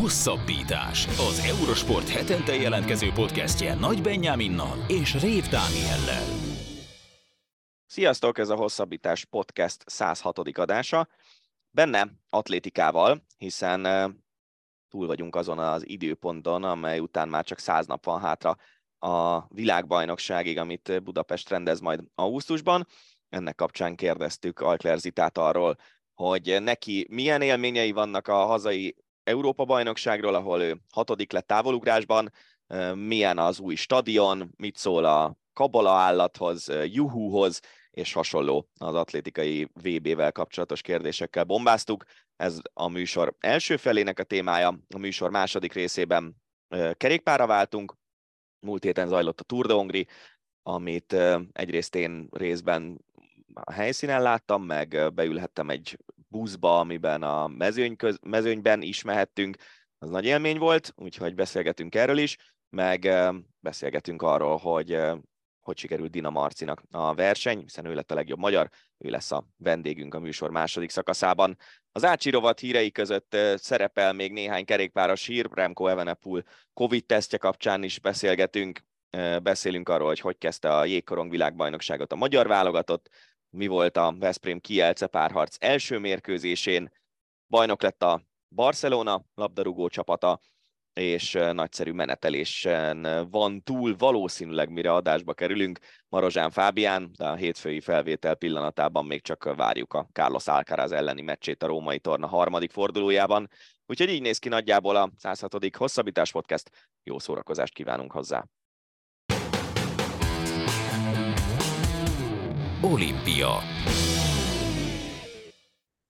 Hosszabbítás. Az Eurosport hetente jelentkező podcastje Nagy Benyáminnal és Rév Dániellel. Sziasztok, ez a Hosszabbítás podcast 106. adása. Benne atlétikával, hiszen túl vagyunk azon az időponton, amely után már csak száz nap van hátra a világbajnokságig, amit Budapest rendez majd augusztusban. Ennek kapcsán kérdeztük Alkler Zitát arról, hogy neki milyen élményei vannak a hazai Európa-bajnokságról, ahol ő hatodik lett távolugrásban, milyen az új stadion, mit szól a kabala állathoz, juhúhoz, és hasonló az atlétikai VB-vel kapcsolatos kérdésekkel bombáztuk. Ez a műsor első felének a témája, a műsor második részében kerékpára váltunk, múlt héten zajlott a Tour de Hongri, amit egyrészt én részben a helyszínen láttam, meg beülhettem egy buszba, amiben a mezőny köz, mezőnyben is mehettünk, az nagy élmény volt, úgyhogy beszélgetünk erről is, meg beszélgetünk arról, hogy hogy sikerült Dina Marcinak a verseny, hiszen ő lett a legjobb magyar, ő lesz a vendégünk a műsor második szakaszában. Az Ácsi rovat hírei között szerepel még néhány kerékpáros hír, Remco Evenepoel Covid-tesztje kapcsán is beszélgetünk, beszélünk arról, hogy hogy kezdte a jégkorong világbajnokságot a magyar válogatott, mi volt a Veszprém Kielce párharc első mérkőzésén, bajnok lett a Barcelona labdarúgó csapata, és nagyszerű menetelésen van túl valószínűleg, mire adásba kerülünk. Marozsán Fábián, de a hétfői felvétel pillanatában még csak várjuk a Carlos Alcaraz elleni meccsét a római torna harmadik fordulójában. Úgyhogy így néz ki nagyjából a 106. hosszabbítás podcast. Jó szórakozást kívánunk hozzá! Olimpia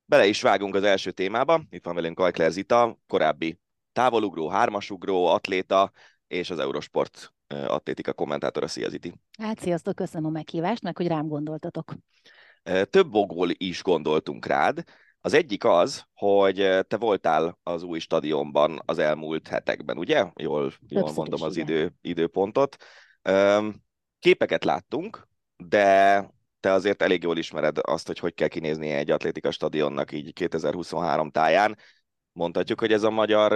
Bele is vágunk az első témába. Itt van velünk Kajkler Zita, korábbi távolugró, hármasugró, atléta, és az Eurosport atlétika kommentátora. Szia Ziti! Hát sziasztok, köszönöm a meghívást, meg hogy rám gondoltatok. Több okból is gondoltunk rád. Az egyik az, hogy te voltál az új stadionban az elmúlt hetekben, ugye? Jól, jól mondom az idő, időpontot. Képeket láttunk, de te azért elég jól ismered azt, hogy hogy kell kinézni egy atlétika stadionnak így 2023 táján mondhatjuk, hogy ez a magyar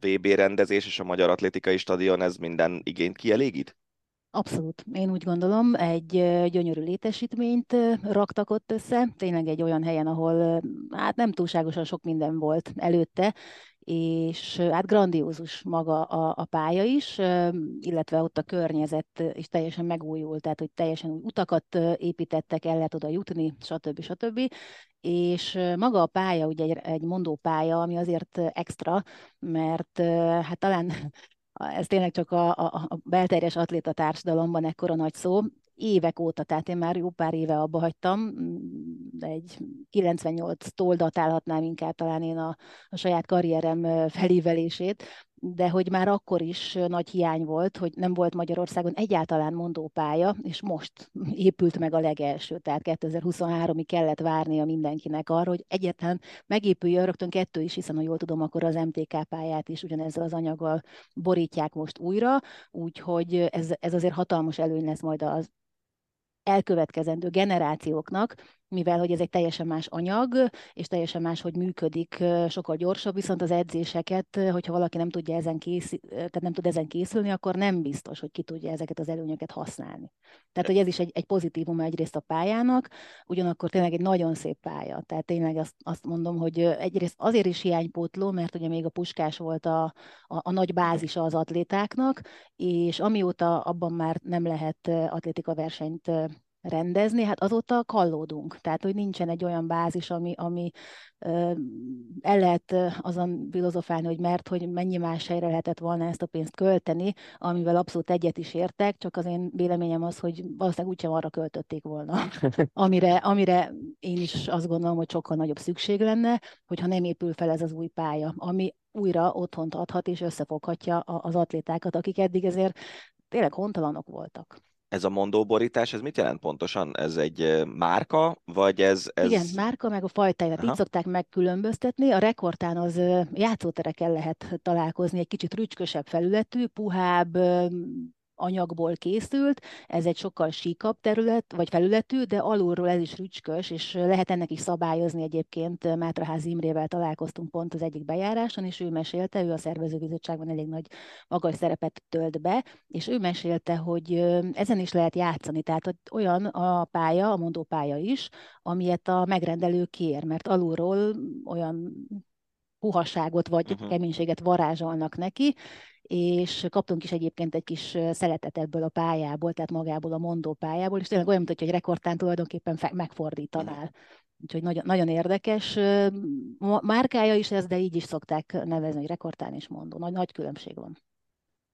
VB rendezés és a magyar atlétikai stadion, ez minden igényt kielégít? Abszolút. Én úgy gondolom, egy gyönyörű létesítményt raktak ott össze, tényleg egy olyan helyen, ahol hát nem túlságosan sok minden volt előtte, és hát grandiózus maga a, a pálya is, illetve ott a környezet is teljesen megújult, tehát hogy teljesen új utakat építettek, el lehet oda jutni, stb. stb. És maga a pálya ugye egy, egy mondópálya, ami azért extra, mert hát talán ez tényleg csak a, a, a belterjes atléta társadalomban ekkora nagy szó, évek óta, tehát én már jó pár éve abba hagytam, de egy 98-tól datálhatnám inkább talán én a, a saját karrierem felívelését, de hogy már akkor is nagy hiány volt, hogy nem volt Magyarországon egyáltalán mondópálya, és most épült meg a legelső, tehát 2023-ig kellett várnia mindenkinek arra, hogy egyetlen megépüljön rögtön kettő is, hiszen ha jól tudom, akkor az MTK pályát is ugyanezzel az anyaggal borítják most újra, úgyhogy ez, ez azért hatalmas előny lesz majd az elkövetkezendő generációknak, mivel hogy ez egy teljesen más anyag, és teljesen más, hogy működik, sokkal gyorsabb, viszont az edzéseket, hogyha valaki nem tudja ezen készül, tehát nem tud ezen készülni, akkor nem biztos, hogy ki tudja ezeket az előnyöket használni. Tehát, hogy ez is egy, egy pozitívum egyrészt a pályának, ugyanakkor tényleg egy nagyon szép pálya. Tehát tényleg azt, azt mondom, hogy egyrészt azért is hiánypótló, mert ugye még a puskás volt a, a, a nagy bázisa az atlétáknak, és amióta abban már nem lehet atlétika versenyt rendezni, hát azóta kallódunk. Tehát, hogy nincsen egy olyan bázis, ami, ami ö, el lehet azon filozofálni, hogy mert, hogy mennyi más helyre lehetett volna ezt a pénzt költeni, amivel abszolút egyet is értek, csak az én véleményem az, hogy valószínűleg úgysem arra költötték volna, amire, amire én is azt gondolom, hogy sokkal nagyobb szükség lenne, hogyha nem épül fel ez az új pálya, ami újra otthont adhat és összefoghatja az atlétákat, akik eddig ezért tényleg hontalanok voltak ez a mondóborítás, ez mit jelent pontosan? Ez egy márka, vagy ez... ez... Igen, márka, meg a fajtáját így szokták megkülönböztetni. A rekordtán az játszótereken lehet találkozni, egy kicsit rücskösebb felületű, puhább, anyagból készült, ez egy sokkal síkabb terület, vagy felületű, de alulról ez is rücskös, és lehet ennek is szabályozni egyébként. Mátraház Imrével találkoztunk pont az egyik bejáráson, és ő mesélte, ő a szervezőbizottságban elég nagy magas szerepet tölt be, és ő mesélte, hogy ezen is lehet játszani, tehát hogy olyan a pálya, a mondópálya is, amilyet a megrendelő kér, mert alulról olyan puhaságot vagy uh-huh. keménységet varázsolnak neki, és kaptunk is egyébként egy kis szeletet ebből a pályából, tehát magából a mondó pályából, és tényleg olyan, mint hogy egy rekordtán tulajdonképpen megfordítanál. Úgyhogy nagyon, nagyon érdekes. Márkája is ez, de így is szokták nevezni, hogy rekordtán és mondó. Nagy, nagy különbség van.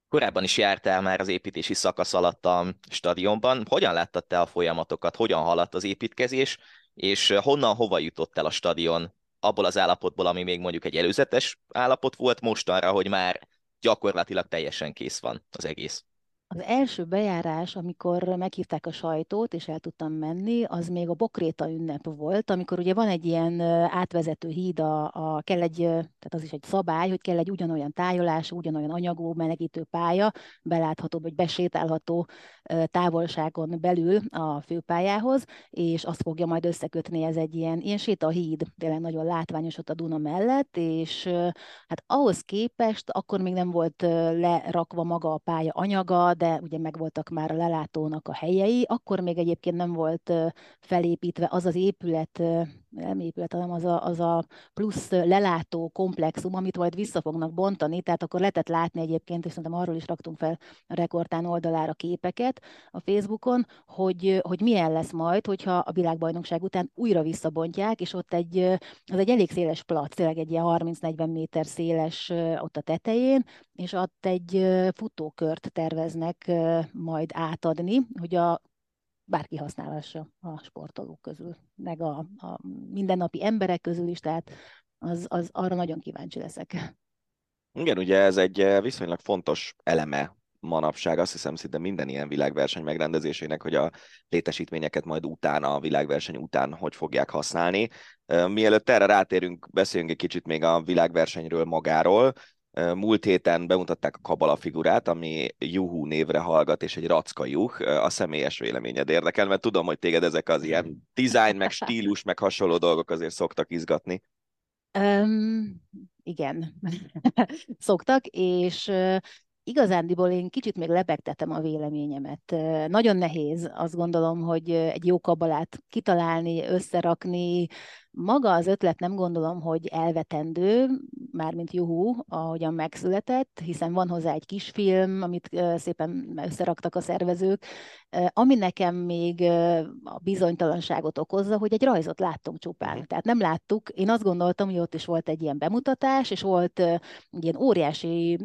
Korábban is jártál már az építési szakasz alatt a stadionban. Hogyan láttad te a folyamatokat, hogyan haladt az építkezés, és honnan hova jutott el a stadion abból az állapotból, ami még mondjuk egy előzetes állapot volt mostanra, hogy már gyakorlatilag teljesen kész van az egész. Az első bejárás, amikor meghívták a sajtót, és el tudtam menni, az még a Bokréta ünnep volt, amikor ugye van egy ilyen átvezető híd, a, a, kell egy, tehát az is egy szabály, hogy kell egy ugyanolyan tájolás, ugyanolyan anyagú, melegítő pálya, belátható vagy besétálható távolságon belül a főpályához, és azt fogja majd összekötni, ez egy ilyen, ilyen sétahíd, tényleg nagyon látványos ott a Duna mellett, és hát ahhoz képest akkor még nem volt lerakva maga a pálya anyaga, de ugye megvoltak már a lelátónak a helyei, akkor még egyébként nem volt felépítve az az épület, nem épület, hanem az a, az a plusz lelátó komplexum, amit majd vissza fognak bontani, tehát akkor lehetett látni egyébként, és szerintem arról is raktunk fel a rekordtán oldalára képeket a Facebookon, hogy, hogy milyen lesz majd, hogyha a világbajnokság után újra visszabontják, és ott egy, az egy elég széles plac, tényleg egy ilyen 30-40 méter széles ott a tetején, és ott egy futókört terveznek majd átadni, hogy a bárki használhassa a sportolók közül, meg a, a mindennapi emberek közül is, tehát az, az arra nagyon kíváncsi leszek. Igen, ugye ez egy viszonylag fontos eleme manapság, azt hiszem szinte minden ilyen világverseny megrendezésének, hogy a létesítményeket majd utána, a világverseny után hogy fogják használni. Mielőtt erre rátérünk, beszéljünk egy kicsit még a világversenyről magáról. Múlt héten bemutatták a Kabala figurát, ami Juhu névre hallgat, és egy racka juh. A személyes véleményed érdekel, mert tudom, hogy téged ezek az ilyen design, meg stílus, meg hasonló dolgok azért szoktak izgatni. Um, igen, szoktak, és igazándiból én kicsit még lebegtetem a véleményemet. Nagyon nehéz azt gondolom, hogy egy jó kabalát kitalálni, összerakni. Maga az ötlet nem gondolom, hogy elvetendő, mármint juhú, ahogyan megszületett, hiszen van hozzá egy kisfilm, amit szépen összeraktak a szervezők. Ami nekem még a bizonytalanságot okozza, hogy egy rajzot láttunk csupán. Tehát nem láttuk, én azt gondoltam, hogy ott is volt egy ilyen bemutatás, és volt egy ilyen óriási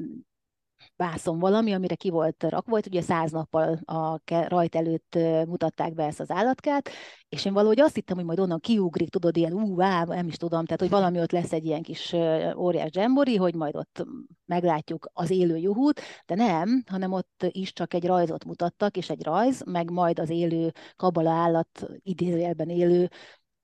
vászon valami, amire ki volt rakva, volt ugye száz nappal a rajt előtt mutatták be ezt az állatkát, és én valahogy azt hittem, hogy majd onnan kiugrik, tudod, ilyen ú, á, nem is tudom, tehát hogy valami ott lesz egy ilyen kis óriás dzsembori, hogy majd ott meglátjuk az élő juhút, de nem, hanem ott is csak egy rajzot mutattak, és egy rajz, meg majd az élő kabala állat idézőjelben élő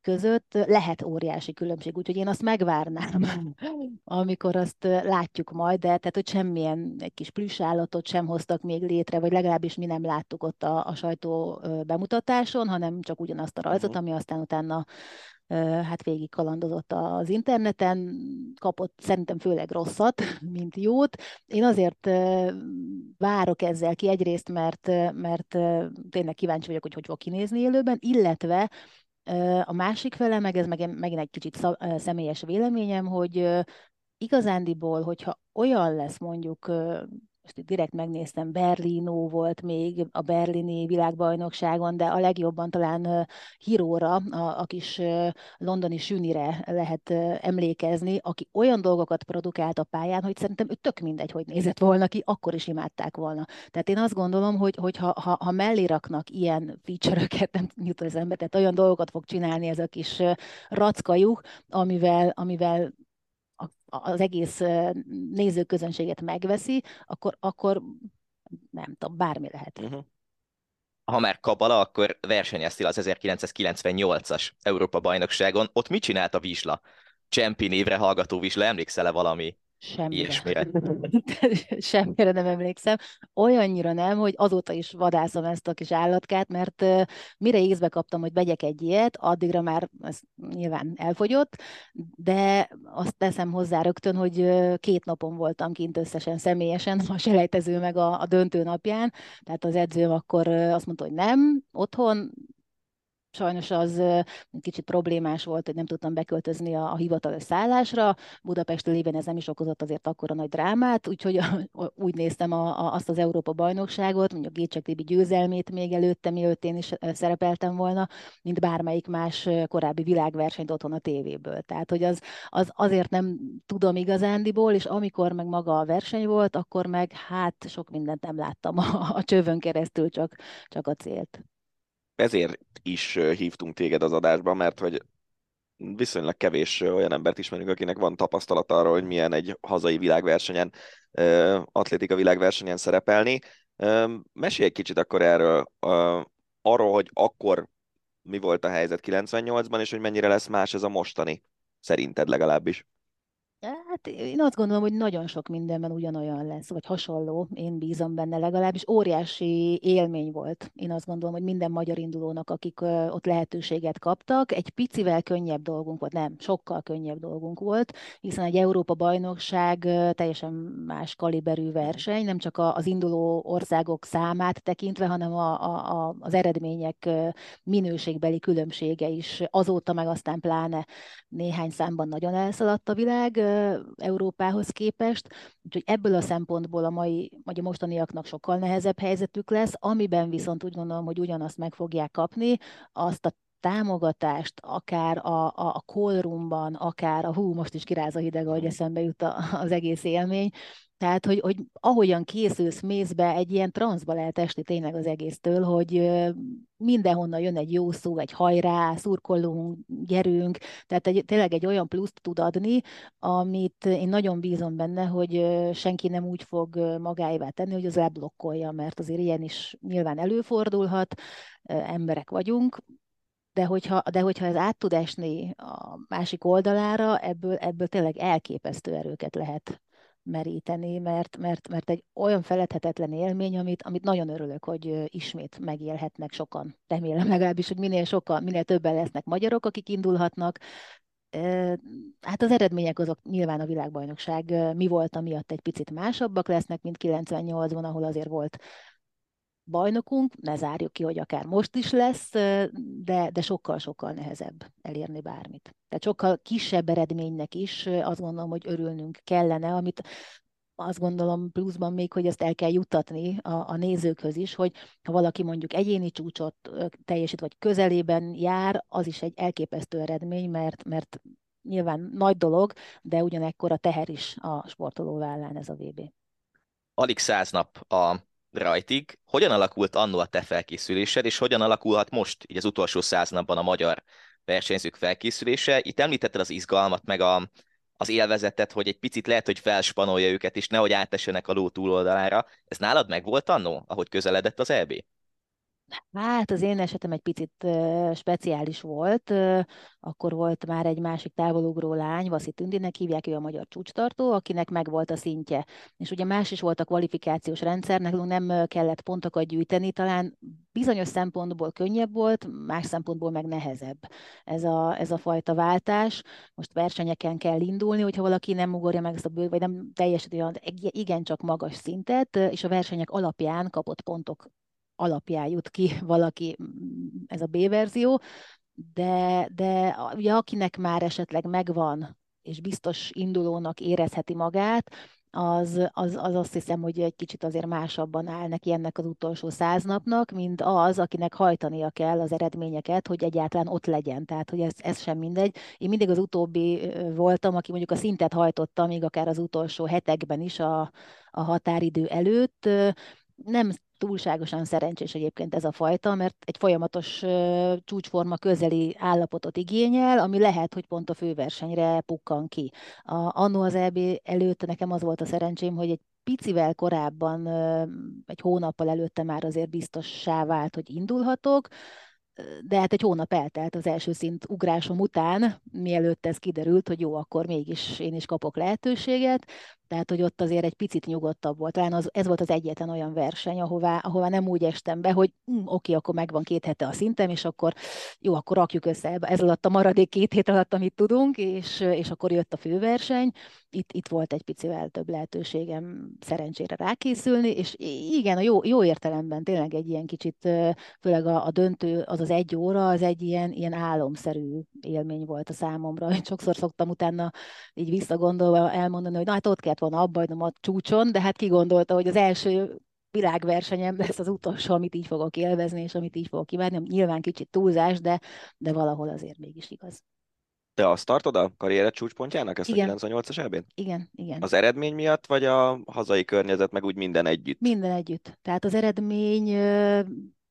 között lehet óriási különbség, úgyhogy én azt megvárnám, amikor azt látjuk majd, de tehát, hogy semmilyen egy kis plüsállatot sem hoztak még létre, vagy legalábbis mi nem láttuk ott a, a sajtó bemutatáson, hanem csak ugyanazt a rajzot, ami aztán utána hát végig kalandozott az interneten, kapott szerintem főleg rosszat, mint jót. Én azért várok ezzel ki egyrészt, mert, mert tényleg kíváncsi vagyok, hogy hogy fog kinézni élőben, illetve a másik fele, meg ez megint egy kicsit személyes véleményem, hogy igazándiból, hogyha olyan lesz mondjuk most itt direkt megnéztem, Berlino volt még a berlini világbajnokságon, de a legjobban talán Hiróra, a, a kis londoni sünire lehet emlékezni, aki olyan dolgokat produkált a pályán, hogy szerintem ő tök mindegy, hogy nézett volna ki, akkor is imádták volna. Tehát én azt gondolom, hogy, hogy ha, ha, ha mellé raknak ilyen feature-öket, nem jut az ember, tehát olyan dolgokat fog csinálni ez a kis rackajuk, amivel, amivel az egész nézőközönséget megveszi, akkor, akkor nem tudom, bármi lehet. Uh-huh. Ha már Kabala, akkor versenyeztél az 1998-as Európa-bajnokságon. Ott mit csinált a Visla? Csempi névre hallgató Visla, emlékszel-e valami Semmire. Ilyesmire. Semmire nem emlékszem. Olyannyira nem, hogy azóta is vadászom ezt a kis állatkát, mert mire észbe kaptam, hogy vegyek egy ilyet, addigra már ez nyilván elfogyott, de azt teszem hozzá rögtön, hogy két napon voltam kint összesen személyesen, a selejtező meg a, a döntő napján, tehát az edzőm akkor azt mondta, hogy nem, otthon, Sajnos az kicsit problémás volt, hogy nem tudtam beköltözni a, a hivatalos szállásra. Budapest lévén ez nem is okozott azért akkora nagy drámát, úgyhogy úgy néztem a, a, azt az Európa bajnokságot, mondjuk Gécsek Tibi győzelmét még előtte, mielőtt én is szerepeltem volna, mint bármelyik más korábbi világversenyt otthon a tévéből. Tehát, hogy az, az azért nem tudom igazándiból, és amikor meg maga a verseny volt, akkor meg hát sok mindent nem láttam a, a csövön keresztül, csak, csak a célt ezért is hívtunk téged az adásba, mert hogy viszonylag kevés olyan embert ismerünk, akinek van tapasztalata arról, hogy milyen egy hazai világversenyen, atlétika világversenyen szerepelni. Mesélj egy kicsit akkor erről, arról, hogy akkor mi volt a helyzet 98-ban, és hogy mennyire lesz más ez a mostani, szerinted legalábbis. Hát én azt gondolom, hogy nagyon sok mindenben ugyanolyan lesz, vagy hasonló, én bízom benne legalábbis. Óriási élmény volt. Én azt gondolom, hogy minden magyar indulónak, akik ott lehetőséget kaptak, egy picivel könnyebb dolgunk volt, nem, sokkal könnyebb dolgunk volt, hiszen egy Európa-bajnokság teljesen más kaliberű verseny, nem csak az induló országok számát tekintve, hanem a, a, az eredmények minőségbeli különbsége is. Azóta meg aztán pláne néhány számban nagyon elszaladt a világ, Európához képest, úgyhogy ebből a szempontból a mai, vagy a mostaniaknak sokkal nehezebb helyzetük lesz, amiben viszont úgy gondolom, hogy ugyanazt meg fogják kapni, azt a támogatást, akár a, a, a callroomban, akár a hú, most is kiráz a hideg, ahogy eszembe jut a, az egész élmény, tehát, hogy, hogy ahogyan készülsz, mész egy ilyen transzba lehet esni tényleg az egésztől, hogy mindenhonnan jön egy jó szó, egy hajrá, szurkolunk, gyerünk, tehát egy, tényleg egy olyan pluszt tud adni, amit én nagyon bízom benne, hogy senki nem úgy fog magáévá tenni, hogy az leblokkolja, mert azért ilyen is nyilván előfordulhat, emberek vagyunk, de hogyha, de hogyha ez át tud esni a másik oldalára, ebből, ebből tényleg elképesztő erőket lehet meríteni, mert, mert, mert egy olyan feledhetetlen élmény, amit, amit nagyon örülök, hogy ismét megélhetnek sokan. Remélem legalábbis, hogy minél sokan, minél többen lesznek magyarok, akik indulhatnak. Hát az eredmények azok nyilván a világbajnokság mi volt, amiatt egy picit másabbak lesznek, mint 98-ban, ahol azért volt bajnokunk, ne zárjuk ki, hogy akár most is lesz, de, de sokkal-sokkal nehezebb elérni bármit. Tehát sokkal kisebb eredménynek is azt gondolom, hogy örülnünk kellene, amit azt gondolom pluszban még, hogy ezt el kell juttatni a, a nézőkhöz is, hogy ha valaki mondjuk egyéni csúcsot teljesít, vagy közelében jár, az is egy elképesztő eredmény, mert, mert nyilván nagy dolog, de ugyanekkor a teher is a sportoló vállán ez a VB. Alig száz nap a rajtig. Hogyan alakult annó a te felkészülésed, és hogyan alakulhat most, így az utolsó száz napban a magyar versenyzők felkészülése? Itt említetted az izgalmat, meg a, az élvezetet, hogy egy picit lehet, hogy felspanolja őket, és nehogy átessenek a ló túloldalára. Ez nálad meg volt annó, ahogy közeledett az EB? Hát az én esetem egy picit speciális volt. Akkor volt már egy másik távolugró lány, Vaszi Tündinek hívják, ő a magyar csúcstartó, akinek megvolt a szintje. És ugye más is volt a kvalifikációs rendszer, nekünk nem kellett pontokat gyűjteni, talán bizonyos szempontból könnyebb volt, más szempontból meg nehezebb ez a, ez a fajta váltás. Most versenyeken kell indulni, hogyha valaki nem ugorja meg ezt a bő, vagy nem teljesíti olyan igencsak magas szintet, és a versenyek alapján kapott pontok alapján jut ki valaki, ez a B-verzió, de, de ugye akinek már esetleg megvan, és biztos indulónak érezheti magát, az, az, az azt hiszem, hogy egy kicsit azért másabban áll neki ennek az utolsó száz napnak, mint az, akinek hajtania kell az eredményeket, hogy egyáltalán ott legyen. Tehát, hogy ez, ez sem mindegy. Én mindig az utóbbi voltam, aki mondjuk a szintet hajtotta, még akár az utolsó hetekben is a, a határidő előtt. Nem túlságosan szerencsés egyébként ez a fajta, mert egy folyamatos csúcsforma közeli állapotot igényel, ami lehet, hogy pont a főversenyre pukkan ki. A, annó az EB előtt nekem az volt a szerencsém, hogy egy picivel korábban, egy hónappal előtte már azért biztossá vált, hogy indulhatok, de hát egy hónap eltelt az első szint ugrásom után, mielőtt ez kiderült, hogy jó, akkor mégis én is kapok lehetőséget, tehát hogy ott azért egy picit nyugodtabb volt. Talán az, ez volt az egyetlen olyan verseny, ahová, ahová nem úgy estem be, hogy hm, oké, akkor megvan két hete a szintem, és akkor jó, akkor rakjuk össze ez alatt a maradék két hét alatt, amit tudunk, és, és akkor jött a főverseny. Itt, itt volt egy picivel több lehetőségem szerencsére rákészülni, és igen, a jó, jó értelemben tényleg egy ilyen kicsit, főleg a, a döntő, az az egy óra, az egy ilyen, ilyen álomszerű élmény volt a számomra. Sokszor szoktam utána így visszagondolva elmondani, hogy na hát ott kellett volna abba a csúcson, de hát ki gondolta, hogy az első világversenyem lesz az utolsó, amit így fogok élvezni, és amit így fogok kívánni. Nyilván kicsit túlzás, de, de valahol azért mégis igaz. Te azt tartod a karriered csúcspontjának, ezt igen. a 98-as elbén? Igen, igen. Az eredmény miatt, vagy a hazai környezet, meg úgy minden együtt? Minden együtt. Tehát az eredmény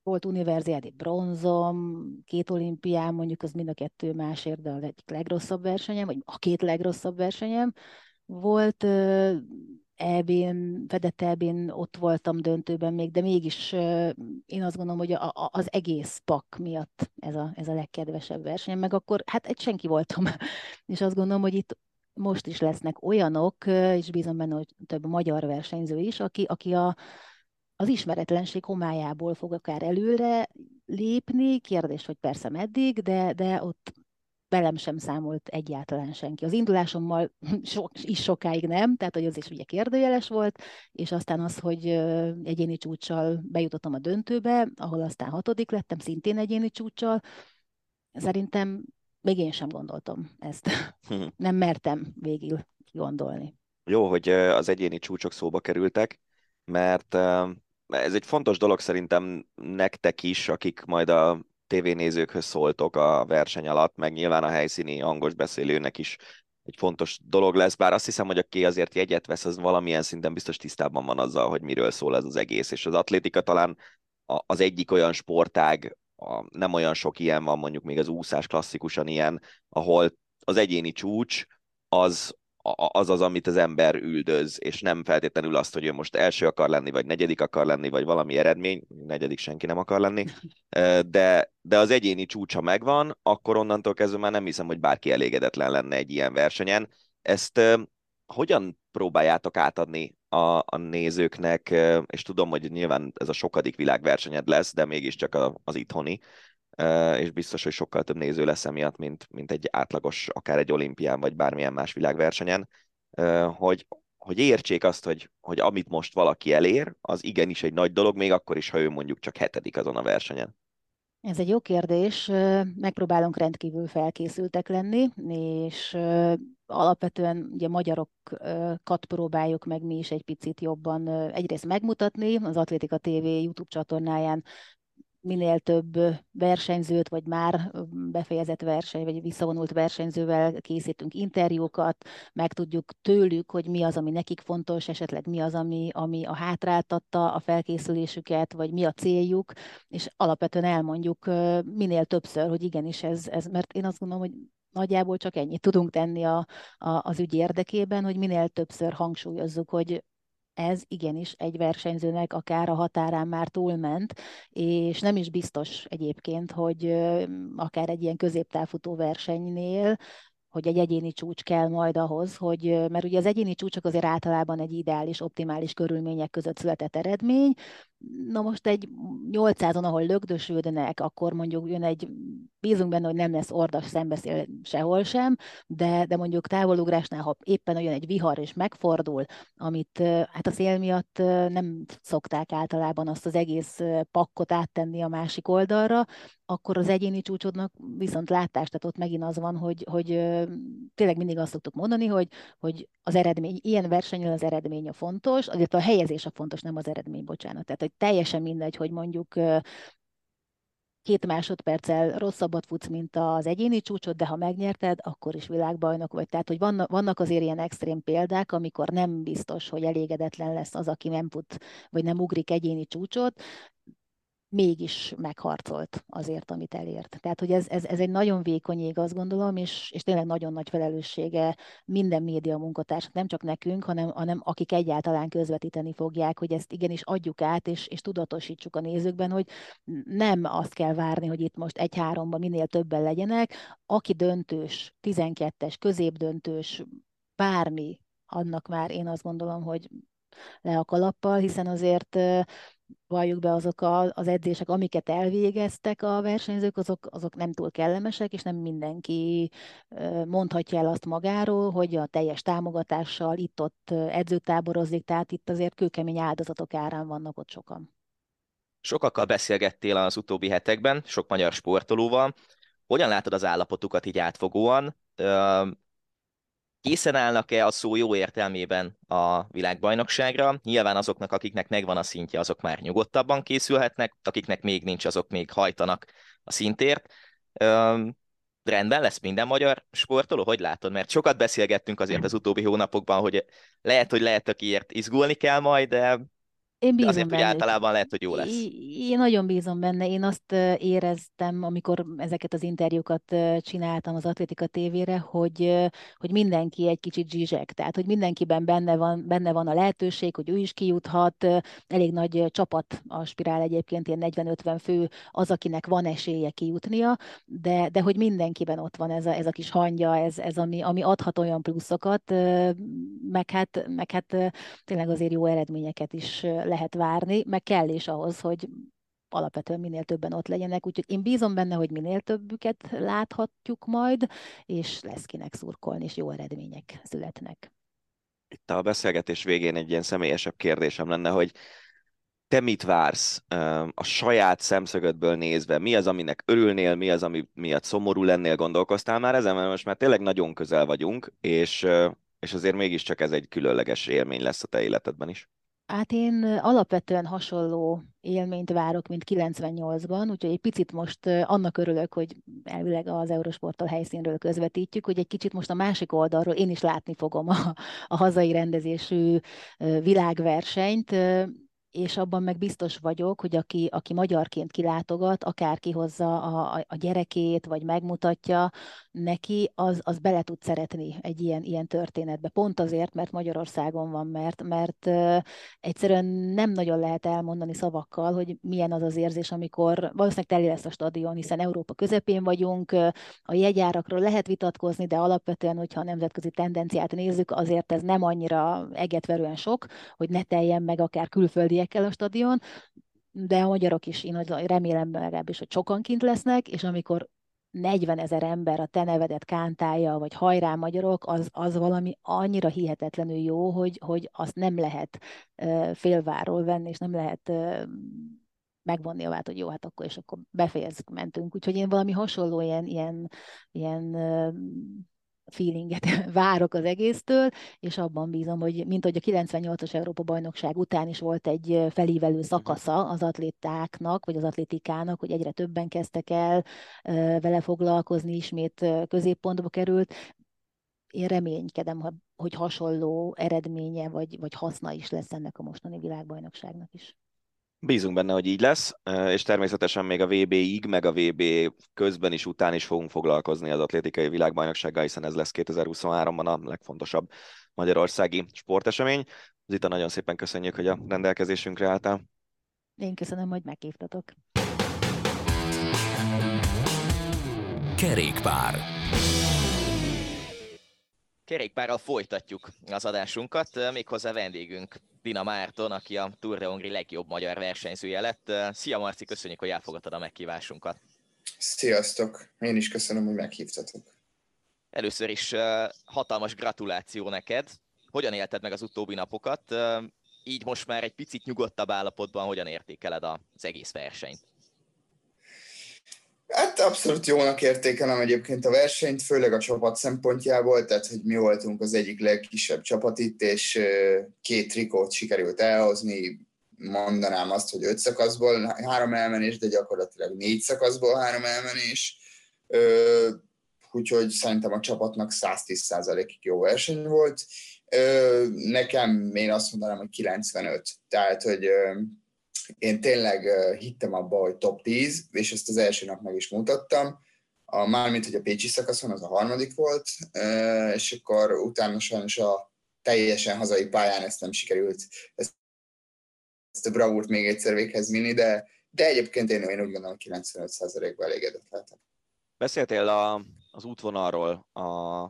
volt univerziádi bronzom, két olimpián, mondjuk az mind a kettő másért, de a egyik legrosszabb versenyem, vagy a két legrosszabb versenyem. Volt EB-n, fedett eb ott voltam döntőben még, de mégis én azt gondolom, hogy a, a, az egész pak miatt ez a, ez a legkedvesebb verseny, meg akkor hát egy senki voltam, és azt gondolom, hogy itt most is lesznek olyanok, és bízom benne, hogy több magyar versenyző is, aki, aki a, az ismeretlenség homályából fog akár előre lépni, kérdés, hogy persze meddig, de, de ott velem sem számolt egyáltalán senki. Az indulásommal so, is sokáig nem, tehát hogy az is ugye kérdőjeles volt, és aztán az, hogy egyéni csúccsal bejutottam a döntőbe, ahol aztán hatodik lettem, szintén egyéni csúccsal, szerintem még én sem gondoltam ezt. Hm. nem mertem végül gondolni. Jó, hogy az egyéni csúcsok szóba kerültek, mert ez egy fontos dolog szerintem nektek is, akik majd a tévénézőkhöz szóltok a verseny alatt, meg nyilván a helyszíni hangos beszélőnek is egy fontos dolog lesz, bár azt hiszem, hogy aki azért jegyet vesz, az valamilyen szinten biztos tisztában van azzal, hogy miről szól ez az egész, és az atlétika talán az egyik olyan sportág, nem olyan sok ilyen van, mondjuk még az úszás klasszikusan ilyen, ahol az egyéni csúcs az az az, amit az ember üldöz, és nem feltétlenül azt, hogy ő most első akar lenni, vagy negyedik akar lenni, vagy valami eredmény, negyedik senki nem akar lenni, de, de az egyéni csúcsa megvan, akkor onnantól kezdve már nem hiszem, hogy bárki elégedetlen lenne egy ilyen versenyen. Ezt hogyan próbáljátok átadni a, a nézőknek, és tudom, hogy nyilván ez a sokadik világversenyed lesz, de mégiscsak az itthoni, és biztos, hogy sokkal több néző lesz emiatt, mint, mint egy átlagos, akár egy olimpián, vagy bármilyen más világversenyen, hogy, hogy értsék azt, hogy, hogy amit most valaki elér, az igenis egy nagy dolog, még akkor is, ha ő mondjuk csak hetedik azon a versenyen. Ez egy jó kérdés. Megpróbálunk rendkívül felkészültek lenni, és alapvetően ugye magyarokat próbáljuk meg mi is egy picit jobban egyrészt megmutatni. Az Atlétika TV YouTube csatornáján minél több versenyzőt, vagy már befejezett verseny, vagy visszavonult versenyzővel készítünk interjúkat, megtudjuk tőlük, hogy mi az, ami nekik fontos, esetleg mi az, ami, ami a hátráltatta a felkészülésüket, vagy mi a céljuk, és alapvetően elmondjuk minél többször, hogy igenis ez, ez mert én azt gondolom, hogy nagyjából csak ennyit tudunk tenni a, a, az ügy érdekében, hogy minél többször hangsúlyozzuk, hogy ez igenis egy versenyzőnek akár a határán már túlment, és nem is biztos egyébként, hogy akár egy ilyen középtávfutó versenynél hogy egy egyéni csúcs kell majd ahhoz, hogy, mert ugye az egyéni csúcsok azért általában egy ideális, optimális körülmények között született eredmény, na most egy 800-on, ahol lögdösödnek, akkor mondjuk jön egy, bízunk benne, hogy nem lesz ordas szembeszél sehol sem, de, de mondjuk távolugrásnál, ha éppen olyan egy vihar és megfordul, amit hát a szél miatt nem szokták általában azt az egész pakkot áttenni a másik oldalra, akkor az egyéni csúcsodnak viszont látás, tehát ott megint az van, hogy, hogy tényleg mindig azt szoktuk mondani, hogy, hogy az eredmény, ilyen versenyen az eredmény a fontos, azért a helyezés a fontos, nem az eredmény, bocsánat. Tehát, hogy teljesen mindegy, hogy mondjuk két másodperccel rosszabbat futsz, mint az egyéni csúcsot, de ha megnyerted, akkor is világbajnok vagy. Tehát, hogy vannak, azért ilyen extrém példák, amikor nem biztos, hogy elégedetlen lesz az, aki nem fut, vagy nem ugrik egyéni csúcsot, mégis megharcolt azért, amit elért. Tehát, hogy ez, ez, ez egy nagyon vékony ég, azt gondolom, és, és tényleg nagyon nagy felelőssége minden média munkatárs, nem csak nekünk, hanem, hanem akik egyáltalán közvetíteni fogják, hogy ezt igenis adjuk át, és, és tudatosítsuk a nézőkben, hogy nem azt kell várni, hogy itt most egy-háromban minél többen legyenek, aki döntős, 12-es, középdöntős, bármi, annak már én azt gondolom, hogy le a kalappal, hiszen azért valljuk be azok a, az edzések, amiket elvégeztek a versenyzők, azok, azok nem túl kellemesek, és nem mindenki mondhatja el azt magáról, hogy a teljes támogatással itt-ott edzőtáborozik, tehát itt azért kőkemény áldozatok árán vannak ott sokan. Sokakkal beszélgettél az utóbbi hetekben, sok magyar sportolóval. Hogyan látod az állapotukat így átfogóan? Készen állnak-e a szó jó értelmében a világbajnokságra. Nyilván azoknak, akiknek megvan a szintje, azok már nyugodtabban készülhetnek, akiknek még nincs, azok még hajtanak a szintért. Üm, rendben lesz minden magyar sportoló? Hogy látod? Mert sokat beszélgettünk azért az utóbbi hónapokban, hogy lehet, hogy lehet, akiért izgulni kell majd, de én bízom azért, benne. hogy általában lehet, hogy jó lesz. Én nagyon bízom benne. Én azt éreztem, amikor ezeket az interjúkat csináltam az Atlétika tévére, hogy, hogy mindenki egy kicsit zsizsek. Tehát, hogy mindenkiben benne van, benne van a lehetőség, hogy ő is kijuthat. Elég nagy csapat a spirál egyébként, ilyen 40-50 fő az, akinek van esélye kijutnia, de, de hogy mindenkiben ott van ez a, ez a kis hangja, ez, ez ami, ami adhat olyan pluszokat, meg hát, meg hát tényleg azért jó eredményeket is lehet várni, meg kell is ahhoz, hogy alapvetően minél többen ott legyenek, úgyhogy én bízom benne, hogy minél többüket láthatjuk majd, és lesz kinek szurkolni, és jó eredmények születnek. Itt a beszélgetés végén egy ilyen személyesebb kérdésem lenne, hogy te mit vársz a saját szemszögödből nézve? Mi az, aminek örülnél, mi az, ami miatt szomorú lennél, gondolkoztál már ezen? Mert most már tényleg nagyon közel vagyunk, és, és azért mégiscsak ez egy különleges élmény lesz a te életedben is. Hát én alapvetően hasonló élményt várok, mint 98-ban, úgyhogy egy picit most annak örülök, hogy elvileg az Eurosporttal helyszínről közvetítjük, hogy egy kicsit most a másik oldalról én is látni fogom a, a hazai rendezésű világversenyt, és abban meg biztos vagyok, hogy aki, aki magyarként kilátogat, akár kihozza a, a gyerekét, vagy megmutatja neki, az, az bele tud szeretni egy ilyen, ilyen történetbe. Pont azért, mert Magyarországon van, mert, mert egyszerűen nem nagyon lehet elmondani szavakkal, hogy milyen az az érzés, amikor valószínűleg teli lesz a stadion, hiszen Európa közepén vagyunk, a jegyárakról lehet vitatkozni, de alapvetően, hogyha a nemzetközi tendenciát nézzük, azért ez nem annyira egetverően sok, hogy ne teljen meg akár külföldi el a stadion, de a magyarok is, én remélem legalábbis, hogy sokan kint lesznek, és amikor 40 ezer ember a te nevedet kántálja, vagy hajrá magyarok, az, az valami annyira hihetetlenül jó, hogy, hogy azt nem lehet uh, félváról venni, és nem lehet megvonni a vált, hogy jó, hát akkor és akkor befejezzük, mentünk. Úgyhogy én valami hasonló ilyen, ilyen, ilyen feelinget várok az egésztől, és abban bízom, hogy mint hogy a 98-as Európa-bajnokság után is volt egy felívelő szakasza az atlétáknak, vagy az atlétikának, hogy egyre többen kezdtek el vele foglalkozni, ismét középpontba került. Én reménykedem, hogy hasonló eredménye vagy, vagy haszna is lesz ennek a mostani világbajnokságnak is. Bízunk benne, hogy így lesz, és természetesen még a VB-ig, meg a VB közben is, után is fogunk foglalkozni az atlétikai világbajnoksággal, hiszen ez lesz 2023-ban a legfontosabb magyarországi sportesemény. Zita, nagyon szépen köszönjük, hogy a rendelkezésünkre álltál. Én köszönöm, hogy meghívtatok. Kerékpár. Kerékpárral folytatjuk az adásunkat, méghozzá vendégünk Dina Márton, aki a Tour de Hongri legjobb magyar versenyzője lett. Szia Marci, köszönjük, hogy elfogadtad a meghívásunkat. Sziasztok! Én is köszönöm, hogy meghívtatok. Először is hatalmas gratuláció neked. Hogyan élted meg az utóbbi napokat? Így most már egy picit nyugodtabb állapotban hogyan értékeled az egész versenyt? Hát abszolút jónak értékelem egyébként a versenyt, főleg a csapat szempontjából, tehát hogy mi voltunk az egyik legkisebb csapat itt, és két trikót sikerült elhozni, mondanám azt, hogy öt szakaszból három elmenés, de gyakorlatilag négy szakaszból három elmenés. Úgyhogy szerintem a csapatnak 110%-ig jó verseny volt. Nekem én azt mondanám, hogy 95. Tehát, hogy én tényleg hittem abba, hogy top 10, és ezt az első nap meg is mutattam. A, mármint, hogy a Pécsi szakaszon az a harmadik volt, és akkor utána sajnos a teljesen hazai pályán ezt nem sikerült, ezt, ezt a bravúrt még egyszer véghez vinni, de, de egyébként én, én úgy gondolom, 95%-ban elégedett lehetek. Beszéltél a, az útvonalról a,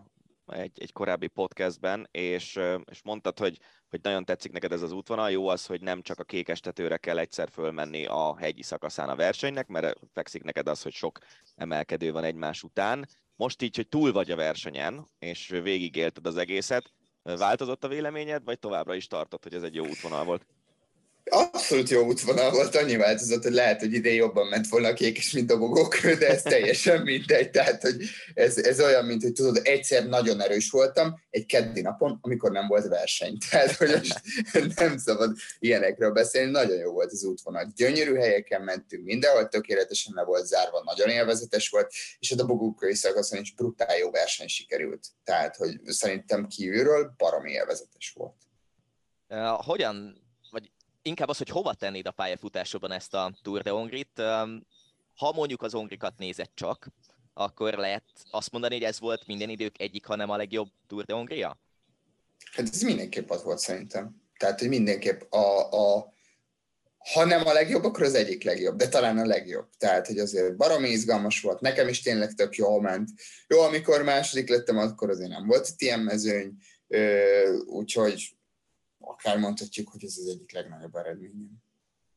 egy, egy korábbi podcastben, és, és mondtad, hogy, hogy nagyon tetszik neked ez az útvonal. Jó az, hogy nem csak a kékestetőre kell egyszer fölmenni a hegyi szakaszán a versenynek, mert fekszik neked az, hogy sok emelkedő van egymás után. Most így, hogy túl vagy a versenyen, és végigélted az egészet, változott a véleményed, vagy továbbra is tartott, hogy ez egy jó útvonal volt? Abszolút jó útvonal volt, annyi változott, hogy lehet, hogy idén jobban ment volna a kék is, mint a bogók, de ez teljesen mindegy. Tehát, hogy ez, ez olyan, mint hogy tudod, egyszer nagyon erős voltam egy keddi napon, amikor nem volt verseny. Tehát, hogy most nem szabad ilyenekről beszélni. Nagyon jó volt az útvonal. Gyönyörű helyeken mentünk, mindenhol tökéletesen le volt zárva, nagyon élvezetes volt, és a dobogókai szakaszon is brutál jó verseny sikerült. Tehát, hogy szerintem kívülről baromi élvezetes volt. Uh, hogyan inkább az, hogy hova tennéd a pályafutásodban ezt a Tour de Hongrit. Ha mondjuk az Hongrikat nézed csak, akkor lehet azt mondani, hogy ez volt minden idők egyik, hanem a legjobb Tour de Hongria? Hát ez mindenképp az volt szerintem. Tehát, hogy mindenképp a, a ha nem a legjobb, akkor az egyik legjobb, de talán a legjobb. Tehát, hogy azért baromi izgalmas volt, nekem is tényleg tök jól ment. Jó, amikor második lettem, akkor azért nem volt itt ilyen mezőny, úgyhogy akár mondhatjuk, hogy ez az egyik legnagyobb eredményem.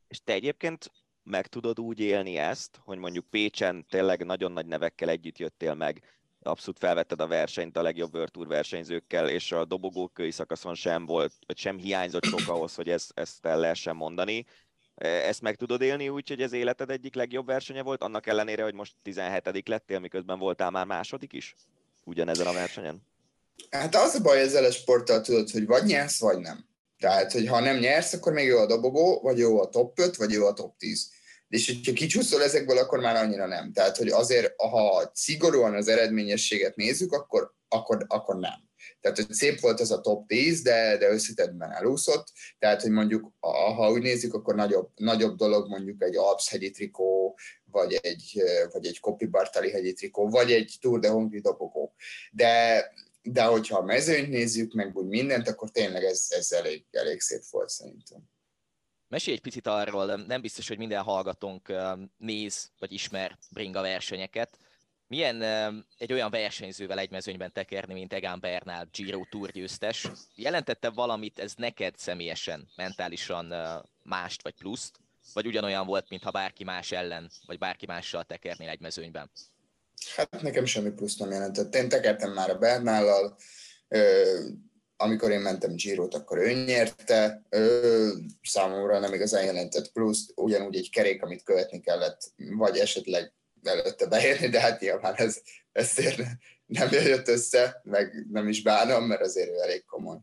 És te egyébként meg tudod úgy élni ezt, hogy mondjuk Pécsen tényleg nagyon nagy nevekkel együtt jöttél meg, abszolút felvetted a versenyt a legjobb World Tour versenyzőkkel, és a dobogókői szakaszon sem volt, vagy sem hiányzott sok ahhoz, hogy ezt, ezt el lehessen mondani. E, ezt meg tudod élni úgy, hogy ez életed egyik legjobb versenye volt, annak ellenére, hogy most 17 lettél, miközben voltál már második is? Ugyanezen a versenyen? Hát az a baj ezzel a sporttal tudod, hogy vagy nyersz, vagy nem. Tehát, hogy ha nem nyersz, akkor még jó a dobogó, vagy jó a top 5, vagy jó a top 10. És hogyha kicsúszol ezekből, akkor már annyira nem. Tehát, hogy azért, ha szigorúan az eredményességet nézzük, akkor, akkor, akkor nem. Tehát, hogy szép volt ez a top 10, de, de összetettben elúszott. Tehát, hogy mondjuk, ha úgy nézzük, akkor nagyobb, nagyobb dolog mondjuk egy Alps hegyi trikó, vagy egy, vagy egy Kopi Bartali hegyi trikó, vagy egy Tour de Hongri dobogó. De de hogyha a mezőnyt nézzük, meg úgy mindent, akkor tényleg ez, ez elég, elég szép volt szerintem. Mesélj egy picit arról, nem biztos, hogy minden hallgatónk néz vagy ismer bringa versenyeket. Milyen egy olyan versenyzővel egy mezőnyben tekerni, mint Egan Bernal, Giro Tour győztes? Jelentette valamit ez neked személyesen, mentálisan mást vagy pluszt? Vagy ugyanolyan volt, mintha bárki más ellen, vagy bárki mással tekernél egy mezőnyben? Hát nekem semmi plusz nem jelentett. Én tekertem már a Bernállal, amikor én mentem Girot, akkor ő nyerte, számomra nem igazán jelentett plusz, ugyanúgy egy kerék, amit követni kellett, vagy esetleg előtte beérni, de hát nyilván ez, ez nem jött össze, meg nem is bánom, mert azért ő elég komoly.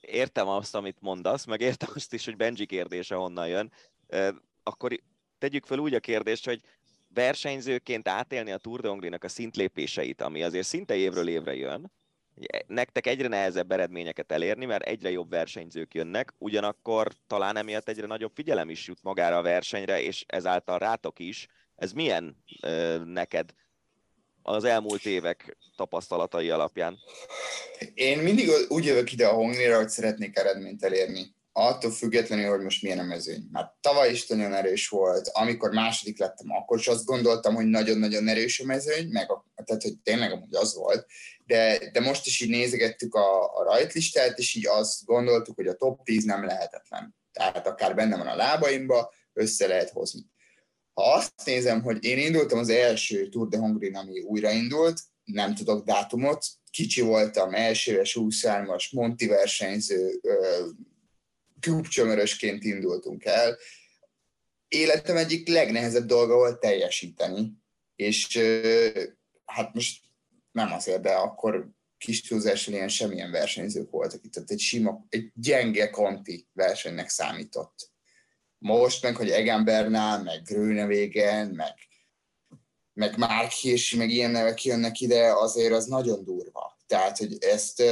Értem azt, amit mondasz, meg értem azt is, hogy Benji kérdése honnan jön. Akkor tegyük fel úgy a kérdést, hogy versenyzőként átélni a Tour de Hongrie-nak a szintlépéseit, ami azért szinte évről évre jön, nektek egyre nehezebb eredményeket elérni, mert egyre jobb versenyzők jönnek, ugyanakkor talán emiatt egyre nagyobb figyelem is jut magára a versenyre, és ezáltal rátok is. Ez milyen ö, neked az elmúlt évek tapasztalatai alapján? Én mindig úgy jövök ide a Hongrira, hogy szeretnék eredményt elérni attól függetlenül, hogy most milyen a mezőny. Már tavaly is nagyon erős volt, amikor második lettem, akkor is azt gondoltam, hogy nagyon-nagyon erős a mezőny, meg a, tehát, hogy tényleg amúgy az volt, de, de most is így nézegettük a, a rajtlistát, és így azt gondoltuk, hogy a top 10 nem lehetetlen. Tehát akár benne van a lábaimba, össze lehet hozni. Ha azt nézem, hogy én indultam az első Tour de Hongrin, ami újraindult, nem tudok dátumot, kicsi voltam, első éves 23-as Monti versenyző, klubcsömörösként indultunk el. Életem egyik legnehezebb dolga volt teljesíteni, és hát most nem azért, de akkor kis túlzással ilyen semmilyen versenyzők voltak itt, tehát egy sima, egy gyenge konti versenynek számított. Most meg, hogy Egan Bernal, meg Grönewagen, meg, meg Mark Hirsch, meg ilyen nevek jönnek ide, azért az nagyon durva. Tehát, hogy ezt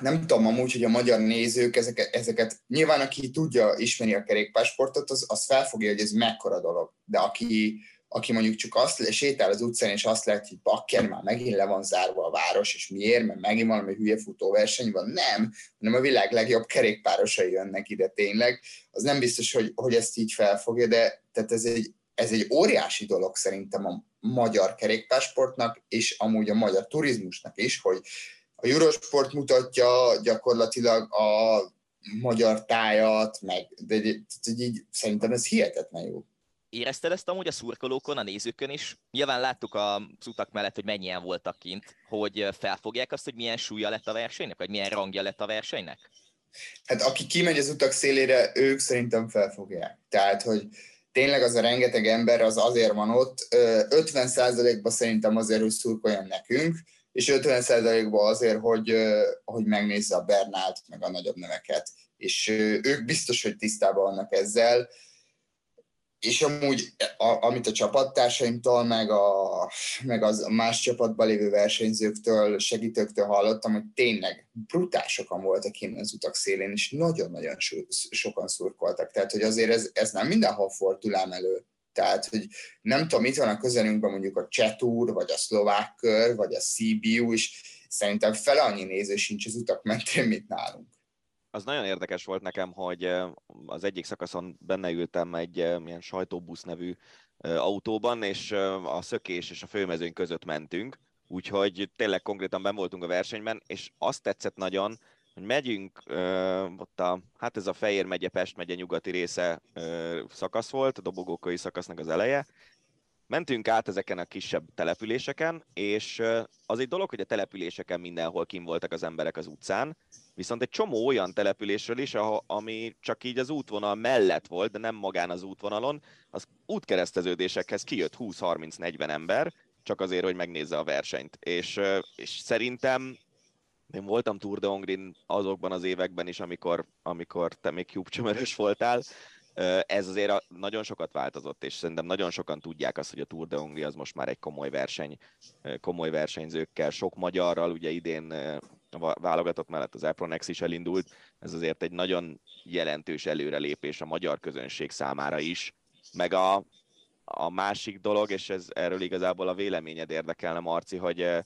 nem tudom amúgy, hogy a magyar nézők ezeket, ezeket nyilván aki tudja, ismeri a kerékpársportot, az, az felfogja, hogy ez mekkora dolog. De aki, aki mondjuk csak azt sétál az utcán, és azt lehet, hogy bakker, már megint le van zárva a város, és miért, mert megint valami hülye futóverseny van. Nem, hanem a világ legjobb kerékpárosai jönnek ide tényleg. Az nem biztos, hogy, hogy ezt így felfogja, de tehát ez egy, ez egy óriási dolog szerintem a magyar kerékpársportnak, és amúgy a magyar turizmusnak is, hogy a Eurosport mutatja gyakorlatilag a magyar tájat, meg de, de, de így, szerintem ez hihetetlen jó. Érezted ezt amúgy a szurkolókon, a nézőkön is? Nyilván láttuk a utak mellett, hogy mennyien voltak kint, hogy felfogják azt, hogy milyen súlya lett a versenynek, vagy milyen rangja lett a versenynek? Hát aki kimegy az utak szélére, ők szerintem felfogják. Tehát, hogy tényleg az a rengeteg ember az azért van ott, 50%-ban szerintem azért, hogy szurkoljon nekünk, és 50%-ban azért, hogy, hogy megnézze a Bernált, meg a nagyobb neveket. És ők biztos, hogy tisztában vannak ezzel, és amúgy, a, amit a csapattársaimtól, meg, a, meg az más csapatban lévő versenyzőktől, segítőktől hallottam, hogy tényleg brutál sokan voltak innen az utak szélén, és nagyon-nagyon so, sokan szurkoltak. Tehát, hogy azért ez, ez nem mindenhol fordul elő. Tehát, hogy nem tudom, itt van a közelünkben mondjuk a Csetúr, vagy a szlovák kör, vagy a CBU, és szerintem fele annyi néző sincs az utak mentén, mint nálunk. Az nagyon érdekes volt nekem, hogy az egyik szakaszon benne ültem egy ilyen sajtóbusz nevű autóban, és a szökés és a főmezőny között mentünk, úgyhogy tényleg konkrétan ben voltunk a versenyben, és azt tetszett nagyon, hogy megyünk, ott a, hát ez a Fejér megye, Pest megye nyugati része szakasz volt, a dobogókai szakasznak az eleje, mentünk át ezeken a kisebb településeken, és az egy dolog, hogy a településeken mindenhol kim voltak az emberek az utcán, viszont egy csomó olyan településről is, ami csak így az útvonal mellett volt, de nem magán az útvonalon, az útkereszteződésekhez kijött 20-30-40 ember, csak azért, hogy megnézze a versenyt. És, és szerintem én voltam Tour de Hongrin azokban az években is, amikor, amikor te még cube voltál, ez azért nagyon sokat változott, és szerintem nagyon sokan tudják azt, hogy a Tour de Hongri az most már egy komoly verseny, komoly versenyzőkkel, sok magyarral, ugye idén a válogatott mellett az Apronex is elindult, ez azért egy nagyon jelentős előrelépés a magyar közönség számára is, meg a, a másik dolog, és ez erről igazából a véleményed érdekelne, Marci, hogy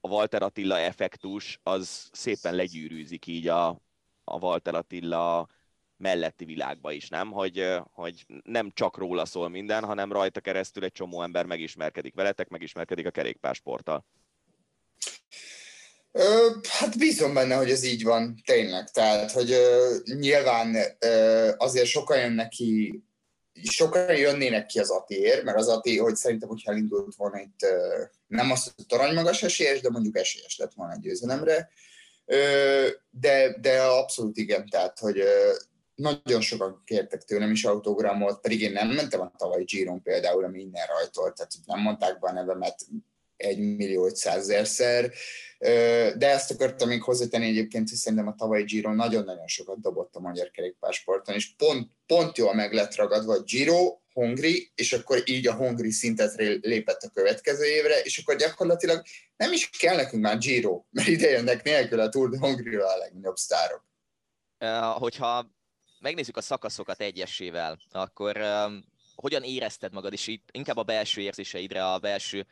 a Walter Attila effektus az szépen legyűrűzik így a, a Walter Attila melletti világba is, nem? Hogy, hogy nem csak róla szól minden, hanem rajta keresztül egy csomó ember megismerkedik veletek, megismerkedik a kerékpársporttal. Ö, hát bízom benne, hogy ez így van, tényleg. Tehát, hogy ö, nyilván ö, azért sokan jönnek ki, sokan jönnének ki az Atiért, mert az Ati, hogy szerintem, hogyha elindult volna itt, nem azt, hogy torony magas esélyes, de mondjuk esélyes lett volna egy győzelemre. De, de abszolút igen, tehát, hogy nagyon sokan kértek tőlem is autogramot, pedig én nem mentem a tavalyi Giron például, ami innen rajtolt, tehát nem mondták be a nevemet egy millió szer, de ezt akartam még hozzátenni egyébként, hogy szerintem a tavalyi Giro nagyon-nagyon sokat dobott a magyar kerékpársporton, és pont, pont jól meg lett ragadva a Giro, Hongri, és akkor így a Hongri szintet lépett a következő évre, és akkor gyakorlatilag nem is kell nekünk már Giro, mert ide jönnek nélkül a Tour de Hongri a legnagyobb sztárok. Hogyha megnézzük a szakaszokat egyesével, akkor hogyan érezted magad, és inkább a belső érzéseidre, a belső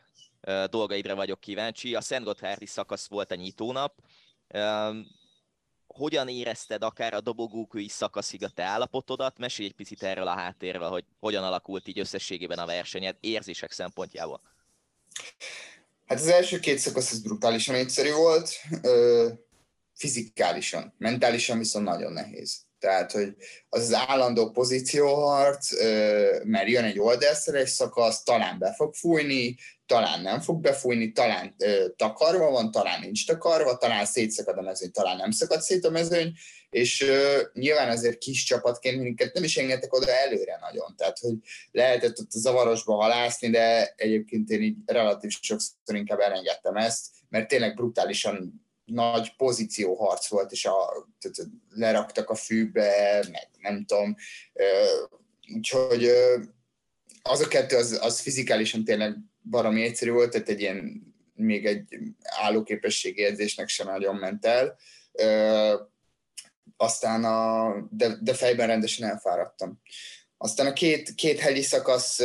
dolgaidra vagyok kíváncsi. A Szent Gotthárdi szakasz volt a nyitónap. Hogyan érezted akár a dobogókői szakaszig a te állapotodat? Mesélj egy picit erről a háttérről, hogy hogyan alakult így összességében a versenyed érzések szempontjából. Hát az első két szakasz az brutálisan egyszerű volt, fizikálisan, mentálisan viszont nagyon nehéz. Tehát, hogy az az állandó pozícióharc, mert jön egy oldalszeres szakasz, talán be fog fújni, talán nem fog befújni, talán takarva van, talán nincs takarva, talán szétszakad a mezőny, talán nem szakad szét a mezőny, és uh, nyilván azért kis csapatként minket nem is engedtek oda előre nagyon, tehát hogy lehetett ott a zavarosba halászni, de egyébként én így relatív sokszor inkább elengedtem ezt, mert tényleg brutálisan nagy pozícióharc volt, és a, tehát leraktak a fűbe, meg nem tudom, úgyhogy az a kettő, az, az fizikálisan tényleg baromi egyszerű volt, tehát egy ilyen még egy állóképességi edzésnek sem nagyon ment el. Aztán a, de, de fejben rendesen elfáradtam. Aztán a két, két hegyi szakasz,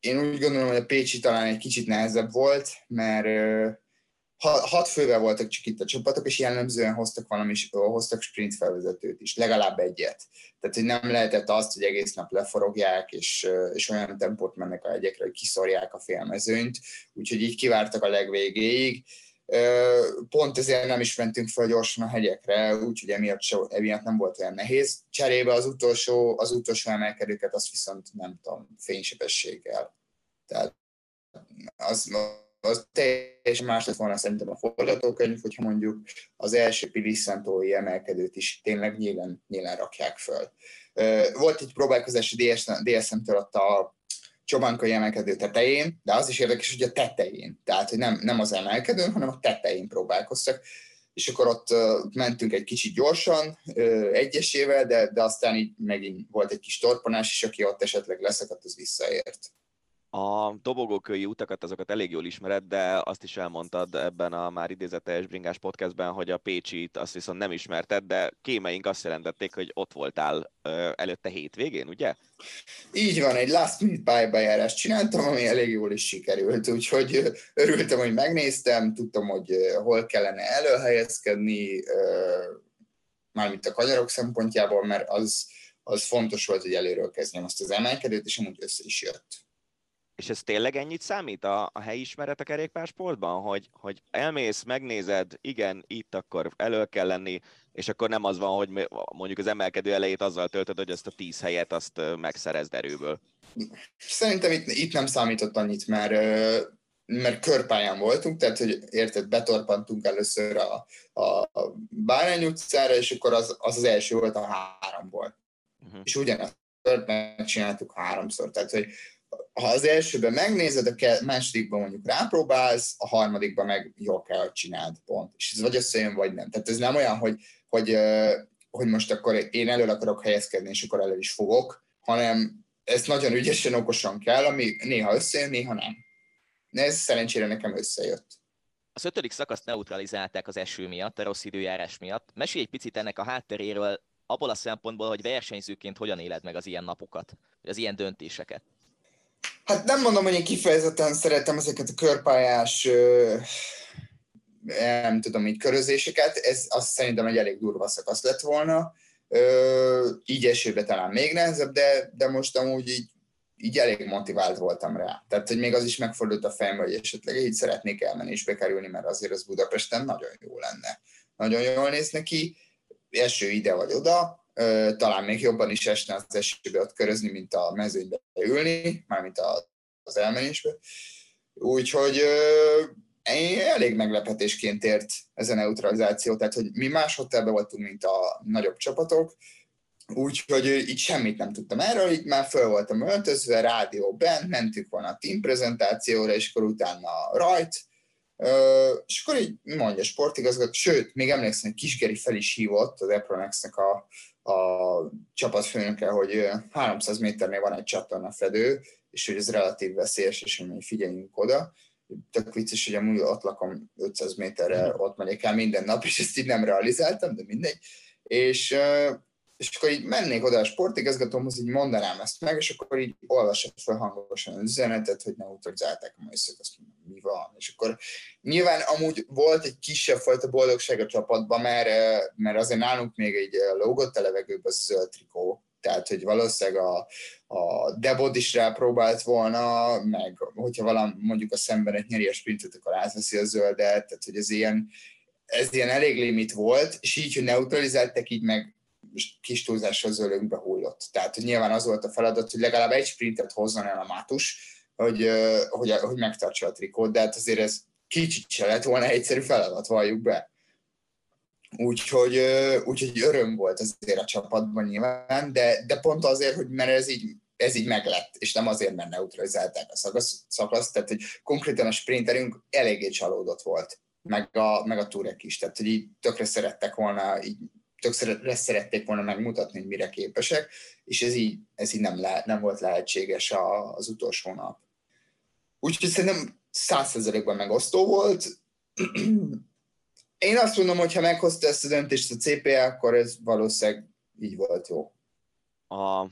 én úgy gondolom, hogy a Pécsi talán egy kicsit nehezebb volt, mert hat fővel voltak csak itt a csapatok, és jellemzően hoztak valami, hoztak sprint felvezetőt is, legalább egyet. Tehát, hogy nem lehetett azt, hogy egész nap leforogják, és, és olyan tempót mennek a hegyekre, hogy kiszorják a félmezőnyt, úgyhogy így kivártak a legvégéig. Pont ezért nem is mentünk fel gyorsan a hegyekre, úgyhogy emiatt, emiatt nem volt olyan nehéz. Cserébe az utolsó, az utolsó emelkedőket, azt viszont nem tudom, fénysebességgel. Tehát az, az teljesen más lett volna szerintem a forgatókönyv, hogyha mondjuk az első Pilissantói emelkedőt is tényleg nyílen, nyílen rakják föl. Volt egy próbálkozás a DSM-től ott a csobánkai emelkedő tetején, de az is érdekes, hogy a tetején, tehát hogy nem, nem az emelkedőn, hanem a tetején próbálkoztak, és akkor ott mentünk egy kicsit gyorsan, egyesével, de, de aztán így megint volt egy kis torpanás, és aki ott esetleg leszakadt, az visszaért. A dobogókői utakat azokat elég jól ismered, de azt is elmondtad ebben a már idézett teljes bringás podcastben, hogy a Pécsit azt viszont nem ismerted, de kémeink azt jelentették, hogy ott voltál ö, előtte hétvégén, ugye? Így van, egy last minute pályabejárást csináltam, ami elég jól is sikerült, úgyhogy örültem, hogy megnéztem, tudtam, hogy hol kellene előhelyezkedni, mármint a kanyarok szempontjából, mert az, az fontos volt, hogy előről kezdjem azt az emelkedőt, és amúgy össze is jött. És ez tényleg ennyit számít a, a helyi ismeret a kerékpársportban, hogy, hogy elmész, megnézed, igen, itt akkor elő kell lenni, és akkor nem az van, hogy mondjuk az emelkedő elejét azzal töltöd, hogy ezt a tíz helyet azt megszerezd erőből. Szerintem itt, itt nem számított annyit, mert, mert körpályán voltunk, tehát hogy érted, betorpantunk először a, a Bárány utcára, és akkor az az, az első volt a háromból. Uh-huh. És ugyanazt megcsináltuk háromszor, tehát hogy ha az elsőben megnézed, a másodikban mondjuk rápróbálsz, a harmadikban meg jól kell, hogy csináld, pont. És ez vagy összejön, vagy nem. Tehát ez nem olyan, hogy, hogy, hogy most akkor én elő akarok helyezkedni, és akkor elő is fogok, hanem ezt nagyon ügyesen, okosan kell, ami néha összejön, néha nem. De ez szerencsére nekem összejött. Az ötödik szakaszt neutralizálták az eső miatt, a rossz időjárás miatt. Mesélj egy picit ennek a hátteréről, abból a szempontból, hogy versenyzőként hogyan éled meg az ilyen napokat, az ilyen döntéseket. Hát nem mondom, hogy én kifejezetten szeretem ezeket a körpályás nem tudom, így körözéseket, ez azt szerintem egy elég durva szakasz lett volna. Így esőbe talán még nehezebb, de, de most amúgy így, így elég motivált voltam rá. Tehát, hogy még az is megfordult a fejembe, hogy esetleg így szeretnék elmenni és bekerülni, mert azért az Budapesten nagyon jó lenne. Nagyon jól néz neki, eső ide vagy oda, talán még jobban is esne az esőbe ott körözni, mint a mezőnybe ülni, mármint az elmenésbe. Úgyhogy elég meglepetésként ért ez a neutralizáció, tehát hogy mi más hotelben voltunk, mint a nagyobb csapatok, úgyhogy így semmit nem tudtam erről, így már föl voltam öltözve, rádió bent, mentük volna a team prezentációra, és akkor utána rajt, és akkor így mondja a sportigazgató, sőt, még emlékszem, hogy Kisgeri fel is hívott az Epronexnek a, a csapatfőnöke, hogy 300 méternél van egy fedő, és hogy ez relatív veszélyes, és hogy figyeljünk oda. Tök vicces, hogy amúgy ott lakom 500 méterre, mhm. ott megyek el minden nap, és ezt így nem realizáltam, de mindegy. És és akkor így mennék oda a sportigazgatómhoz, így mondanám ezt meg, és akkor így olvasok fel hangosan az üzenetet, hogy ne autorizálták a műszak, azt mondom, mi van. És akkor nyilván amúgy volt egy kisebb fajta boldogság a csapatban, mert, mert azért nálunk még egy lógott a levegőben az zöld trikó, tehát, hogy valószínűleg a, a Debod is rápróbált volna, meg hogyha valami mondjuk a szemben nyeri a sprintet, akkor átveszi a zöldet, tehát hogy ez ilyen, ez ilyen elég limit volt, és így, hogy neutralizáltak, így meg kis túlzással zölögbe hullott. Tehát nyilván az volt a feladat, hogy legalább egy sprintet hozzon el a Mátus, hogy, hogy, hogy megtartsa a trikót, de hát azért ez kicsit se lett volna egyszerű feladat, valljuk be. Úgyhogy, úgyhogy öröm volt azért a csapatban nyilván, de, de pont azért, hogy mert ez így, ez így meglett, és nem azért, mert neutralizálták a szakasz, szakasz tehát hogy konkrétan a sprinterünk eléggé csalódott volt, meg a, meg a túrek is, tehát hogy így tökre szerettek volna így többször szerették volna megmutatni, hogy mire képesek, és ez így, ez így nem, le, nem volt lehetséges a, az utolsó nap. Úgyhogy szerintem százszerzelékben megosztó volt. Én azt mondom, hogy ha meghozta ezt a döntést a CPA, akkor ez valószínűleg így volt jó. A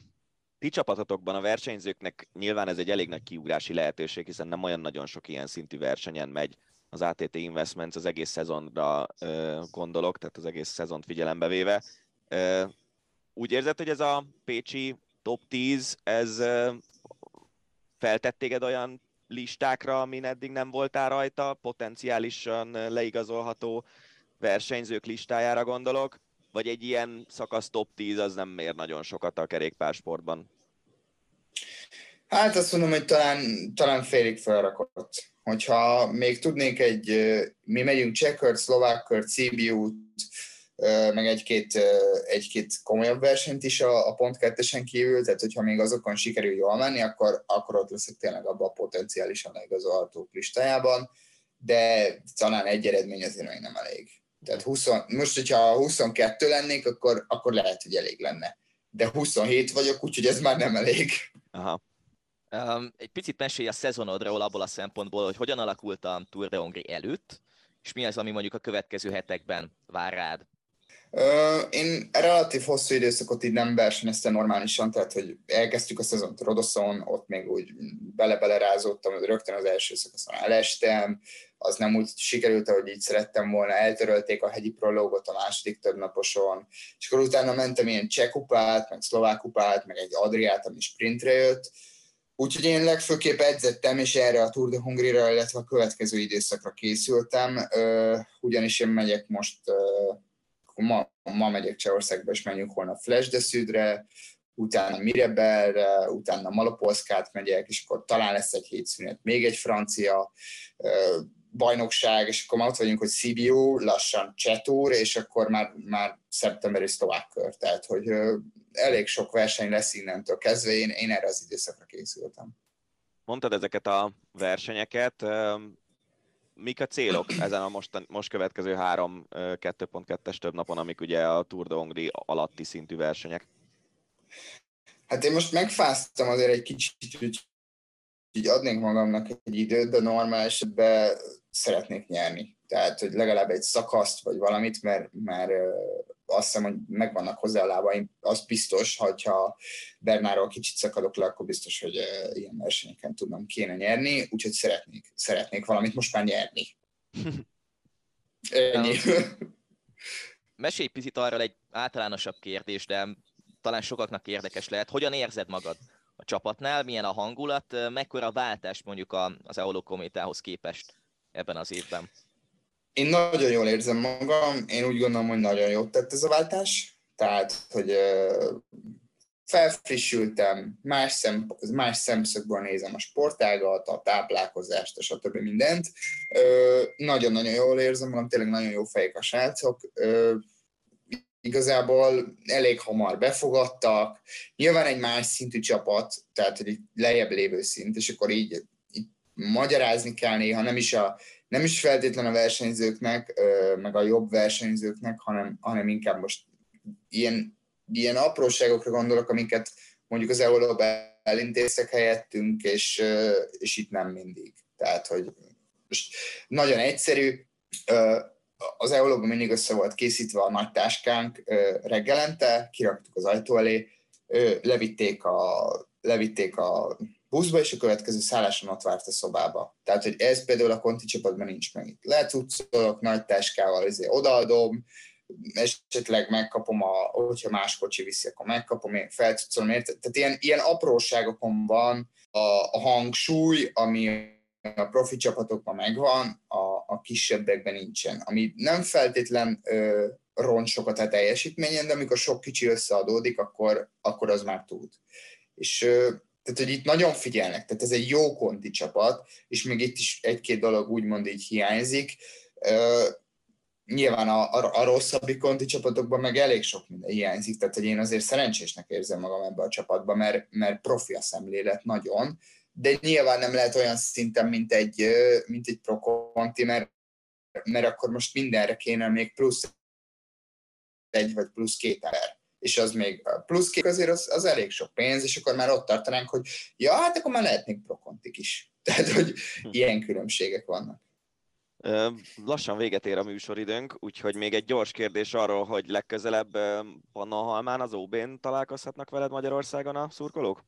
ti csapatotokban a versenyzőknek nyilván ez egy elég nagy kiugrási lehetőség, hiszen nem olyan nagyon sok ilyen szintű versenyen megy az ATT Investments az egész szezonra gondolok, tehát az egész szezont figyelembe véve. Úgy érzed, hogy ez a Pécsi top 10, ez feltett téged olyan listákra, amin eddig nem voltál rajta, potenciálisan leigazolható versenyzők listájára gondolok, vagy egy ilyen szakasz top 10 az nem mér nagyon sokat a kerékpársportban? Hát azt mondom, hogy talán, talán félig felrakott. Hogyha még tudnék egy, mi megyünk Csekkört, Szlovákkört, Cibiút, meg egy-két, egy-két komolyabb versenyt is a, a pont kettesen kívül, tehát hogyha még azokon sikerül jól menni, akkor, akkor ott leszek tényleg abban a potenciálisan igazolható listájában, de talán egy eredmény azért még nem elég. Tehát 20, most, hogyha 22 lennék, akkor, akkor lehet, hogy elég lenne. De 27 vagyok, úgyhogy ez már nem elég. Aha. Um, egy picit mesélj a szezonodról abból a szempontból, hogy hogyan alakult a Tour de Hongrie előtt, és mi az, ami mondjuk a következő hetekben vár rád? Én relatív hosszú időszakot így nem versenyeztem normálisan, tehát hogy elkezdtük a szezont Rodoszon, ott még úgy bele-bele rázódtam, rögtön az első szakaszon elestem, az nem úgy sikerült, ahogy így szerettem volna, eltörölték a hegyi prológot a második több naposon, és akkor utána mentem ilyen cseh kupát, meg szlovák kupát, meg egy Adriát, ami sprintre jött, Úgyhogy én legfőképp edzettem, és erre a Tour de Hongrie-ra, illetve a következő időszakra készültem, ugyanis én megyek most ma, ma megyek Csehországba, és menjünk holnap Flash de Szüdre, utána Mirebelre, utána Malopolszkát megyek, és akkor talán lesz egy hétszünet, még egy francia bajnokság, és akkor már ott vagyunk, hogy Sibiu, lassan Csetúr, és akkor már, már szeptemberi szlovák kör, tehát hogy elég sok verseny lesz innentől kezdve, én, én erre az időszakra készültem. Mondtad ezeket a versenyeket, mik a célok ezen a most, most következő három 2.2-es több napon, amik ugye a Tour de Hongrie alatti szintű versenyek? Hát én most megfáztam azért egy kicsit, hogy így adnék magamnak egy időt, de normál esetben szeretnék nyerni. Tehát, hogy legalább egy szakaszt, vagy valamit, mert, mert azt hiszem, hogy megvannak hozzá a lábaim, az biztos, hogyha Bernáról kicsit szakadok le, akkor biztos, hogy ilyen versenyeken tudnom kéne nyerni, úgyhogy szeretnék, szeretnék valamit most már nyerni. Ennyi. Mesélj picit arról egy általánosabb kérdés, de talán sokaknak érdekes lehet. Hogyan érzed magad a csapatnál? Milyen a hangulat? Mekkora váltás mondjuk az Eolokométához képest ebben az évben? Én nagyon jól érzem magam, én úgy gondolom, hogy nagyon jót tett ez a váltás, tehát, hogy felfrissültem, más, szem, más szemszögből nézem a sportágat, a táplálkozást, a stb. mindent. Nagyon-nagyon jól érzem magam, tényleg nagyon jó fejek a srácok. Igazából elég hamar befogadtak. Nyilván egy más szintű csapat, tehát egy lejjebb lévő szint, és akkor így magyarázni kell néha, nem is a nem is feltétlen a versenyzőknek, meg a jobb versenyzőknek, hanem, hanem inkább most ilyen, ilyen apróságokra gondolok, amiket mondjuk az eu elintéztek helyettünk, és, és itt nem mindig. Tehát, hogy most nagyon egyszerű, az eu mindig össze volt készítve a nagy táskánk reggelente, kiraktuk az ajtó elé, levitték a, levitték a buszba, és a következő szálláson ott várt a szobába. Tehát, hogy ez például a konti csapatban nincs meg. Lecucolok nagy táskával, ezért odaadom, esetleg megkapom, a, hogyha más kocsi viszi, akkor megkapom, én felcucolom, érted? Tehát ilyen, ilyen apróságokon van a, a hangsúly, ami a profi csapatokban megvan, a, a kisebbekben nincsen. Ami nem feltétlen ö, ront sokat a teljesítményen, de amikor sok kicsi összeadódik, akkor, akkor az már tud. És ö, tehát, hogy itt nagyon figyelnek, tehát ez egy jó konti csapat, és még itt is egy-két dolog úgymond így hiányzik. Uh, nyilván a, a, a rosszabbik konti csapatokban meg elég sok minden hiányzik, tehát hogy én azért szerencsésnek érzem magam ebbe a csapatba, mert, mert profi a szemlélet nagyon, de nyilván nem lehet olyan szinten, mint egy, mint egy pro konti, mert, mert akkor most mindenre kéne még plusz egy vagy plusz két ember és az még plusz két azért az, az elég sok pénz, és akkor már ott tartanánk, hogy ja, hát akkor már lehetnénk prokontik is. Tehát, hogy hm. ilyen különbségek vannak. Lassan véget ér a műsoridőnk, úgyhogy még egy gyors kérdés arról, hogy legközelebb Halmán az OB-n találkozhatnak veled Magyarországon a szurkolók?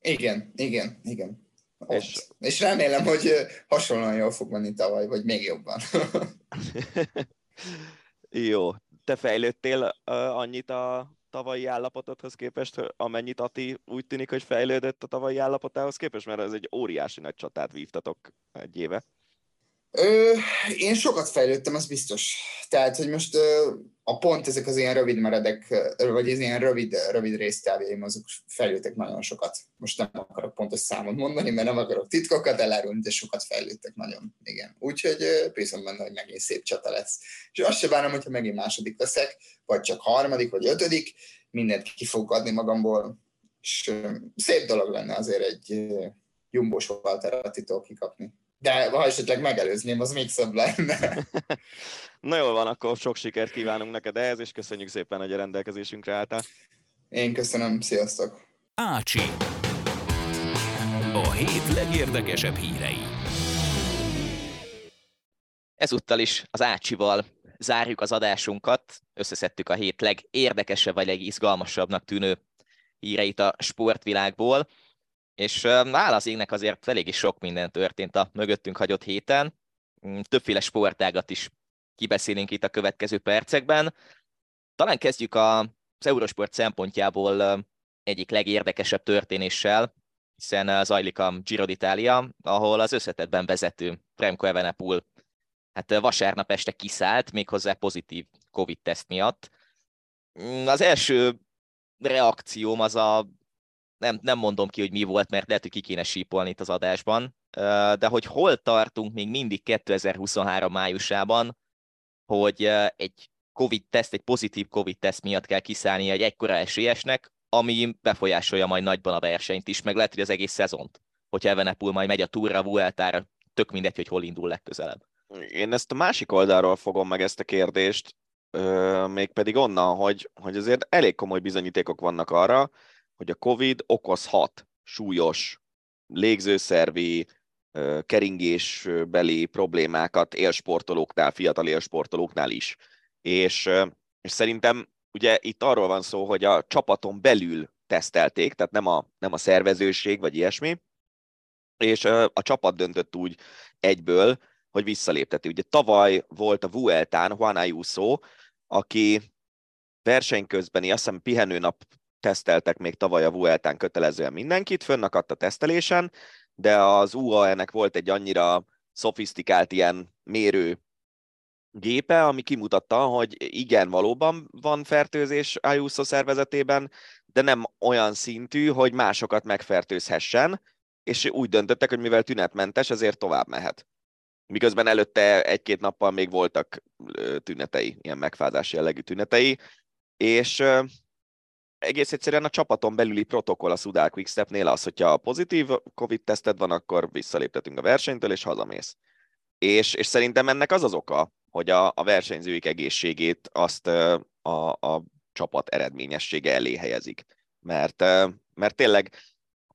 Igen, igen, igen. És... és remélem, hogy hasonlóan jól fog menni tavaly, vagy még jobban. Jó. Te fejlődtél annyit a tavalyi állapotodhoz képest, amennyit Ati úgy tűnik, hogy fejlődött a tavalyi állapotához képest, mert ez egy óriási nagy csatát vívtatok egy éve. Ö, én sokat fejlődtem, az biztos. Tehát, hogy most ö, a pont ezek az ilyen rövid meredek, vagy az ilyen rövid, rövid résztávjaim, azok fejlődtek nagyon sokat. Most nem akarok pontos számot mondani, mert nem akarok titkokat elárulni, de sokat fejlődtek nagyon, igen. Úgyhogy bízom benne, hogy megint szép csata lesz. És azt se bánom, hogyha megint második leszek, vagy csak harmadik, vagy ötödik, mindent ki fogok adni magamból, és szép dolog lenne azért egy jumbos Walter kikapni de ha esetleg megelőzném, az még szebb lenne. Na jól van, akkor sok sikert kívánunk neked ehhez, és köszönjük szépen, hogy a rendelkezésünkre álltál. Én köszönöm, sziasztok! Ácsi. A hét legérdekesebb hírei. Ezúttal is az Ácsival zárjuk az adásunkat, összeszedtük a hét legérdekesebb vagy legizgalmasabbnak tűnő híreit a sportvilágból és áll az égnek azért elég is sok minden történt a mögöttünk hagyott héten. Mm, többféle sportágat is kibeszélünk itt a következő percekben. Talán kezdjük az Eurosport szempontjából egyik legérdekesebb történéssel, hiszen zajlik a Giro d'Italia, ahol az összetetben vezető Remco Evenepoel hát vasárnap este kiszállt, méghozzá pozitív Covid-teszt miatt. Mm, az első reakcióm az a nem, nem mondom ki, hogy mi volt, mert lehet, hogy ki kéne sípolni itt az adásban, de hogy hol tartunk még mindig 2023 májusában, hogy egy COVID-teszt, egy pozitív COVID-teszt miatt kell kiszállni egy ekkora esélyesnek, ami befolyásolja majd nagyban a versenyt is, meg lehet, hogy az egész szezont, hogyha Evenepul majd megy a túra, Vueltára, tök mindegy, hogy hol indul legközelebb. Én ezt a másik oldalról fogom meg ezt a kérdést, mégpedig onnan, hogy, hogy azért elég komoly bizonyítékok vannak arra, hogy a COVID okozhat súlyos légzőszervi, keringésbeli problémákat élsportolóknál, fiatal élsportolóknál is. És, és szerintem ugye itt arról van szó, hogy a csapaton belül tesztelték, tehát nem a, nem a szervezőség vagy ilyesmi, és a csapat döntött úgy egyből, hogy visszalépteti. Ugye tavaly volt a Vueltán Juan Ayuso, aki verseny közbeni, azt hiszem pihenőnap teszteltek még tavaly a Vueltán kötelezően mindenkit, fönnakadt a tesztelésen, de az UAE-nek volt egy annyira szofisztikált ilyen mérő gépe, ami kimutatta, hogy igen, valóban van fertőzés Ayuso szervezetében, de nem olyan szintű, hogy másokat megfertőzhessen, és úgy döntöttek, hogy mivel tünetmentes, ezért tovább mehet. Miközben előtte egy-két nappal még voltak tünetei, ilyen megfázás jellegű tünetei, és egész egyszerűen a csapaton belüli protokoll a Sudal Quickstepnél az, hogyha pozitív Covid-teszted van, akkor visszaléptetünk a versenytől, és hazamész. És, és szerintem ennek az az oka, hogy a, a versenyzőik egészségét azt a, a csapat eredményessége elé helyezik. Mert, mert tényleg,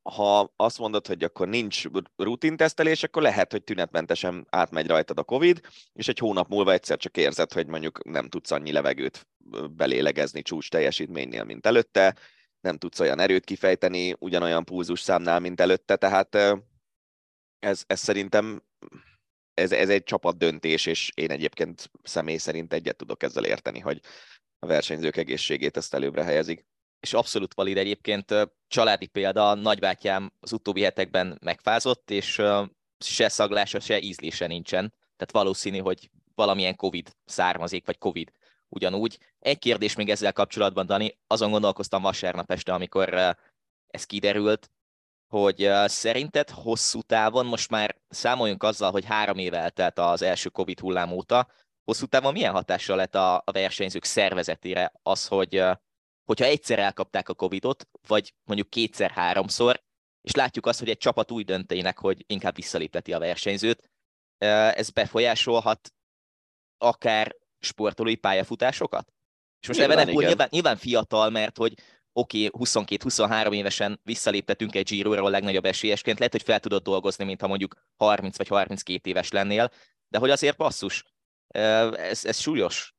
ha azt mondod, hogy akkor nincs rutintesztelés, akkor lehet, hogy tünetmentesen átmegy rajtad a COVID, és egy hónap múlva egyszer csak érzed, hogy mondjuk nem tudsz annyi levegőt belélegezni csúcs teljesítménynél, mint előtte, nem tudsz olyan erőt kifejteni ugyanolyan pulzus számnál, mint előtte, tehát ez, ez szerintem ez, ez egy csapat döntés, és én egyébként személy szerint egyet tudok ezzel érteni, hogy a versenyzők egészségét ezt előbbre helyezik. És abszolút valid egyébként családi példa, nagybátyám az utóbbi hetekben megfázott, és se szaglása, se ízlése nincsen. Tehát valószínű, hogy valamilyen Covid származik, vagy Covid ugyanúgy. Egy kérdés még ezzel kapcsolatban, Dani, azon gondolkoztam vasárnap este, amikor ez kiderült, hogy szerinted hosszú távon, most már számoljunk azzal, hogy három éve eltelt az első Covid hullám óta, hosszú távon milyen hatással lett a, versenyzők szervezetére az, hogy hogyha egyszer elkapták a Covidot, vagy mondjuk kétszer-háromszor, és látjuk azt, hogy egy csapat úgy döntének, hogy inkább visszalépteti a versenyzőt, ez befolyásolhat akár sportolói pályafutásokat? És most nyilván, nyilván, nyilván fiatal, mert hogy oké, okay, 22-23 évesen visszaléptetünk egy Giro-ról legnagyobb esélyesként, lehet, hogy fel tudod dolgozni, mintha mondjuk 30 vagy 32 éves lennél, de hogy azért basszus, ez, ez súlyos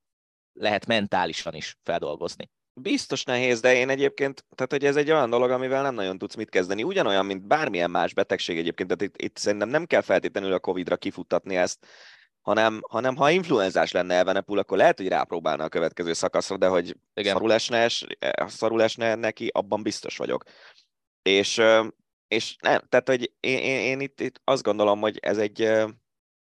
lehet mentálisan is feldolgozni. Biztos nehéz, de én egyébként, tehát hogy ez egy olyan dolog, amivel nem nagyon tudsz mit kezdeni. Ugyanolyan, mint bármilyen más betegség egyébként, tehát itt, itt szerintem nem kell feltétlenül a Covid-ra kifuttatni ezt, hanem, hanem ha influenzás lenne Evenepul, akkor lehet, hogy rápróbálna a következő szakaszra, de hogy Igen. szarul esne, szarul esne neki, abban biztos vagyok. És, és nem, tehát hogy én, én, én itt, itt azt gondolom, hogy ez egy,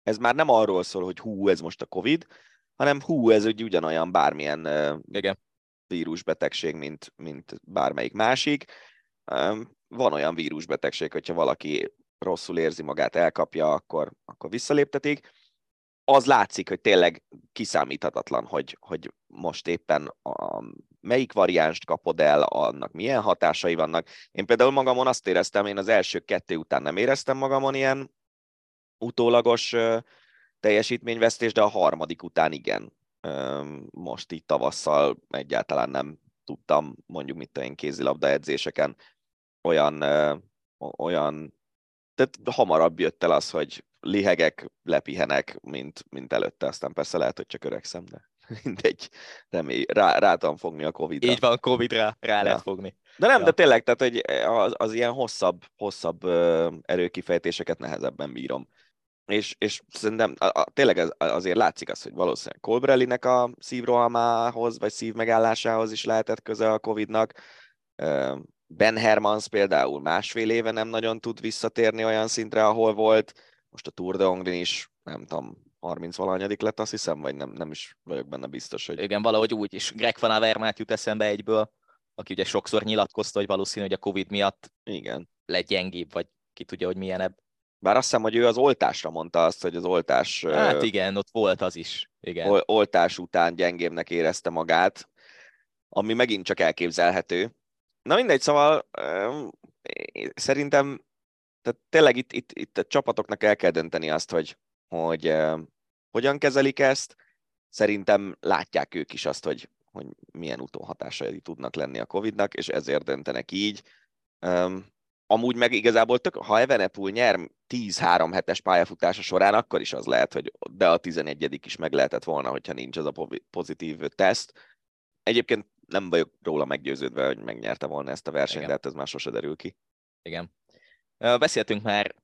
ez már nem arról szól, hogy hú, ez most a Covid, hanem hú, ez egy ugyanolyan bármilyen Igen. Vírusbetegség, mint, mint bármelyik másik. Van olyan vírusbetegség, hogyha valaki rosszul érzi magát, elkapja, akkor, akkor visszaléptetik. Az látszik, hogy tényleg kiszámíthatatlan, hogy, hogy most éppen a, melyik variánst kapod el, annak milyen hatásai vannak. Én például magamon azt éreztem, én az első kettő után nem éreztem magamon ilyen utólagos teljesítményvesztés, de a harmadik után igen. Most így tavasszal egyáltalán nem tudtam mondjuk mit én kézilabda edzéseken olyan, olyan tehát hamarabb jött el az, hogy lihegek, lepihenek, mint, mint előtte, aztán persze lehet, hogy csak öregszem, de mindegy, remély, rá, rá tudom fogni a Covid-ra. Így van, Covid-ra rá ja. lehet fogni. De nem, ja. de tényleg, tehát hogy az, az ilyen hosszabb, hosszabb erőkifejtéseket nehezebben bírom és, és szerintem a, a, tényleg ez, azért látszik az, hogy valószínűleg Colbrellinek a szívrohamához, vagy szívmegállásához is lehetett köze a Covid-nak. Ben Hermans például másfél éve nem nagyon tud visszatérni olyan szintre, ahol volt. Most a Tour de Hongrin is, nem tudom, 30 valanyadik lett, azt hiszem, vagy nem, nem is vagyok benne biztos, hogy... Igen, valahogy úgy is. Greg van Avermaet jut eszembe egyből, aki ugye sokszor nyilatkozta, hogy valószínű, hogy a Covid miatt Igen. lett gyengébb, vagy ki tudja, hogy milyenebb. Bár azt hiszem, hogy ő az oltásra mondta azt, hogy az oltás... Hát igen, ott volt az is. Igen. Oltás után gyengébbnek érezte magát, ami megint csak elképzelhető. Na mindegy, szóval szerintem tehát tényleg itt, itt, itt a csapatoknak el kell dönteni azt, hogy, hogy hogyan kezelik ezt. Szerintem látják ők is azt, hogy, hogy milyen utóhatásai tudnak lenni a Covid-nak, és ezért döntenek így. Amúgy meg igazából tök, ha Evenepul nyer 10-3 hetes pályafutása során, akkor is az lehet, hogy de a 11 is meg lehetett volna, hogyha nincs az a pozitív teszt. Egyébként nem vagyok róla meggyőződve, hogy megnyerte volna ezt a versenyt, Igen. de hát ez már sose derül ki. Igen. Beszéltünk már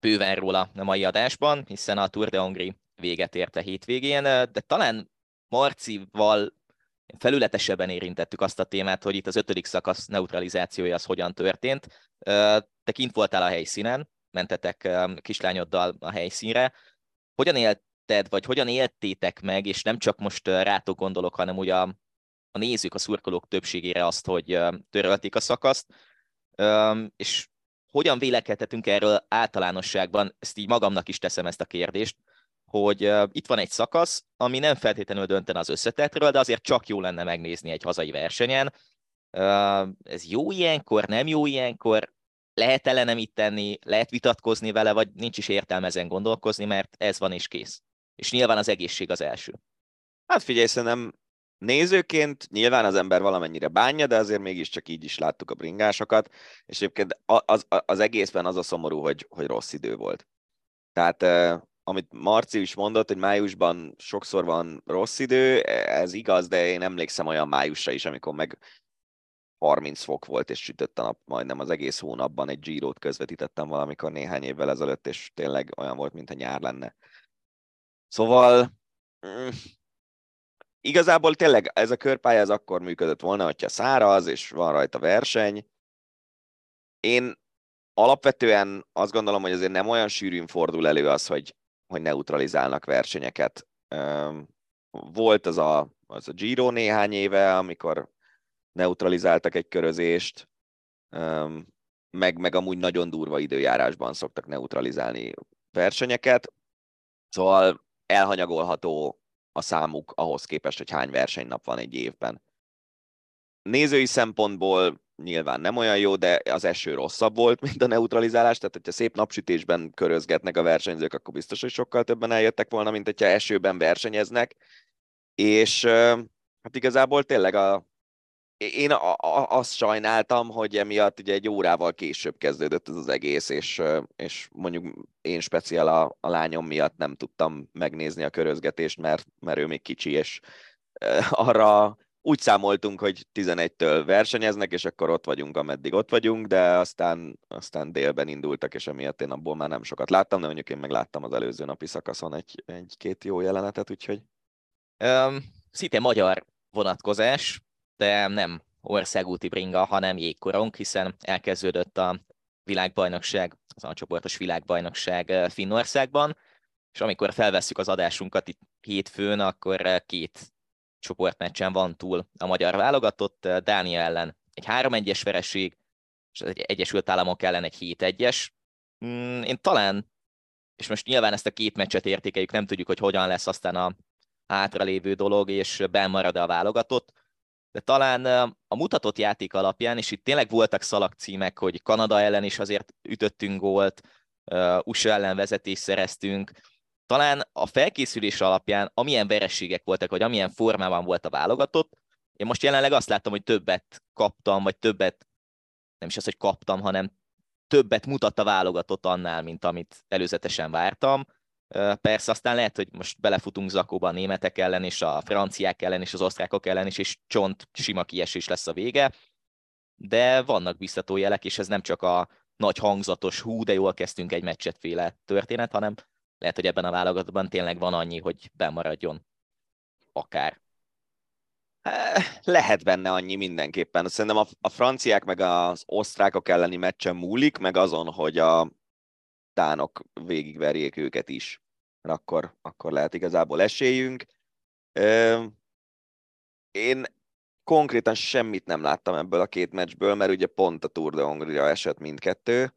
bőven róla a mai adásban, hiszen a Tour de Hongrie véget ért a hétvégén, de talán Marcival felületesebben érintettük azt a témát, hogy itt az ötödik szakasz neutralizációja az hogyan történt. Te kint voltál a helyszínen, mentetek kislányoddal a helyszínre. Hogyan élted, vagy hogyan éltétek meg, és nem csak most rátok gondolok, hanem ugye a, a nézők, a szurkolók többségére azt, hogy törölték a szakaszt, és hogyan vélekedhetünk erről általánosságban, ezt így magamnak is teszem ezt a kérdést, hogy itt van egy szakasz, ami nem feltétlenül döntene az összetetről, de azért csak jó lenne megnézni egy hazai versenyen. Ez jó ilyenkor, nem jó ilyenkor, lehet ellene mit tenni, lehet vitatkozni vele, vagy nincs is értelme ezen gondolkozni, mert ez van és kész. És nyilván az egészség az első. Hát figyelj, szerintem nézőként nyilván az ember valamennyire bánja, de azért mégiscsak így is láttuk a bringásokat, és egyébként az, az, az egészben az a szomorú, hogy, hogy rossz idő volt. Tehát amit Marci is mondott, hogy májusban sokszor van rossz idő, ez igaz, de én emlékszem olyan májusra is, amikor meg 30 fok volt, és sütött a nap majdnem az egész hónapban, egy Girot közvetítettem valamikor néhány évvel ezelőtt, és tényleg olyan volt, mintha nyár lenne. Szóval mm, igazából tényleg ez a körpálya ez akkor működött volna, hogyha száraz, és van rajta verseny. Én alapvetően azt gondolom, hogy azért nem olyan sűrűn fordul elő az, hogy hogy neutralizálnak versenyeket. Volt az a, az a Giro néhány éve, amikor neutralizáltak egy körözést, meg, meg amúgy nagyon durva időjárásban szoktak neutralizálni versenyeket, szóval elhanyagolható a számuk ahhoz képest, hogy hány versenynap van egy évben. Nézői szempontból nyilván nem olyan jó, de az eső rosszabb volt, mint a neutralizálás, tehát hogyha szép napsütésben körözgetnek a versenyzők, akkor biztos, hogy sokkal többen eljöttek volna, mint hogyha esőben versenyeznek, és hát igazából tényleg a, én a, a, azt sajnáltam, hogy emiatt ugye egy órával később kezdődött ez az egész, és, és mondjuk én speciál a, a lányom miatt nem tudtam megnézni a körözgetést, mert, mert ő még kicsi, és arra úgy számoltunk, hogy 11-től versenyeznek, és akkor ott vagyunk, ameddig ott vagyunk, de aztán, aztán délben indultak, és emiatt én abból már nem sokat láttam, de mondjuk én meg láttam az előző napi szakaszon egy, egy-két jó jelenetet, úgyhogy... Um, szinte magyar vonatkozás, de nem országúti bringa, hanem jégkorong, hiszen elkezdődött a világbajnokság, az a csoportos világbajnokság Finnországban, és amikor felvesszük az adásunkat itt hétfőn, akkor két csoportmeccsen van túl a magyar válogatott, Dánia ellen egy 3-1-es vereség, és az Egyesült Államok ellen egy 7-1-es. Mm, én talán, és most nyilván ezt a két meccset értékeljük, nem tudjuk, hogy hogyan lesz aztán a hátralévő dolog, és benn marad a válogatott, de talán a mutatott játék alapján, és itt tényleg voltak szalagcímek, hogy Kanada ellen is azért ütöttünk gólt, USA ellen vezetést szereztünk, talán a felkészülés alapján, amilyen verességek voltak, vagy amilyen formában volt a válogatott, én most jelenleg azt látom, hogy többet kaptam, vagy többet, nem is az, hogy kaptam, hanem többet mutat a válogatott annál, mint amit előzetesen vártam. Persze aztán lehet, hogy most belefutunk zakóba a németek ellen, és a franciák ellen, és az osztrákok ellen is, és csont sima kiesés lesz a vége, de vannak biztató jelek, és ez nem csak a nagy hangzatos hú, de jól kezdtünk egy meccset féle történet, hanem lehet, hogy ebben a válogatottban tényleg van annyi, hogy bemaradjon akár. Lehet benne annyi mindenképpen. Szerintem a, a franciák meg az osztrákok elleni meccsen múlik, meg azon, hogy a dánok végigverjék őket is. Akkor, akkor lehet igazából esélyünk. Én konkrétan semmit nem láttam ebből a két meccsből, mert ugye pont a Tour de Hongria esett mindkettő,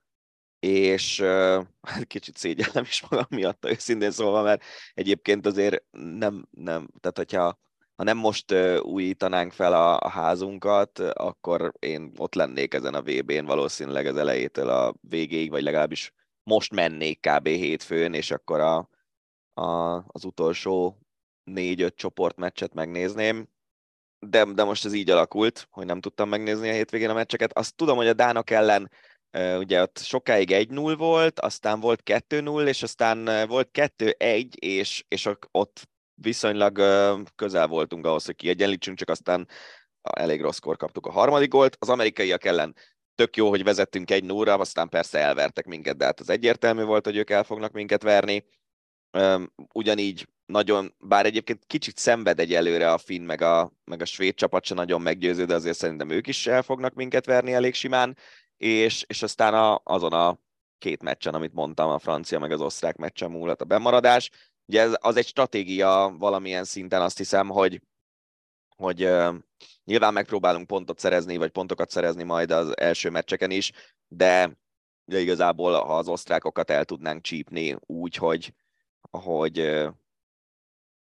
és uh, kicsit szégyellem is magam miatt, őszintén szólva, mert egyébként azért nem, nem tehát hogyha ha nem most uh, újítanánk fel a, a házunkat, akkor én ott lennék ezen a VB-n valószínűleg az elejétől a végéig, vagy legalábbis most mennék kb. hétfőn, és akkor a, a, az utolsó négy-öt csoportmeccset megnézném, de, de most ez így alakult, hogy nem tudtam megnézni a hétvégén a meccseket. Azt tudom, hogy a Dánok ellen ugye ott sokáig 1-0 volt, aztán volt 2-0, és aztán volt 2-1, és, és ott viszonylag közel voltunk ahhoz, hogy kiegyenlítsünk, csak aztán elég rosszkor kaptuk a harmadik gólt. Az amerikaiak ellen tök jó, hogy vezettünk egy 0 aztán persze elvertek minket, de hát az egyértelmű volt, hogy ők el fognak minket verni. Ugyanígy nagyon, bár egyébként kicsit szenved egy előre a finn, meg a, meg a svéd csapat se nagyon meggyőző, de azért szerintem ők is el fognak minket verni elég simán és, és aztán a, azon a két meccsen, amit mondtam, a francia meg az osztrák meccsen múlott a bemaradás. Ugye ez, az egy stratégia valamilyen szinten, azt hiszem, hogy, hogy uh, nyilván megpróbálunk pontot szerezni, vagy pontokat szerezni majd az első meccseken is, de ugye igazából ha az osztrákokat el tudnánk csípni úgy, hogy, hogy uh,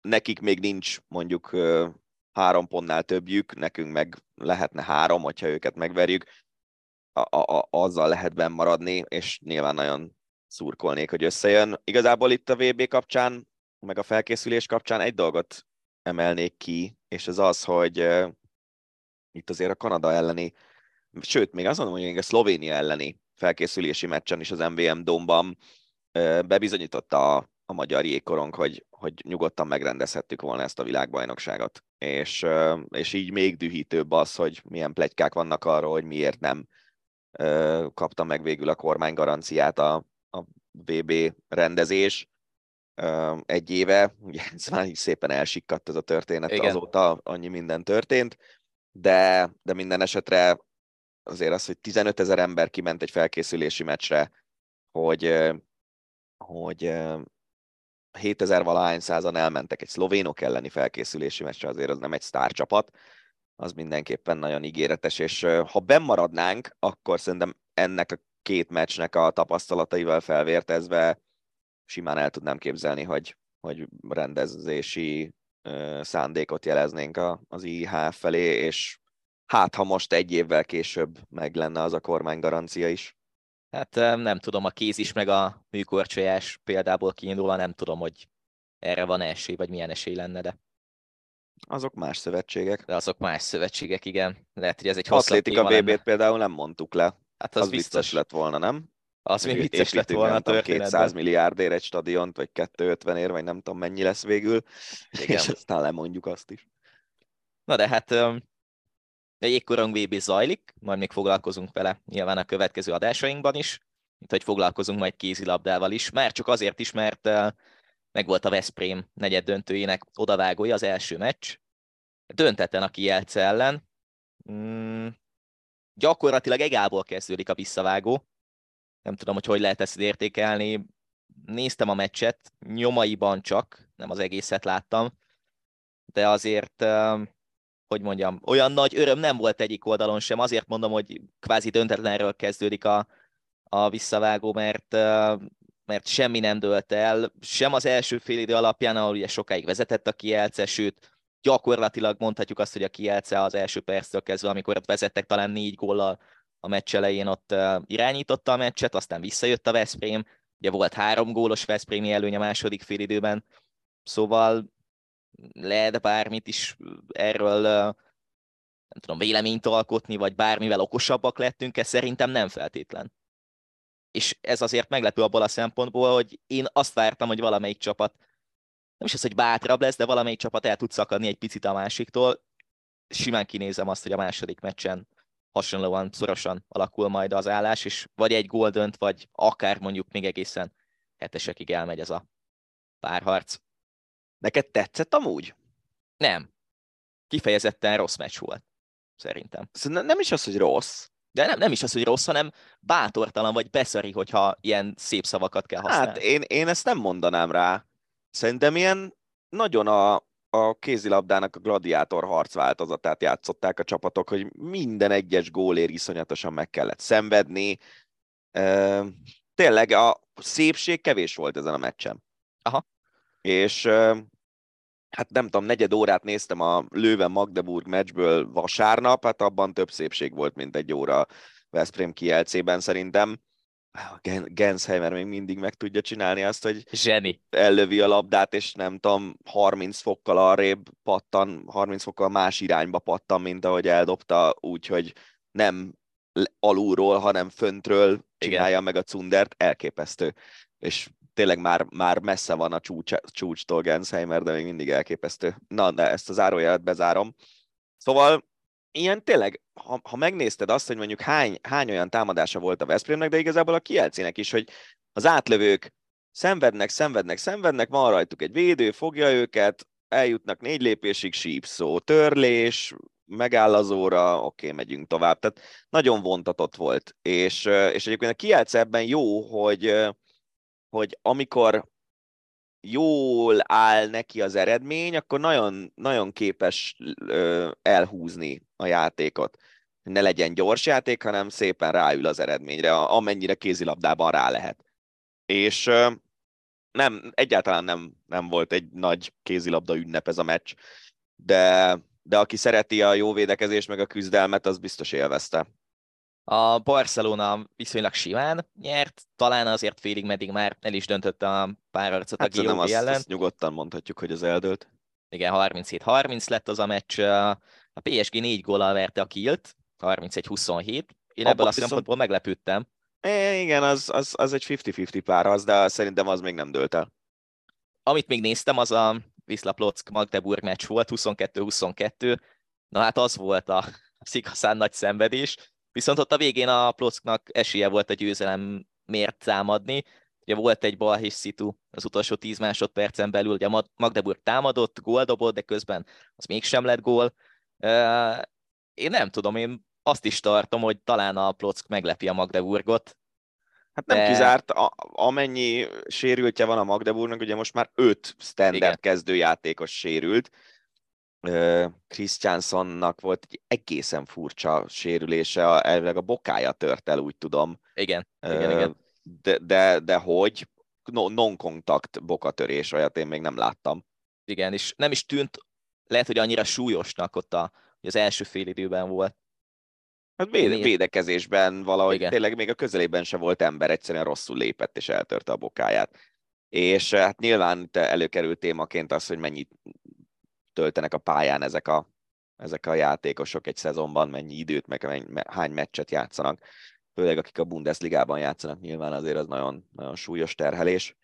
nekik még nincs mondjuk uh, három pontnál többjük, nekünk meg lehetne három, hogyha őket megverjük, a, a, azzal lehet benn maradni, és nyilván nagyon szurkolnék, hogy összejön. Igazából itt a VB kapcsán, meg a felkészülés kapcsán egy dolgot emelnék ki, és ez az, hogy uh, itt azért a Kanada elleni, sőt, még azt mondom, hogy a Szlovénia elleni felkészülési meccsen is az MVM domban bebizonyította a, a magyar jégkorong, hogy, hogy nyugodtan megrendezhettük volna ezt a világbajnokságot. És, és így még dühítőbb az, hogy milyen plegykák vannak arról, hogy miért nem kapta meg végül a kormány garanciát a, a VB rendezés egy éve, ugye ez már így szépen elsikkadt ez a történet, Igen. azóta annyi minden történt, de, de minden esetre azért az, hogy 15 ezer ember kiment egy felkészülési meccsre, hogy, hogy 7000 valahány százan elmentek egy szlovénok elleni felkészülési meccsre, azért az nem egy sztárcsapat, az mindenképpen nagyon ígéretes, és ha bemaradnánk, akkor szerintem ennek a két meccsnek a tapasztalataival felvértezve simán el tudnám képzelni, hogy, hogy rendezési szándékot jeleznénk az IHF felé, és hát ha most egy évvel később meg lenne az a kormány garancia is. Hát nem tudom, a kéz is, meg a műkorcsolyás példából kiindulva nem tudom, hogy erre van esély, vagy milyen esély lenne, de Azok más szövetségek. De azok más szövetségek, igen. Lehet, hogy ez egy Atlétika téma BB-t például nem mondtuk le. Hát Az, az, biztos biztos. lett volna, nem? Az még vicces lett volna a nem tudom, 200 történetben. milliárdért egy stadiont, vagy 250 ér, vagy nem tudom mennyi lesz végül, Igen. és aztán lemondjuk azt is. Na de hát a jégkorong VB zajlik, majd még foglalkozunk vele nyilván a következő adásainkban is, mint hogy foglalkozunk majd kézilabdával is, már csak azért is, mert uh, megvolt a Veszprém negyed döntőjének odavágója az első meccs. Döntetlen a Kielce ellen. Mm, gyakorlatilag egából kezdődik a visszavágó. Nem tudom, hogy hogy lehet ezt értékelni. Néztem a meccset, nyomaiban csak, nem az egészet láttam, de azért, um, hogy mondjam, olyan nagy öröm nem volt egyik oldalon sem. Azért mondom, hogy kvázi döntetlenről kezdődik a, a visszavágó, mert, uh, mert semmi nem dőlt el, sem az első fél idő alapján, ahol ugye sokáig vezetett a Kielce, sőt, gyakorlatilag mondhatjuk azt, hogy a Kielce az első perctől kezdve, amikor ott vezettek talán négy góllal a meccs elején, ott irányította a meccset, aztán visszajött a Veszprém, ugye volt három gólos Veszprémi előny a második fél időben, szóval lehet bármit is erről nem tudom, véleményt alkotni, vagy bármivel okosabbak lettünk, ez szerintem nem feltétlen. És ez azért meglepő abból a szempontból, hogy én azt vártam, hogy valamelyik csapat, nem is az, hogy bátrabb lesz, de valamelyik csapat el tud szakadni egy picit a másiktól. Simán kinézem azt, hogy a második meccsen hasonlóan szorosan alakul majd az állás, és vagy egy gól dönt, vagy akár mondjuk még egészen hetesekig elmegy ez a párharc. Neked tetszett amúgy? Nem. Kifejezetten rossz meccs volt, szerintem. Szóval nem is az, hogy rossz. De nem, nem is az, hogy rossz, hanem bátortalan vagy beszari, hogyha ilyen szép szavakat kell használni. Hát én, én ezt nem mondanám rá. Szerintem ilyen nagyon a, a kézilabdának a gladiátor harc változatát játszották a csapatok, hogy minden egyes gólér iszonyatosan meg kellett szenvedni. Ö, tényleg a szépség kevés volt ezen a meccsen. Aha. És hát nem tudom, negyed órát néztem a Löwen-Magdeburg meccsből vasárnap, hát abban több szépség volt, mint egy óra Veszprém kielcében szerintem. Gen- Gensheimer még mindig meg tudja csinálni azt, hogy Zseni. ellövi a labdát, és nem tudom, 30 fokkal arrébb pattan, 30 fokkal más irányba pattan, mint ahogy eldobta, úgyhogy nem alulról, hanem föntről csinálja meg a cundert, elképesztő. És tényleg már, már messze van a csúcs, csúcstól Gensheimer, de még mindig elképesztő. Na, de ezt az árójelet bezárom. Szóval ilyen tényleg, ha, ha megnézted azt, hogy mondjuk hány, hány olyan támadása volt a Veszprémnek, de igazából a Kielcének is, hogy az átlövők szenvednek, szenvednek, szenvednek, van rajtuk egy védő, fogja őket, eljutnak négy lépésig sípszó, törlés, megáll az óra, oké, megyünk tovább. Tehát nagyon vontatott volt. És, és egyébként a Kielce ebben jó, hogy, hogy amikor jól áll neki az eredmény, akkor nagyon, nagyon képes elhúzni a játékot. Ne legyen gyors játék, hanem szépen ráül az eredményre, amennyire kézilabdában rá lehet. És nem, egyáltalán nem, nem volt egy nagy kézilabda ünnep ez a meccs, de, de aki szereti a jó védekezést meg a küzdelmet, az biztos élvezte. A Barcelona viszonylag simán nyert, talán azért félig meddig már el is döntött a párharcot Hát a GOG azt, ellen. azt nyugodtan mondhatjuk, hogy az eldőlt. Igen, 37-30 lett az a meccs. A PSG négy góllal verte a Kilt, 31-27. Én Abba ebből a viszont- szempontból meglepődtem. É, igen, az, az, az egy 50-50 pár az, de szerintem az még nem dőlt el. Amit még néztem, az a Wisla Plock Magdeburg meccs volt, 22-22. Na hát az volt a, az igazán nagy szenvedés. Viszont ott a végén a Plocknak esélye volt a győzelem miért támadni. Ugye volt egy balhés szitu az utolsó 10 másodpercen belül, ugye Magdeburg támadott, gól dobott, de közben az mégsem lett gól. Én nem tudom, én azt is tartom, hogy talán a Plock meglepi a Magdeburgot. Hát nem De- kizárt, a, amennyi sérültje van a Magdeburgnak, ugye most már öt standard Igen. kezdőjátékos sérült. Christiansonnak volt egy egészen furcsa sérülése, a- elvileg a bokája tört el, úgy tudom. Igen, igen, igen. De, de, de hogy? No, non-kontakt bokatörés, olyat én még nem láttam. Igen, és nem is tűnt, lehet, hogy annyira súlyosnak ott a, az első fél időben volt. Hát véde, védekezésben valahogy Igen. tényleg még a közelében se volt ember, egyszerűen rosszul lépett és eltörte a bokáját. És hát nyilván előkerült témaként az, hogy mennyit töltenek a pályán ezek a, ezek a játékosok egy szezonban, mennyi időt, meg mennyi, hány meccset játszanak. Főleg akik a Bundesligában játszanak, nyilván azért az nagyon, nagyon súlyos terhelés.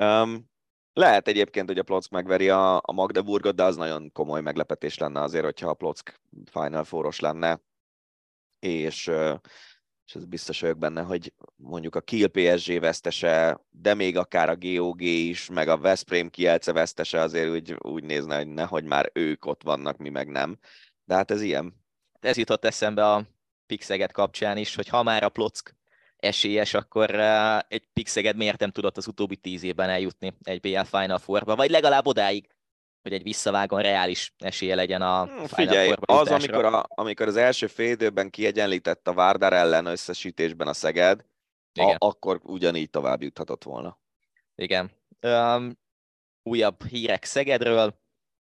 Um, lehet egyébként, hogy a Plock megveri a, a Magdeburgot, de az nagyon komoly meglepetés lenne azért, hogyha a Plock Final Four-os lenne, és és ez biztos vagyok benne, hogy mondjuk a Kiel PSG vesztese, de még akár a GOG is, meg a Veszprém Kielce vesztese azért úgy, úgy nézne, hogy nehogy már ők ott vannak, mi meg nem. De hát ez ilyen. Ez jutott eszembe a Pixeget kapcsán is, hogy ha már a Plock esélyes, akkor egy Pixeged miért nem tudott az utóbbi tíz évben eljutni egy BL Final Four-ba, vagy legalább odáig, hogy egy visszavágon reális esélye legyen a Figyelj, az, amikor, a, amikor az első fél időben kiegyenlített a Várdár ellen összesítésben a Szeged, a, akkor ugyanígy tovább juthatott volna. Igen. Um, újabb hírek Szegedről.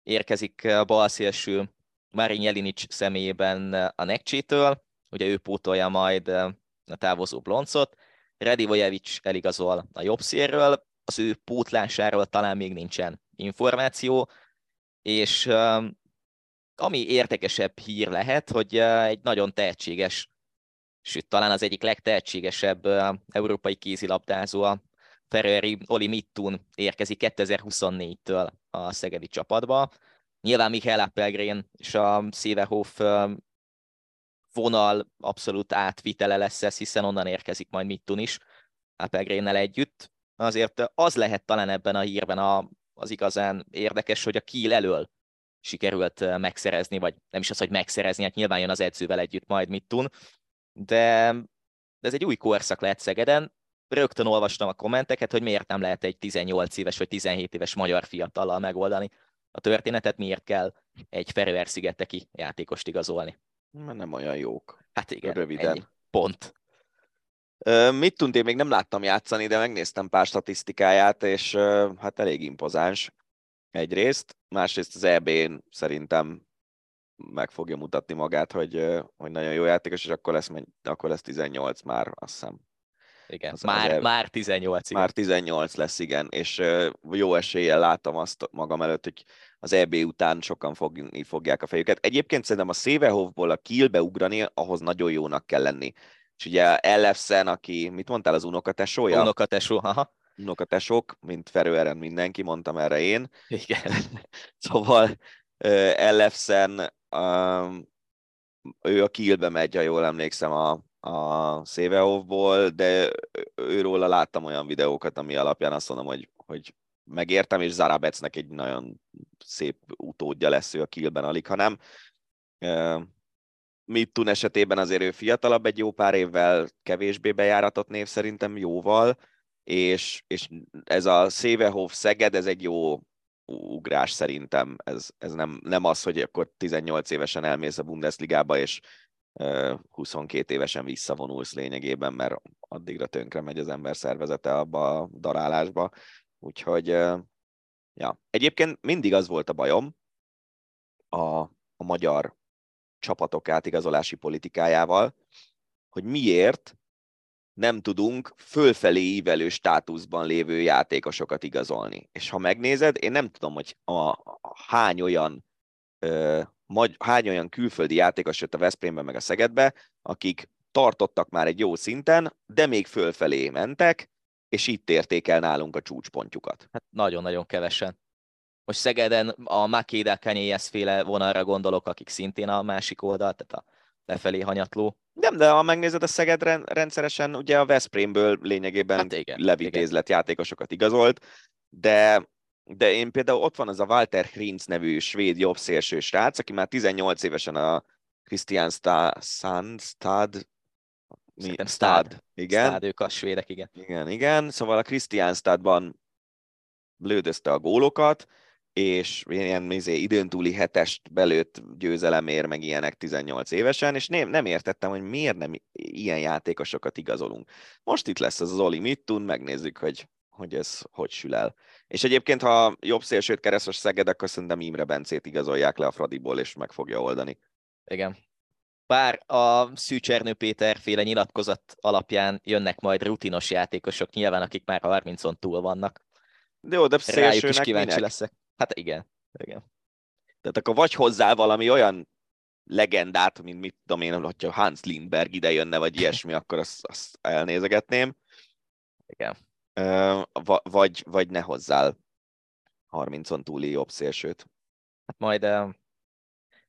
Érkezik balszélső Marin Jelinic személyében a Nekcsétől, ugye ő pótolja majd a távozó Bloncot. Redivojevic eligazol a jobb szélről, az ő pótlásáról talán még nincsen információ, és ami érdekesebb hír lehet, hogy egy nagyon tehetséges, sőt talán az egyik legtehetségesebb európai kézilabdázó, a Ferrari Oli Mittun érkezik 2024-től a szegedi csapatba. Nyilván Michael Appelgren és a Széverhof vonal abszolút átvitele lesz ez, hiszen onnan érkezik majd Mittun is Appelgrennel együtt. Azért az lehet talán ebben a hírben a, az igazán érdekes, hogy a Kiel elől sikerült megszerezni, vagy nem is az, hogy megszerezni, hát nyilván jön az edzővel együtt majd mit tun, de, de ez egy új korszak lehet Szegeden. Rögtön olvastam a kommenteket, hogy miért nem lehet egy 18 éves vagy 17 éves magyar fiatallal megoldani a történetet, miért kell egy Ferőer-szigeteki játékost igazolni. Mert nem olyan jók. Hát igen, Röviden. Ennyi. Pont. Mit tunt, én még nem láttam játszani, de megnéztem pár statisztikáját, és hát elég impozáns egyrészt. Másrészt az EB-n szerintem meg fogja mutatni magát, hogy, hogy nagyon jó játékos, és akkor lesz, akkor lesz 18 már, azt hiszem. Igen, az már, az már 18. Igen. Már 18 lesz, igen, és jó eséllyel látom azt magam előtt, hogy az EB után sokan fogni fogják a fejüket. Egyébként szerintem a Szévehovból a Kielbe ugrani, ahhoz nagyon jónak kell lenni. És ugye Ellefsen, aki, mit mondtál, az unokatesója? Unokatesó, aha. Unokatesók, mint Ferőeren mindenki, mondtam erre én. Igen. szóval Ellefsen, um, ő a Kielbe megy, ha jól emlékszem, a, a Szévehovból, de őróla láttam olyan videókat, ami alapján azt mondom, hogy, hogy megértem, és Zarabecnek egy nagyon szép utódja lesz ő a Kielben alig, hanem Mittun esetében azért ő fiatalabb egy jó pár évvel, kevésbé bejáratott név szerintem jóval, és, és ez a Szévehof Szeged, ez egy jó ugrás szerintem. Ez, ez nem, nem az, hogy akkor 18 évesen elmész a Bundesligába, és 22 évesen visszavonulsz lényegében, mert addigra tönkre megy az ember szervezete abba a darálásba. Úgyhogy, ja. Egyébként mindig az volt a bajom a, a magyar csapatok átigazolási politikájával, hogy miért nem tudunk fölfelé ívelő státuszban lévő játékosokat igazolni. És ha megnézed, én nem tudom, hogy a, a hány olyan ö, magy, hány olyan külföldi játékos jött a Veszprémbe meg a Szegedbe, akik tartottak már egy jó szinten, de még fölfelé mentek, és itt érték el nálunk a csúcspontjukat. Hát nagyon-nagyon kevesen. Most Szegeden a Makéda Kanyéhez féle vonalra gondolok, akik szintén a másik oldal, tehát a lefelé hanyatló. Nem, de ha megnézed a Szeged rendszeresen, ugye a Veszprémből lényegében hát igen, levitézlet igen. játékosokat igazolt, de de én például ott van az a Walter Hrinz nevű svéd jobbszélső srác, aki már 18 évesen a Christian Sandstad mi? Stad. Stad. Igen. Stad, ők a svédek, igen. Igen, igen. Szóval a Christian Stadban lődözte a gólokat, és ilyen izé, időn túli hetest belőtt győzelemért, meg ilyenek 18 évesen, és nem, nem értettem, hogy miért nem ilyen játékosokat igazolunk. Most itt lesz az, az Oli Mittun, megnézzük, hogy, hogy ez hogy sül el. És egyébként, ha jobb szélsőt keresztes Szeged, akkor szerintem Imre Bencét igazolják le a Fradiból, és meg fogja oldani. Igen. Bár a Szűcsernő Péter féle nyilatkozat alapján jönnek majd rutinos játékosok, nyilván akik már 30-on túl vannak. De jó, de Rájuk is kíváncsi minek? leszek. Hát igen. igen. Tehát akkor vagy hozzá valami olyan legendát, mint mit tudom én, hogyha Hans Lindberg ide jönne, vagy ilyesmi, akkor azt, azt elnézegetném. Igen. vagy, vagy ne hozzál 30-on túli jobb szélsőt. Hát majd uh,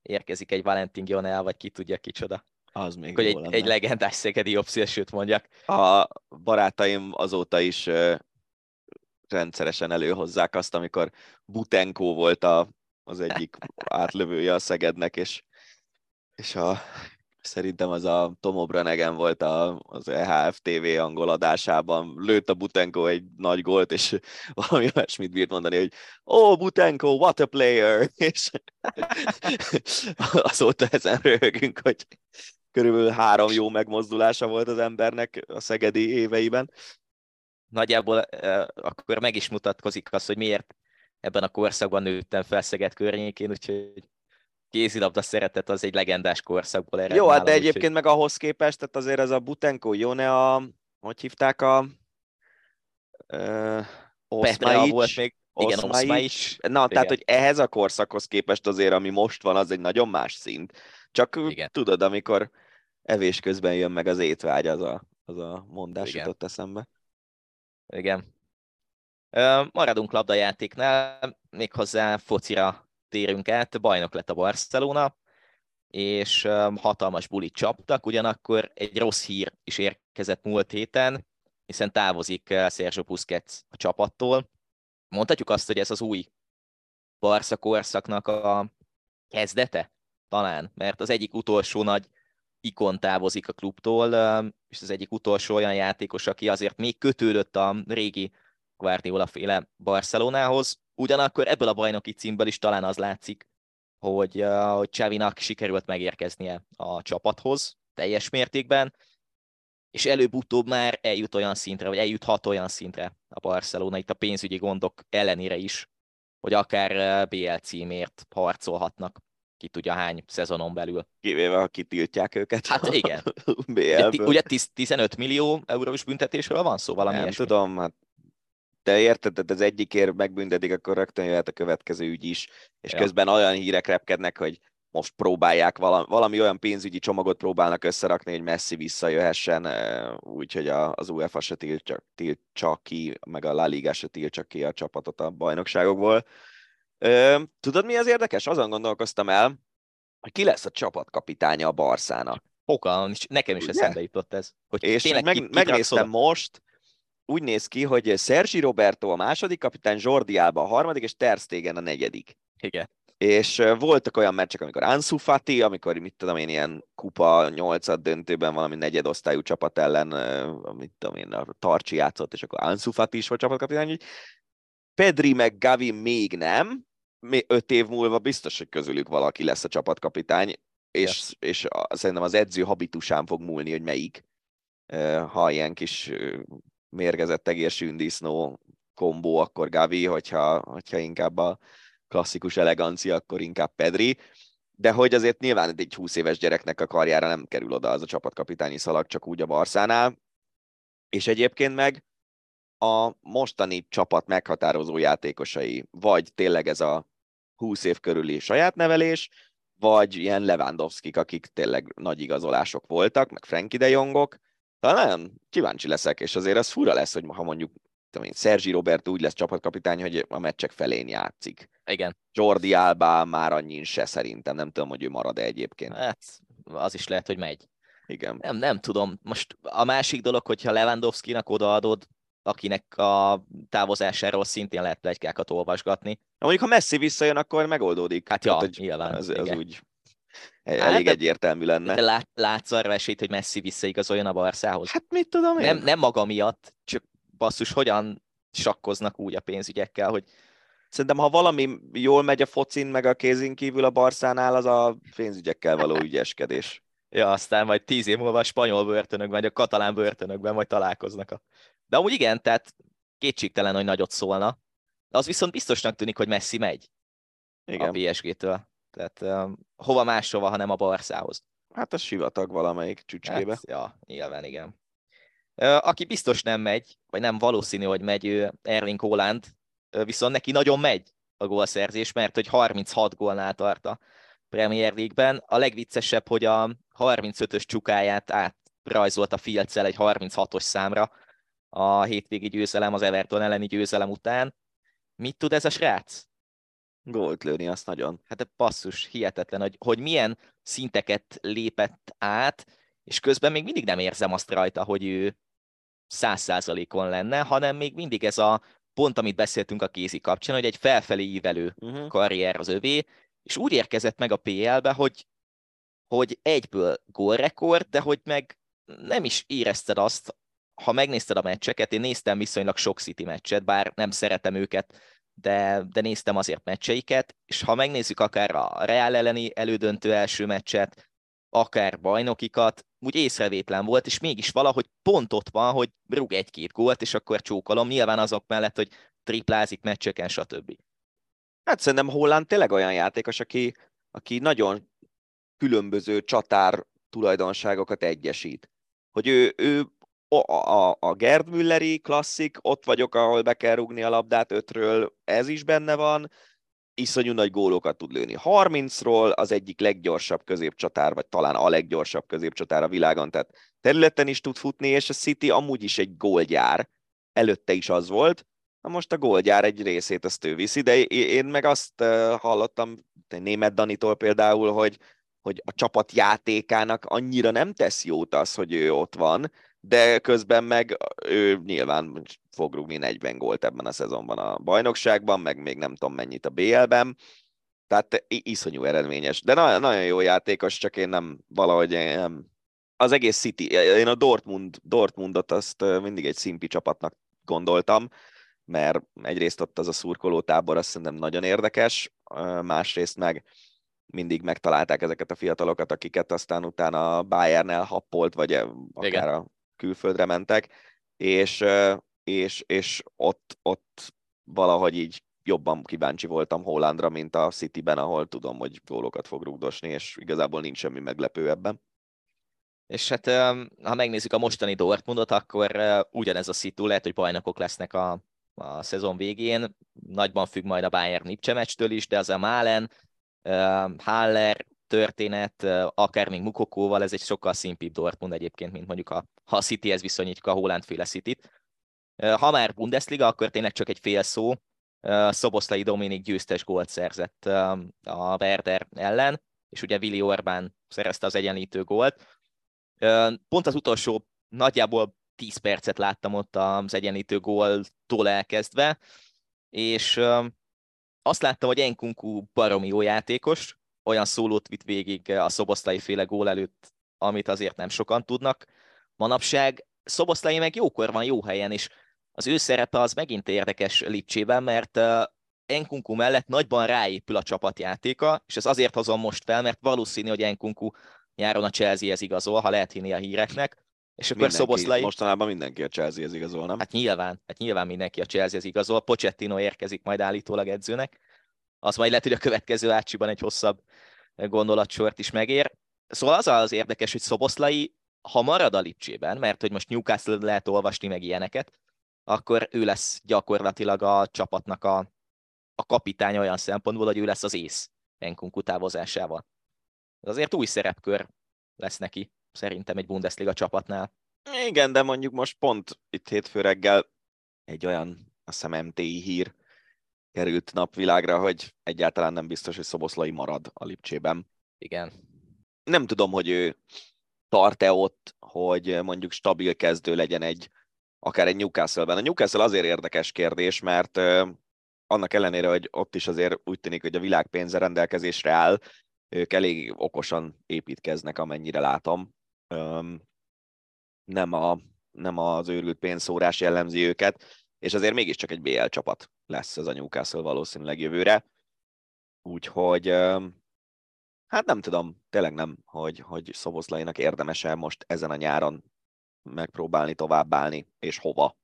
érkezik egy Valentin Gionel, vagy ki tudja kicsoda. Az még hogy egy, egy legendás szegedi jobb szélsőt mondjak. A barátaim azóta is uh, rendszeresen előhozzák azt, amikor Butenko volt a, az egyik átlövője a Szegednek, és, és a, szerintem az a Tomo Branegen volt a, az EHF TV angol adásában, lőtt a Butenko egy nagy gólt, és valami olyasmit bírt mondani, hogy oh, Butenko, what a player! És azóta ezen röhögünk, hogy körülbelül három jó megmozdulása volt az embernek a szegedi éveiben nagyjából akkor meg is mutatkozik az, hogy miért ebben a korszakban nőttem fel Szeged környékén, úgyhogy kézilabda szeretet az egy legendás korszakból ered Jó, hát de egyébként úgyhogy... meg ahhoz képest, tehát azért ez a Butenko, Jone a, hogy hívták a uh, Petra volt még, igen, Oszmaics. Na, igen. tehát, hogy ehhez a korszakhoz képest azért, ami most van, az egy nagyon más szint. Csak igen. tudod, amikor evés közben jön meg az étvágy, az a, az a mondás igen. jutott eszembe. Igen. Maradunk labdajátéknál, méghozzá focira térünk át, bajnok lett a Barcelona, és hatalmas bulit csaptak, ugyanakkor egy rossz hír is érkezett múlt héten, hiszen távozik Sergio Busquets a csapattól. Mondhatjuk azt, hogy ez az új Barca korszaknak a kezdete? Talán, mert az egyik utolsó nagy ikon távozik a klubtól, és az egyik utolsó olyan játékos, aki azért még kötődött a régi Guardiola féle Barcelonához. Ugyanakkor ebből a bajnoki címből is talán az látszik, hogy, hogy Csavinak sikerült megérkeznie a csapathoz teljes mértékben, és előbb-utóbb már eljut olyan szintre, vagy eljuthat olyan szintre a Barcelona itt a pénzügyi gondok ellenére is, hogy akár BL címért harcolhatnak ki tudja hány szezonon belül. Kivéve, ha kitiltják őket. Hát igen. Ugye, ugye 15 millió eurós büntetésről van szó valami Nem ilyesmi. tudom, hát de érted, az egyikért megbüntetik, akkor rögtön jöhet a következő ügy is, és ja. közben olyan hírek repkednek, hogy most próbálják, valami, valami olyan pénzügyi csomagot próbálnak összerakni, hogy Messi visszajöhessen, úgyhogy az UEFA se tiltsa, tiltsa ki, meg a La Liga se tiltsa ki a csapatot a bajnokságokból. Tudod, mi az érdekes? Azon gondolkoztam el, hogy ki lesz a csapatkapitánya a Barszának. Fogalmam, nekem is eszembe jutott ez. Hogy és meg, ki, megnéztem most, úgy néz ki, hogy Sergi Roberto a második kapitány, Jordi Alba a harmadik, és Ter Stegen a negyedik. Igen. És voltak olyan meccsek, amikor Ansu Fati, amikor mit tudom én, ilyen kupa nyolcad döntőben valami negyedosztályú csapat ellen, mit tudom én, a Tarcsi játszott, és akkor Ansu Fati is volt csapatkapitány, Pedri meg Gavi még nem, öt év múlva biztos, hogy közülük valaki lesz a csapatkapitány, és, ja. és szerintem az edző habitusán fog múlni, hogy melyik. Ha ilyen kis mérgezett egérsűndisznó kombó, akkor Gavi, hogyha, hogyha inkább a klasszikus elegancia, akkor inkább Pedri. De hogy azért nyilván egy 20 éves gyereknek a karjára nem kerül oda az a csapatkapitányi szalag, csak úgy a Barszánál. És egyébként meg a mostani csapat meghatározó játékosai, vagy tényleg ez a 20 év körüli saját nevelés, vagy ilyen Lewandowskik, akik tényleg nagy igazolások voltak, meg Frankie de Jongok. Talán kíváncsi leszek, és azért az fura lesz, hogy ha mondjuk tudom én, Sergi Robert úgy lesz csapatkapitány, hogy a meccsek felén játszik. Igen. Jordi Alba már annyi se szerintem, nem tudom, hogy ő marad-e egyébként. Hát, az is lehet, hogy megy. Igen. Nem, nem tudom. Most a másik dolog, hogyha Lewandowski-nak odaadod akinek a távozásáról szintén lehet plegykákat olvasgatni. Na mondjuk, ha Messi visszajön, akkor megoldódik. Hát ja, hát, nyilván. Ez, ez úgy hát, elég egyértelmű lenne. De lát, látsz arra esélyt, hogy Messi visszaigazoljon a Barszához? Hát mit tudom én? Nem, nem maga miatt, csak basszus, hogyan sakkoznak úgy a pénzügyekkel, hogy Szerintem, ha valami jól megy a focin, meg a kézin kívül a Barszánál, az a pénzügyekkel való ügyeskedés. ja, aztán majd tíz év múlva a spanyol börtönökben, vagy a katalán börtönökben majd találkoznak a de amúgy igen, tehát kétségtelen, hogy nagyot szólna. De az viszont biztosnak tűnik, hogy Messi megy igen. a PSG-től. Tehát um, hova máshova, hanem a Barszához. Hát a sivatag valamelyik csücskébe. Hát, ja, nyilván igen. Aki biztos nem megy, vagy nem valószínű, hogy megy, ő Erling Haaland, viszont neki nagyon megy a gólszerzés, mert hogy 36 gólnál tart a Premier League-ben. A legviccesebb, hogy a 35-ös csukáját átrajzolt a Filccel egy 36-os számra a hétvégi győzelem, az Everton elleni győzelem után. Mit tud ez a srác? Gólt lőni, azt nagyon. Hát a passzus, hihetetlen, hogy, hogy milyen szinteket lépett át, és közben még mindig nem érzem azt rajta, hogy ő száz százalékon lenne, hanem még mindig ez a pont, amit beszéltünk a kézi kapcsán, hogy egy felfelé ívelő uh-huh. karrier az övé, és úgy érkezett meg a PL-be, hogy, hogy egyből gólrekord, de hogy meg nem is érezted azt, ha megnézted a meccseket, én néztem viszonylag sok City meccset, bár nem szeretem őket, de, de néztem azért meccseiket, és ha megnézzük akár a Real elleni elődöntő első meccset, akár bajnokikat, úgy észrevétlen volt, és mégis valahogy pont ott van, hogy rúg egy-két gólt, és akkor csókolom, nyilván azok mellett, hogy triplázik meccseken, stb. Hát szerintem Holland tényleg olyan játékos, aki, aki nagyon különböző csatár tulajdonságokat egyesít. Hogy ő, ő a, a, Gerd Mülleri klasszik, ott vagyok, ahol be kell rúgni a labdát ötről, ez is benne van, iszonyú nagy gólokat tud lőni. 30-ról az egyik leggyorsabb középcsatár, vagy talán a leggyorsabb középcsatár a világon, tehát területen is tud futni, és a City amúgy is egy gólgyár, előtte is az volt, na most a gólgyár egy részét azt ő viszi, de én meg azt hallottam, német Danitól például, hogy, hogy a csapat játékának annyira nem tesz jót az, hogy ő ott van, de közben meg ő nyilván fog rúgni 40 gólt ebben a szezonban a bajnokságban, meg még nem tudom mennyit a BL-ben, tehát iszonyú eredményes. De nagyon, nagyon jó játékos, csak én nem valahogy nem, az egész City, én a Dortmund, Dortmundot azt mindig egy szimpi csapatnak gondoltam, mert egyrészt ott az a szurkoló tábor azt szerintem nagyon érdekes, másrészt meg mindig megtalálták ezeket a fiatalokat, akiket aztán utána Bayern elhappolt, vagy akár Igen. a külföldre mentek, és, és, és ott, ott valahogy így jobban kíváncsi voltam Hollandra, mint a Cityben, ahol tudom, hogy gólokat fog rugdosni, és igazából nincs semmi meglepő ebben. És hát, ha megnézzük a mostani Dortmundot, akkor ugyanez a szitu, lehet, hogy bajnokok lesznek a, a szezon végén, nagyban függ majd a Bayern Nipcse meccstől is, de az a Malen, Haller, történet, akár még Mukokóval, ez egy sokkal szimpibb Dortmund egyébként, mint mondjuk a, ha a Cityhez viszonyítjuk a Holland féle City-t. Ha már Bundesliga, akkor tényleg csak egy fél szó. Szoboszlai Dominik győztes gólt szerzett a Werder ellen, és ugye Willi Orbán szerezte az egyenlítő gólt. Pont az utolsó nagyjából 10 percet láttam ott az egyenlítő góltól elkezdve, és azt láttam, hogy Enkunku baromi jó játékos, olyan szólót vitt végig a szoboszlai féle gól előtt, amit azért nem sokan tudnak manapság. Szoboszlai meg jókor van jó helyen, és az ő szerepe az megint érdekes Lipcsében, mert Enkunku mellett nagyban ráépül a csapatjátéka, és ez azért hozom most fel, mert valószínű, hogy Enkunku nyáron a Chelsea-hez igazol, ha lehet hinni a híreknek, és akkor mindenki, Szoboszlai... Mostanában mindenki a Chelsea-hez igazol, nem? Hát nyilván, hát nyilván mindenki a Chelsea-hez igazol. Pochettino érkezik majd állítólag edzőnek. Az majd lehet, hogy a következő ácsiban egy hosszabb gondolatsort is megér. Szóval az az érdekes, hogy Szoboszlai, ha marad a Lipcsében, mert hogy most Newcastle lehet olvasni meg ilyeneket, akkor ő lesz gyakorlatilag a csapatnak a, a kapitány olyan szempontból, hogy ő lesz az ész Enkunku távozásával. Ez azért új szerepkör lesz neki, szerintem egy Bundesliga csapatnál. Igen, de mondjuk most pont itt hétfő reggel egy olyan, azt hiszem MTI hír került napvilágra, hogy egyáltalán nem biztos, hogy Szoboszlai marad a Lipcsében. Igen. Nem tudom, hogy ő tart-e ott, hogy mondjuk stabil kezdő legyen egy, akár egy Newcastle-ben. A Newcastle azért érdekes kérdés, mert annak ellenére, hogy ott is azért úgy tűnik, hogy a világ pénze rendelkezésre áll, ők elég okosan építkeznek, amennyire látom. Nem, a, nem az őrült pénzszórás jellemzi őket, és azért mégiscsak egy BL csapat lesz ez a Newcastle valószínűleg jövőre. Úgyhogy hát nem tudom, tényleg nem, hogy, hogy Szoboszlainak érdemese most ezen a nyáron megpróbálni továbbállni, és hova.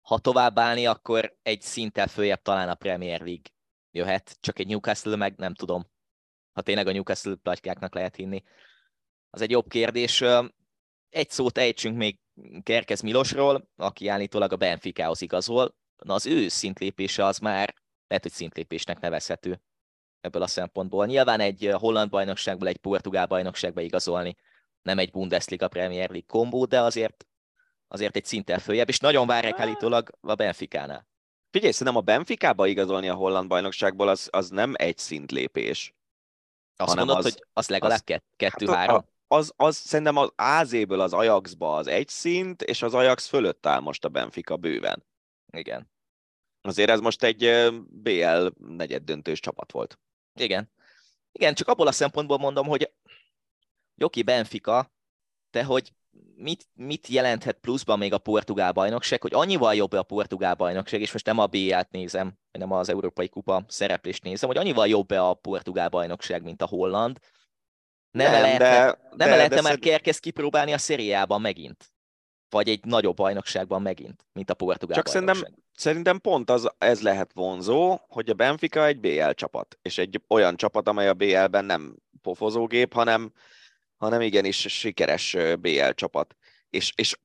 Ha továbbállni, akkor egy szinttel följebb talán a Premier League jöhet, csak egy Newcastle meg nem tudom. Ha tényleg a Newcastle platykáknak lehet hinni. Az egy jobb kérdés. Egy szót ejtsünk még Kerkez Milosról, aki állítólag a Benficához igazol. Na az ő szintlépése az már lehet, hogy szintlépésnek nevezhető ebből a szempontból. Nyilván egy holland bajnokságból egy portugál bajnokságba igazolni, nem egy Bundesliga Premier League kombó, de azért, azért egy szinten följebb, és nagyon várják állítólag a Benficánál. Figyelj, szerintem a Benficába igazolni a holland bajnokságból az, az nem egy szintlépés. Azt mondod, az, hogy az legalább az, kettő-három? Hát az, az, szerintem az AZ-ből az Ajaxba az egy szint, és az Ajax fölött áll most a Benfica bőven. Igen. Azért ez most egy BL negyeddöntős csapat volt. Igen. Igen, csak abból a szempontból mondom, hogy Joki Benfica, te hogy mit, mit jelenthet pluszban még a portugál bajnokság, hogy annyival jobb a portugál bajnokság, és most nem a BL-t nézem, nem az Európai Kupa szereplést nézem, hogy annyival jobb a portugál bajnokság, mint a holland. Nem, nem lehetne, de, nem de, lehetne de már szed... Kerkez kipróbálni a szériában megint? Vagy egy nagyobb bajnokságban megint, mint a portugál Csak bajnokság. szerintem, szerintem pont az, ez lehet vonzó, hogy a Benfica egy BL csapat, és egy olyan csapat, amely a BL-ben nem pofozógép, hanem hanem igenis sikeres BL csapat. És, és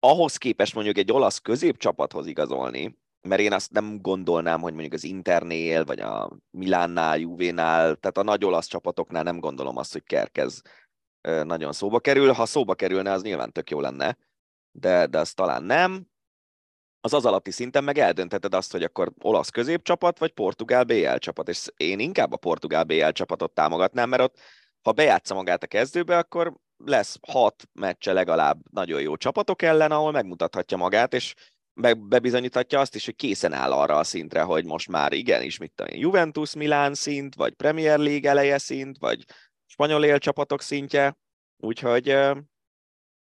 ahhoz képest mondjuk egy olasz középcsapathoz igazolni, mert én azt nem gondolnám, hogy mondjuk az Internél, vagy a Milánnál, Juvénál, tehát a nagy olasz csapatoknál nem gondolom azt, hogy Kerkez nagyon szóba kerül. Ha szóba kerülne, az nyilván tök jó lenne, de, de az talán nem. Az az alatti szinten meg eldöntheted azt, hogy akkor olasz középcsapat, vagy portugál BL csapat, és én inkább a portugál BL csapatot támogatnám, mert ott ha bejátsza magát a kezdőbe, akkor lesz hat meccse legalább nagyon jó csapatok ellen, ahol megmutathatja magát, és meg bebizonyíthatja azt is, hogy készen áll arra a szintre, hogy most már igenis, mit tudom Juventus Milán szint, vagy Premier League eleje szint, vagy spanyol élcsapatok szintje, úgyhogy uh,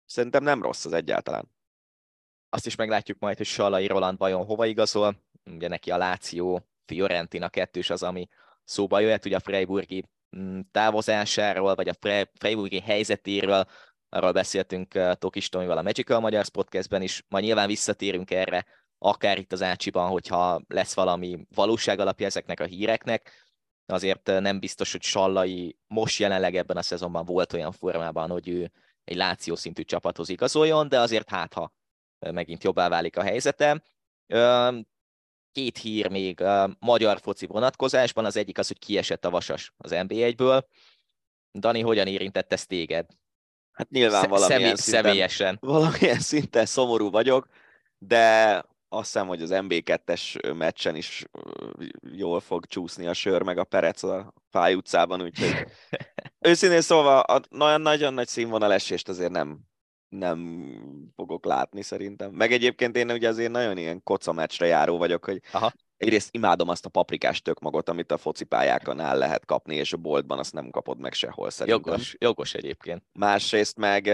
szerintem nem rossz az egyáltalán. Azt is meglátjuk majd, hogy Salai Roland vajon hova igazol. Ugye neki a Láció, Fiorentina kettős az, ami szóba jöhet, ugye a Freiburgi Mm, távozásáról, vagy a Freiburgi helyzetéről, arról beszéltünk uh, Tokis Tomival a Magical Magyar podcastben is, majd nyilván visszatérünk erre, akár itt az Ácsiban, hogyha lesz valami valóság alapja ezeknek a híreknek, azért uh, nem biztos, hogy Sallai most jelenleg ebben a szezonban volt olyan formában, hogy ő egy láció szintű csapathoz igazoljon, de azért hát, ha uh, megint jobbá válik a helyzete két hír még a magyar foci vonatkozásban. Az egyik az, hogy kiesett a Vasas az NB1-ből. Dani, hogyan érintett ez téged? Hát nyilván valamilyen Személy, szinten, személyesen. Valamilyen szinten szomorú vagyok, de azt hiszem, hogy az MB2-es meccsen is jól fog csúszni a sör, meg a perec a Fáj utcában, úgyhogy őszintén szóval a nagyon-nagyon nagy színvonalesést azért nem, nem fogok látni szerintem. Meg egyébként én ugye azért nagyon ilyen koca meccsre járó vagyok, hogy Aha. Egyrészt imádom azt a paprikás tökmagot, amit a focipályákon el lehet kapni, és a boltban azt nem kapod meg sehol szerintem. Jogos, jogos egyébként. Másrészt meg,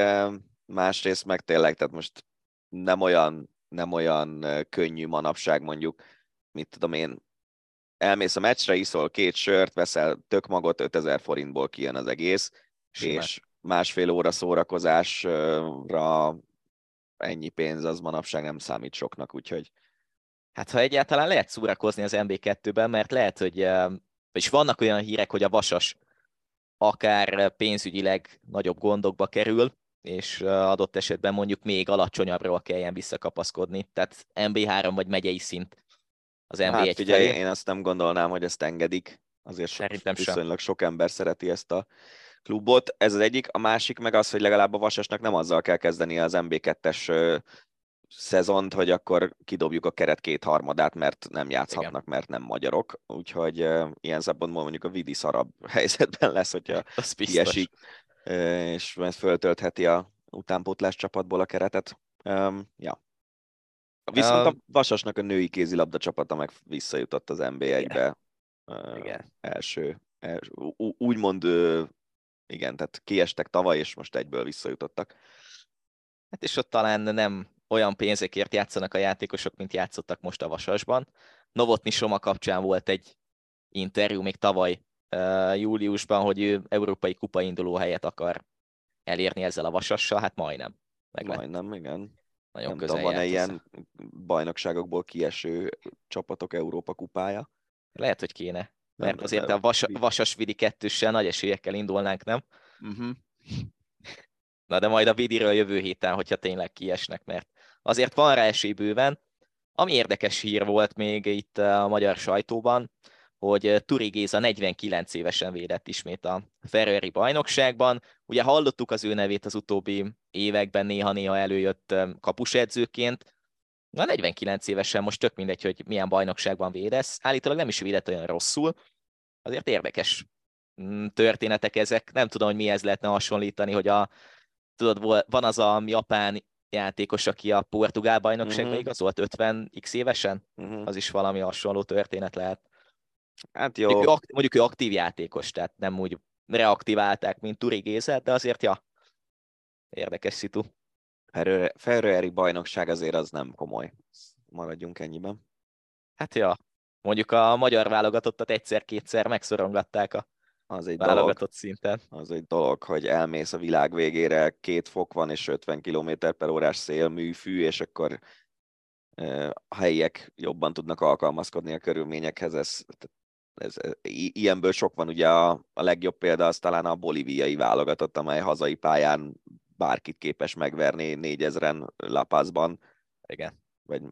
másrészt meg tényleg, tehát most nem olyan, nem olyan könnyű manapság mondjuk, mit tudom én, elmész a meccsre, iszol két sört, veszel tökmagot, 5000 forintból kijön az egész, Simán. és másfél óra szórakozásra ennyi pénz az manapság nem számít soknak, úgyhogy... Hát ha egyáltalán lehet szórakozni az MB2-ben, mert lehet, hogy és vannak olyan hírek, hogy a Vasas akár pénzügyileg nagyobb gondokba kerül, és adott esetben mondjuk még alacsonyabbról kelljen visszakapaszkodni. Tehát MB3 vagy megyei szint az MB1 hát, ugye, én azt nem gondolnám, hogy ezt engedik. Azért so, viszonylag sok ember szereti ezt a klubot. Ez az egyik. A másik meg az, hogy legalább a Vasasnak nem azzal kell kezdeni az MB2-es szezont, hogy akkor kidobjuk a keret kétharmadát, mert nem játszhatnak, Igen. mert nem magyarok. Úgyhogy uh, ilyen szempontból mondjuk a Vidi szarabb helyzetben lesz, hogyha kiesik, uh, és föltöltheti a utánpótlás csapatból a keretet. Um, ja. Viszont a Vasasnak a női kézilabda csapata meg visszajutott az NB1-be. Uh, Igen. Első, első úgymond igen, tehát kiestek tavaly, és most egyből visszajutottak. Hát és ott talán nem olyan pénzekért játszanak a játékosok, mint játszottak most a Vasasban. Novotni Soma kapcsán volt egy interjú még tavaly uh, júliusban, hogy ő európai kupa induló helyet akar elérni ezzel a Vasassal, hát majdnem. Meg majdnem, igen. Nagyon nem közel van-e ilyen bajnokságokból kieső csapatok Európa kupája? Lehet, hogy kéne. Mert nem, azért a vas, Vasasvidi kettőssel nagy esélyekkel indulnánk, nem? Uh-huh. Na de majd a Vidiről jövő héten, hogyha tényleg kiesnek, mert azért van rá esély bőven. Ami érdekes hír volt még itt a magyar sajtóban, hogy Turi Géza 49 évesen védett ismét a Ferrari bajnokságban. Ugye hallottuk az ő nevét az utóbbi években, néha-néha előjött kapusedzőként. Na 49 évesen most tök mindegy, hogy milyen bajnokságban védesz. Állítólag nem is védett olyan rosszul. Azért érdekes mm, történetek ezek. Nem tudom, hogy mihez lehetne hasonlítani, hogy a, tudod, van az a japán játékos, aki a portugál bajnokságban uh-huh. igazolt 50x évesen, uh-huh. az is valami hasonló történet lehet. Hát jó. Mondjuk ő, mondjuk ő aktív játékos, tehát nem úgy reaktiválták, mint Turi Gézet, de azért, ja, érdekes szitu. Ferrari bajnokság azért az nem komoly. Maradjunk ennyiben. Hát ja, mondjuk a magyar válogatottat egyszer-kétszer megszorongatták a az egy válogatott dolog, szinten. Az egy dolog, hogy elmész a világ végére, két fok van és 50 km per órás szél, műfű, és akkor a helyiek jobban tudnak alkalmazkodni a körülményekhez. Ez, ez, ilyenből sok van, ugye a, a legjobb példa az talán a bolíviai válogatott, amely hazai pályán bárkit képes megverni négyezren lapázban. Igen. Vagy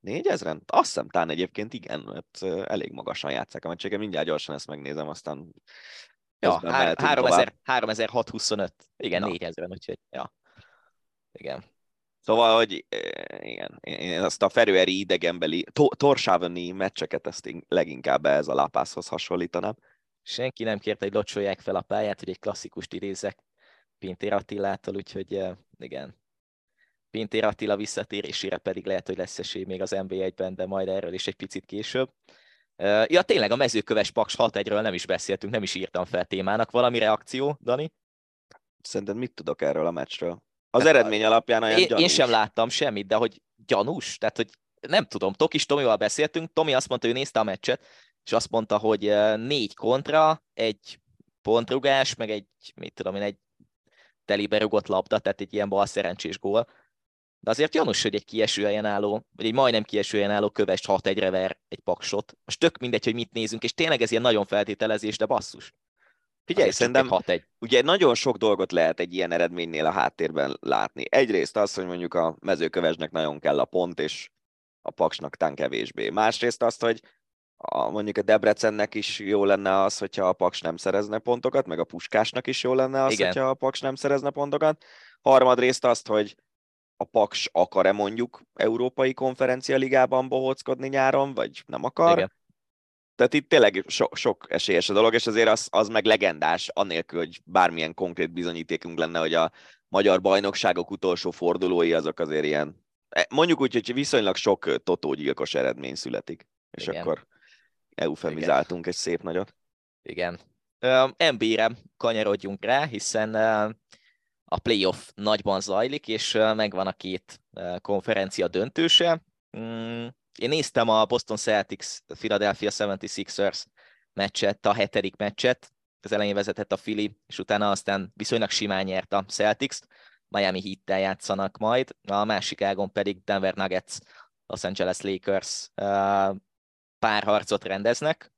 négyezren? Azt hiszem, talán egyébként igen, mert elég magasan játszák a meccséget. Mindjárt gyorsan ezt megnézem, aztán Ja, 3625. Igen, Na. 4000, úgyhogy, ja. Igen. Szóval, hogy igen, én azt a ferőeri idegenbeli, torsávani meccseket ezt leginkább ez a lápászhoz hasonlítanám. Senki nem kérte, hogy locsolják fel a pályát, hogy egy klasszikust idézek Pintér Attilától, úgyhogy igen. Pintér Attila visszatérésére pedig lehet, hogy lesz esély még az NB1-ben, de majd erről is egy picit később. Ja, tényleg a mezőköves Paks 6-1-ről nem is beszéltünk, nem is írtam fel témának. Valami reakció, Dani? Szerinted mit tudok erről a meccsről? Az hát, eredmény alapján olyan én, gyanús. én sem láttam semmit, de hogy gyanús? Tehát, hogy nem tudom, Tokis Tomival beszéltünk, Tomi azt mondta, hogy ő nézte a meccset, és azt mondta, hogy négy kontra, egy pontrugás, meg egy, mit tudom én, egy telibe rugott labda, tehát egy ilyen bal szerencsés gól. De azért gyanús, hogy egy kieső helyen álló, vagy egy majdnem kieső helyen álló kövest 6 1 ver egy paksot. Most tök mindegy, hogy mit nézünk, és tényleg ez ilyen nagyon feltételezés, de basszus. Figyelj, szerintem ugye nagyon sok dolgot lehet egy ilyen eredménynél a háttérben látni. Egyrészt az, hogy mondjuk a mezőkövesnek nagyon kell a pont, és a paksnak tán kevésbé. Másrészt azt, hogy a, mondjuk a Debrecennek is jó lenne az, hogyha a Paks nem szerezne pontokat, meg a Puskásnak is jó lenne az, Igen. hogyha a Paks nem szerezne pontokat. Harmadrészt azt, hogy a Paks akar-e mondjuk Európai Konferencia Ligában bohóckodni nyáron, vagy nem akar. Igen. Tehát itt tényleg so- sok esélyes a dolog, és azért az, az meg legendás, annélkül, hogy bármilyen konkrét bizonyítékunk lenne, hogy a magyar bajnokságok utolsó fordulói azok azért ilyen, e, mondjuk úgy, hogy viszonylag sok totógyilkos eredmény születik, és Igen. akkor eufemizáltunk Igen. egy szép nagyot. Igen. Uh, NBA-re kanyarodjunk rá, hiszen uh, a playoff nagyban zajlik, és megvan a két konferencia döntőse. Mm, én néztem a Boston Celtics Philadelphia 76ers meccset, a hetedik meccset, az elején vezetett a Philly, és utána aztán viszonylag simán nyert a Celtics, Miami Heat-tel játszanak majd, a másik ágon pedig Denver Nuggets, Los Angeles Lakers párharcot rendeznek.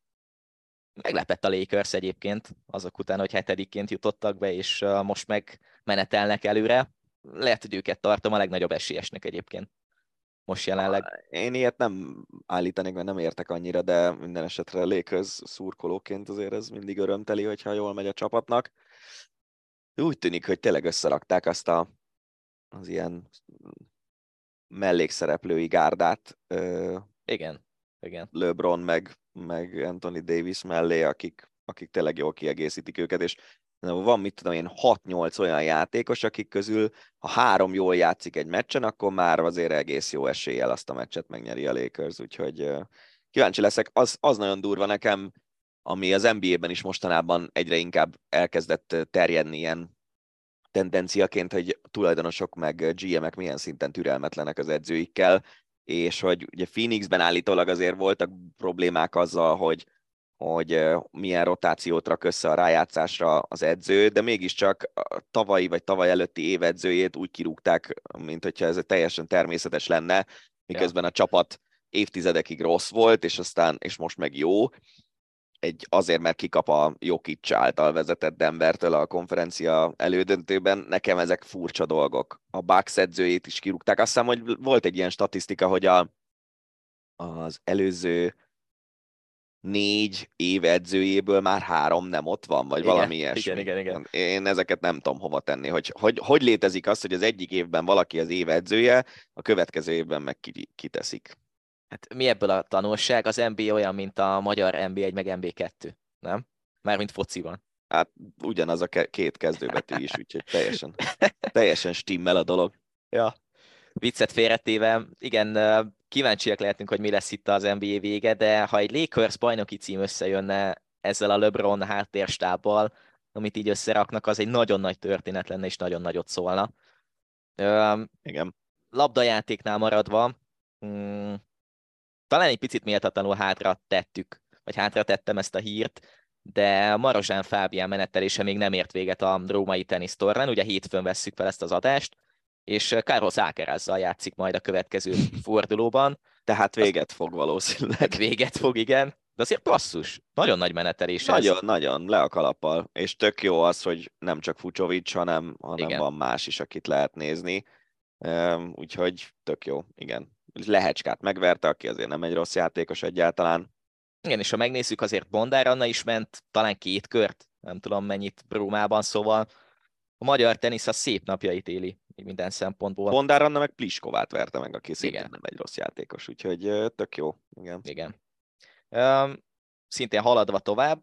Meglepett a Lakers egyébként azok után, hogy hetedikként jutottak be, és most meg menetelnek előre. Lehet, hogy őket tartom a legnagyobb esélyesnek egyébként most jelenleg. Én ilyet nem állítanék, mert nem értek annyira, de minden esetre Lakers szurkolóként azért ez mindig örömteli, hogyha jól megy a csapatnak. Úgy tűnik, hogy tényleg összerakták azt a, az ilyen mellékszereplői gárdát. Igen, igen. LeBron meg, meg Anthony Davis mellé, akik, akik tényleg jól kiegészítik őket, és van, mit tudom én, 6-8 olyan játékos, akik közül, ha három jól játszik egy meccsen, akkor már azért egész jó eséllyel azt a meccset megnyeri a Lakers, úgyhogy kíváncsi leszek. Az, az nagyon durva nekem, ami az NBA-ben is mostanában egyre inkább elkezdett terjedni ilyen tendenciaként, hogy tulajdonosok meg GM-ek milyen szinten türelmetlenek az edzőikkel, és hogy ugye Phoenixben állítólag azért voltak problémák azzal, hogy hogy milyen rotációt rak össze a rájátszásra az edző, de mégiscsak a tavalyi vagy tavaly előtti évedzőjét úgy kirúgták, mint hogyha ez teljesen természetes lenne, miközben a csapat évtizedekig rossz volt, és aztán, és most meg jó. Egy, azért, mert kikap a Jokic által vezetett Denvertől a konferencia elődöntőben, nekem ezek furcsa dolgok. A Bucks edzőjét is kirúgták. Azt hiszem, hogy volt egy ilyen statisztika, hogy a az előző négy év edzőjéből már három nem ott van, vagy Igen, valami ilyesmi. igen, igen, igen. Én ezeket nem tudom hova tenni, hogy, hogy hogy létezik az, hogy az egyik évben valaki az év edzője, a következő évben meg ki- kiteszik. Hát mi ebből a tanulság? Az NBA olyan, mint a magyar NB1 meg NB2, nem? Mármint fociban. Hát ugyanaz a két kezdőbetű is, úgyhogy teljesen, teljesen stimmel a dolog. Ja. Viccet félretéve, igen, kíváncsiak lehetünk, hogy mi lesz itt az NBA vége, de ha egy Lakers bajnoki cím összejönne ezzel a LeBron háttérstábbal, amit így összeraknak, az egy nagyon nagy történet lenne, és nagyon nagyot szólna. Ö, Igen. labdajátéknál maradva, mm, talán egy picit méltatlanul hátra tettük, vagy hátra tettem ezt a hírt, de Marozsán Fábián menetelése még nem ért véget a római tenisztornán, ugye hétfőn vesszük fel ezt az adást, és Carlos Alcarazzal játszik majd a következő fordulóban. Tehát véget fog valószínűleg. Véget fog, igen, de azért passzus, nagyon nagy menetelés ez. Nagyon, nagyon, le a kalappal. És tök jó az, hogy nem csak Fucsovics, hanem, hanem Igen. van más is, akit lehet nézni. Úgyhogy tök jó, igen. Lehecskát megverte, aki azért nem egy rossz játékos egyáltalán. Igen, és ha megnézzük, azért Bondár Anna is ment talán két kört, nem tudom mennyit Rómában, szóval a magyar tenisz a szép napjait éli minden szempontból. Bondár Anna meg Pliskovát verte meg, aki szintén nem egy rossz játékos, úgyhogy tök jó. Igen. Igen. Um, szintén haladva tovább,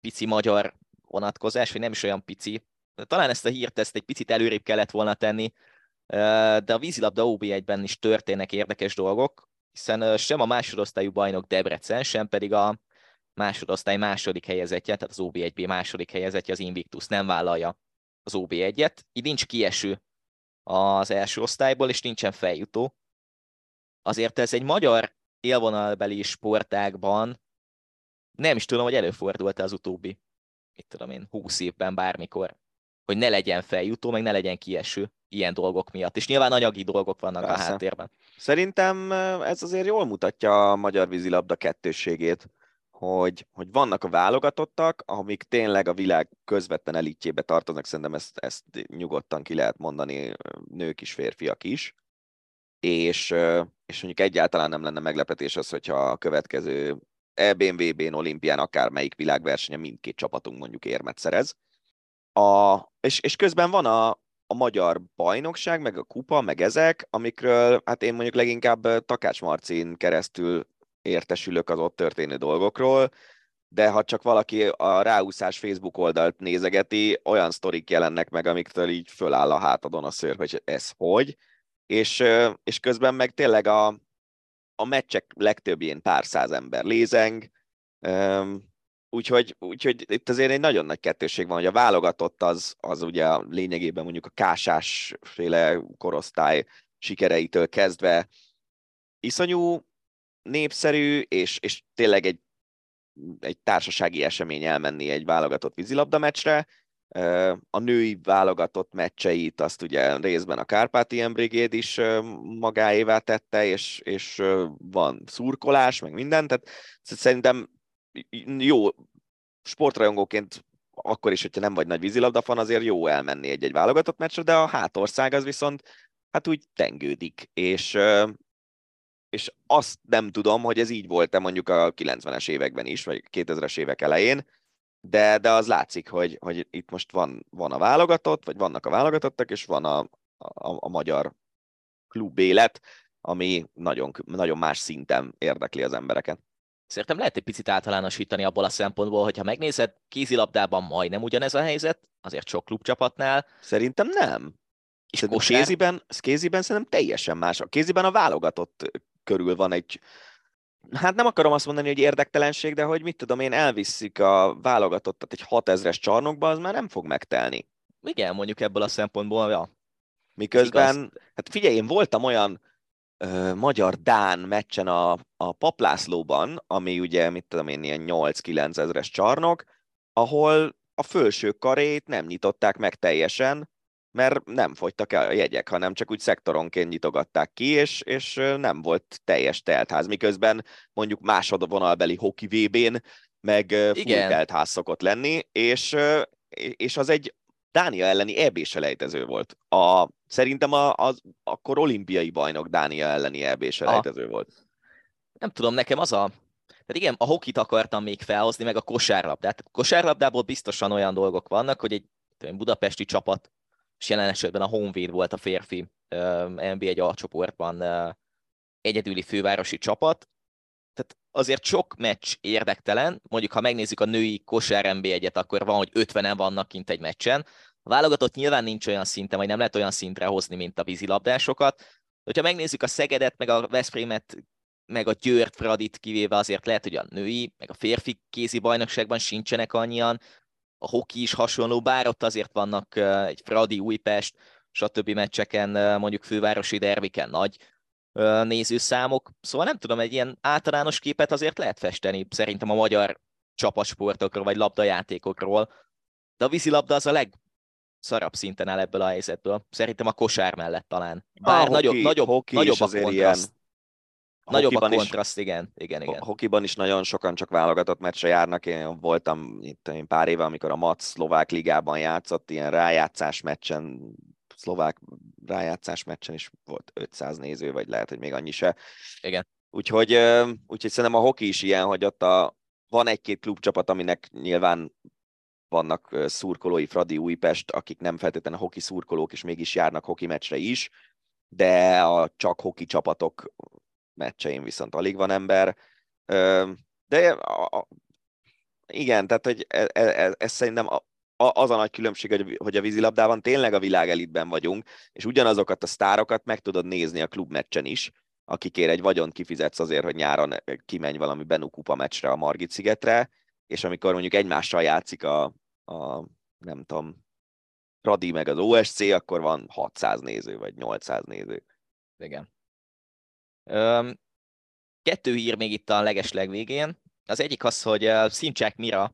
pici magyar vonatkozás, vagy nem is olyan pici. Talán ezt a hírt ezt egy picit előrébb kellett volna tenni, de a vízilabda OB1-ben is történnek érdekes dolgok, hiszen sem a másodosztályú bajnok Debrecen, sem pedig a másodosztály második helyezettje, tehát az OB1B második helyezettje, az Invictus nem vállalja az OB1-et. Így nincs kieső az első osztályból, és nincsen feljutó. Azért ez egy magyar élvonalbeli sportágban nem is tudom, hogy előfordult az utóbbi, mit tudom én, 20 évben bármikor, hogy ne legyen feljutó, meg ne legyen kieső ilyen dolgok miatt. És nyilván anyagi dolgok vannak Persze. a háttérben. Szerintem ö, ez azért jól mutatja a magyar vízilabda kettősségét, hogy, hogy vannak a válogatottak, amik tényleg a világ közvetlen elitjébe tartoznak, szerintem ezt, ezt nyugodtan ki lehet mondani, ö, nők is, férfiak is, és, ö, és mondjuk egyáltalán nem lenne meglepetés az, hogyha a következő EBN, VB-n, olimpián, akármelyik világversenye mindkét csapatunk mondjuk érmet szerez. A, és, és közben van a, a magyar bajnokság, meg a kupa, meg ezek, amikről hát én mondjuk leginkább Takács Marcin keresztül értesülök az ott történő dolgokról, de ha csak valaki a ráúszás Facebook oldalt nézegeti, olyan sztorik jelennek meg, amiktől így föláll a hátadon a szőr, hogy ez hogy, és, és közben meg tényleg a, a meccsek legtöbbjén pár száz ember lézeng, úgyhogy, úgyhogy itt azért egy nagyon nagy kettősség van, hogy a válogatott az, az ugye lényegében mondjuk a kásás féle korosztály sikereitől kezdve iszonyú népszerű, és, és tényleg egy, egy társasági esemény elmenni egy válogatott vízilabda meccsre. A női válogatott meccseit azt ugye részben a Kárpátian Brigade is magáévá tette, és, és van szurkolás, meg minden, tehát szerintem jó sportrajongóként akkor is, hogyha nem vagy nagy vízilabda fan, azért jó elmenni egy-egy válogatott meccsre, de a hátország az viszont hát úgy tengődik, és, és azt nem tudom, hogy ez így volt-e mondjuk a 90-es években is, vagy 2000-es évek elején, de, de az látszik, hogy, hogy itt most van, van a válogatott, vagy vannak a válogatottak, és van a, a, a magyar klub élet, ami nagyon, nagyon más szinten érdekli az embereket. Szerintem lehet egy picit általánosítani abból a szempontból, hogyha megnézed, kézilabdában majdnem ugyanez a helyzet, azért sok klubcsapatnál, Szerintem nem. és kosár, kéziben, kéziben szerintem teljesen más. A kéziben a válogatott körül van egy, hát nem akarom azt mondani, hogy érdektelenség, de hogy mit tudom én, elviszik a válogatottat egy 6000-es csarnokba, az már nem fog megtelni. igen, mondjuk ebből a szempontból, ja. Miközben, hát figyelj, én voltam olyan magyar-dán meccsen a, a Paplászlóban, ami ugye, mit tudom én, ilyen 8-9 ezres csarnok, ahol a felső karét nem nyitották meg teljesen, mert nem fogytak el a jegyek, hanem csak úgy szektoronként nyitogatták ki, és, és nem volt teljes teltház, miközben mondjuk másodvonalbeli hoki VB-n meg full teltház szokott lenni, és, és az egy Dánia elleni EB selejtező volt. A, szerintem a, az akkor olimpiai bajnok Dánia elleni EB selejtező volt. nem tudom, nekem az a... Tehát igen, a hokit akartam még felhozni, meg a kosárlabdát. A kosárlabdából biztosan olyan dolgok vannak, hogy egy budapesti csapat, és jelen esetben a Honvéd volt a férfi NB1 A csoportban egyedüli fővárosi csapat, azért sok meccs érdektelen, mondjuk ha megnézzük a női kosár nb 1 akkor van, hogy 50-en vannak kint egy meccsen, a válogatott nyilván nincs olyan szinten, vagy nem lehet olyan szintre hozni, mint a vízilabdásokat. Hogyha megnézzük a Szegedet, meg a Veszprémet, meg a Győrt, Fradit kivéve azért lehet, hogy a női, meg a férfi kézi bajnokságban sincsenek annyian, a hoki is hasonló, bár ott azért vannak egy Fradi, Újpest, stb. meccseken, mondjuk fővárosi derviken nagy nézőszámok. Szóval nem tudom, egy ilyen általános képet azért lehet festeni szerintem a magyar csapatsportokról, vagy labdajátékokról, de a vízilabda az a legszarabb szinten áll ebből a helyzetből. Szerintem a kosár mellett talán. Bár a nagyobb, hoki, nagyobb, hoki nagyobb a kontraszt. Ilyen. Nagyobb a Hokiban is- kontraszt, igen, igen, igen. A hokiban is nagyon sokan csak válogatott meccsre járnak. Én voltam itt én pár éve, amikor a MAC szlovák ligában játszott, ilyen rájátszás meccsen, szlovák rájátszás meccsen is volt 500 néző, vagy lehet, hogy még annyi se. Igen. Úgyhogy, úgyhogy szerintem a hoki is ilyen, hogy ott a, van egy-két klubcsapat, aminek nyilván vannak szurkolói, Fradi, Újpest, akik nem feltétlenül hoki szurkolók, és mégis járnak hoki meccsre is, de a csak hoki csapatok meccsein viszont alig van ember. De a, a, igen, tehát hogy ez, ez, ez szerintem a- az a nagy különbség, hogy- a vízilabdában tényleg a világ elitben vagyunk, és ugyanazokat a sztárokat meg tudod nézni a klubmeccsen is, akikért egy vagyont kifizetsz azért, hogy nyáron kimenj valami Benú kupa meccsre a Margit szigetre, és amikor mondjuk egymással játszik a, a nem tudom, Radi meg az OSC, akkor van 600 néző, vagy 800 néző. Igen. Öm, kettő hír még itt a legesleg végén. Az egyik az, hogy ö, Szimcsák Mira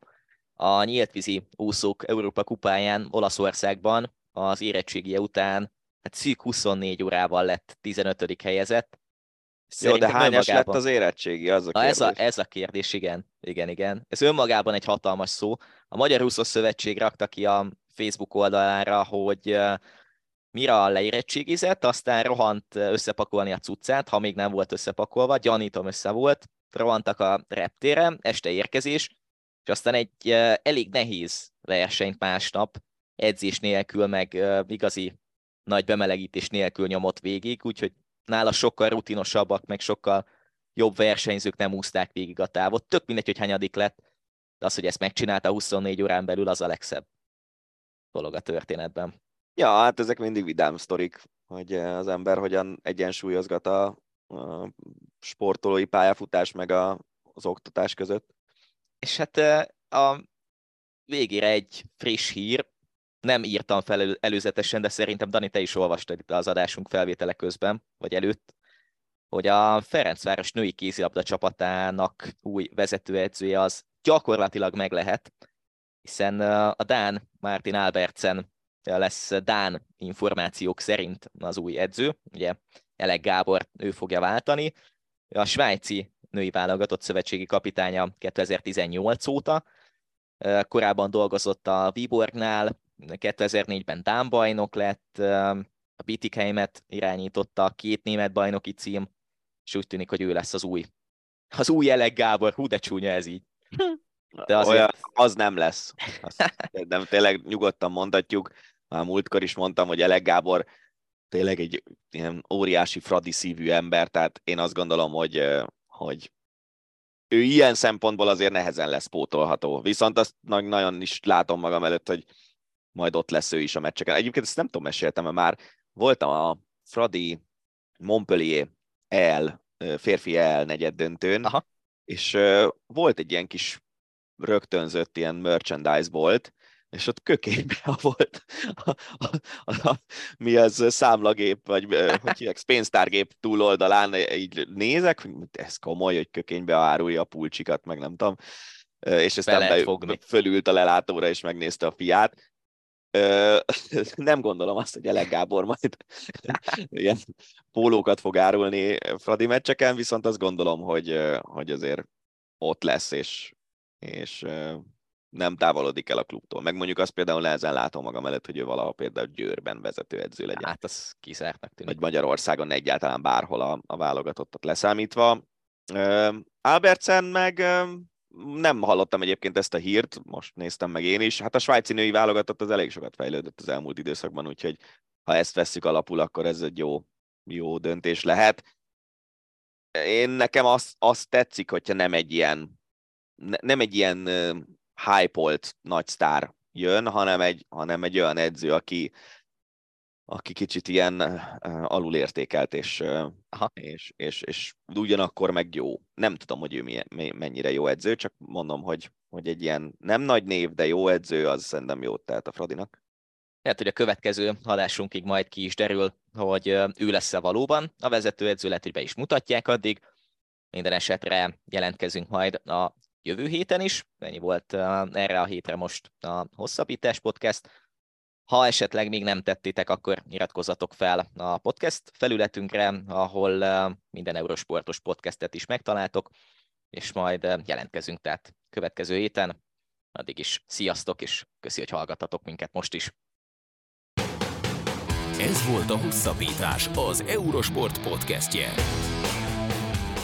a nyíltvízi úszók Európa kupáján Olaszországban az érettségie után hát szűk 24 órával lett 15. helyezett. Jó, de Szerintem hányas lett önmagában- az érettségi? Az a Na ez, a, kérdés. ez a kérdés, igen. Igen, igen. Ez önmagában egy hatalmas szó. A Magyar Úszó Szövetség rakta ki a Facebook oldalára, hogy Mira leérettségizett, aztán rohant összepakolni a cuccát, ha még nem volt összepakolva, gyanítom össze volt, rohantak a reptére, este érkezés, és aztán egy elég nehéz versenyt másnap, edzés nélkül, meg igazi nagy bemelegítés nélkül nyomott végig, úgyhogy nála sokkal rutinosabbak, meg sokkal jobb versenyzők nem úszták végig a távot. Tök mindegy, hogy hányadik lett, de az, hogy ezt megcsinálta 24 órán belül, az a legszebb dolog a történetben. Ja, hát ezek mindig vidám sztorik, hogy az ember hogyan egyensúlyozgat a, a sportolói pályafutás meg a, az oktatás között. És hát a végére egy friss hír, nem írtam fel elő- előzetesen, de szerintem Dani, te is olvastad itt az adásunk felvétele közben, vagy előtt, hogy a Ferencváros női kézilabda csapatának új vezetőedzője az gyakorlatilag meg lehet, hiszen a Dán Martin Albertsen lesz Dán információk szerint az új edző, ugye Elek Gábor ő fogja váltani, a svájci női válogatott szövetségi kapitánya 2018 óta, korábban dolgozott a Viborgnál, 2004-ben Dán bajnok lett, a Bietigheimet irányította, a két német bajnoki cím, és úgy tűnik, hogy ő lesz az új. Az új Elek Gábor, hú de csúnya ez így. De azért- Olyan, az nem lesz. Azt nem tényleg nyugodtan mondhatjuk. Már múltkor is mondtam, hogy Elek Gábor tényleg egy ilyen óriási fradi szívű ember, tehát én azt gondolom, hogy, hogy ő ilyen szempontból azért nehezen lesz pótolható. Viszont azt na- nagyon is látom magam előtt, hogy majd ott lesz ő is a meccseken. Egyébként ezt nem tudom, meséltem, mert már voltam a Fradi Montpellier el, férfi el negyed döntőn, Aha. és volt egy ilyen kis rögtönzött ilyen merchandise bolt, és ott kökényben volt a, a, a, a, mi az számlagép, vagy hogy hívják, pénztárgép túloldalán így nézek, hogy ez komoly, hogy kökénybe árulja a pulcsikat, meg nem tudom. És aztán be, fogni. fölült a lelátóra, és megnézte a fiát. Nem gondolom azt, hogy Elek Gábor majd ilyen pólókat fog árulni Fradi meccseken, viszont azt gondolom, hogy, hogy azért ott lesz, és, és nem távolodik el a klubtól. Meg mondjuk azt például nehezen látom magam előtt, hogy ő valahol például Győrben vezetőedző legyen. Hát az kizártnak tűnik. Vagy Magyarországon egyáltalán bárhol a, a válogatottat leszámítva. Albertsen meg nem hallottam egyébként ezt a hírt, most néztem meg én is. Hát a svájci női válogatott az elég sokat fejlődött az elmúlt időszakban, úgyhogy ha ezt veszük alapul, akkor ez egy jó, jó döntés lehet. Én nekem azt, azt tetszik, hogyha nem egy ilyen nem egy ilyen hype-olt nagy sztár jön, hanem egy, hanem egy olyan edző, aki, aki kicsit ilyen alulértékelt, és, uh, és, és, és ugyanakkor meg jó. Nem tudom, hogy ő milyen, mennyire jó edző, csak mondom, hogy, hogy egy ilyen nem nagy név, de jó edző, az szerintem jót tehet a Fradinak. Lehet, hogy a következő adásunkig majd ki is derül, hogy ő lesz-e valóban a vezetőedző, lehet, hogy be is mutatják addig. Minden esetre jelentkezünk majd a jövő héten is. Ennyi volt erre a hétre most a Hosszabbítás Podcast. Ha esetleg még nem tettétek, akkor iratkozzatok fel a podcast felületünkre, ahol minden Eurosportos podcastet is megtaláltok, és majd jelentkezünk tehát következő héten. Addig is sziasztok, és köszi, hogy hallgattatok minket most is. Ez volt a Hosszabbítás, az Eurosport podcastje.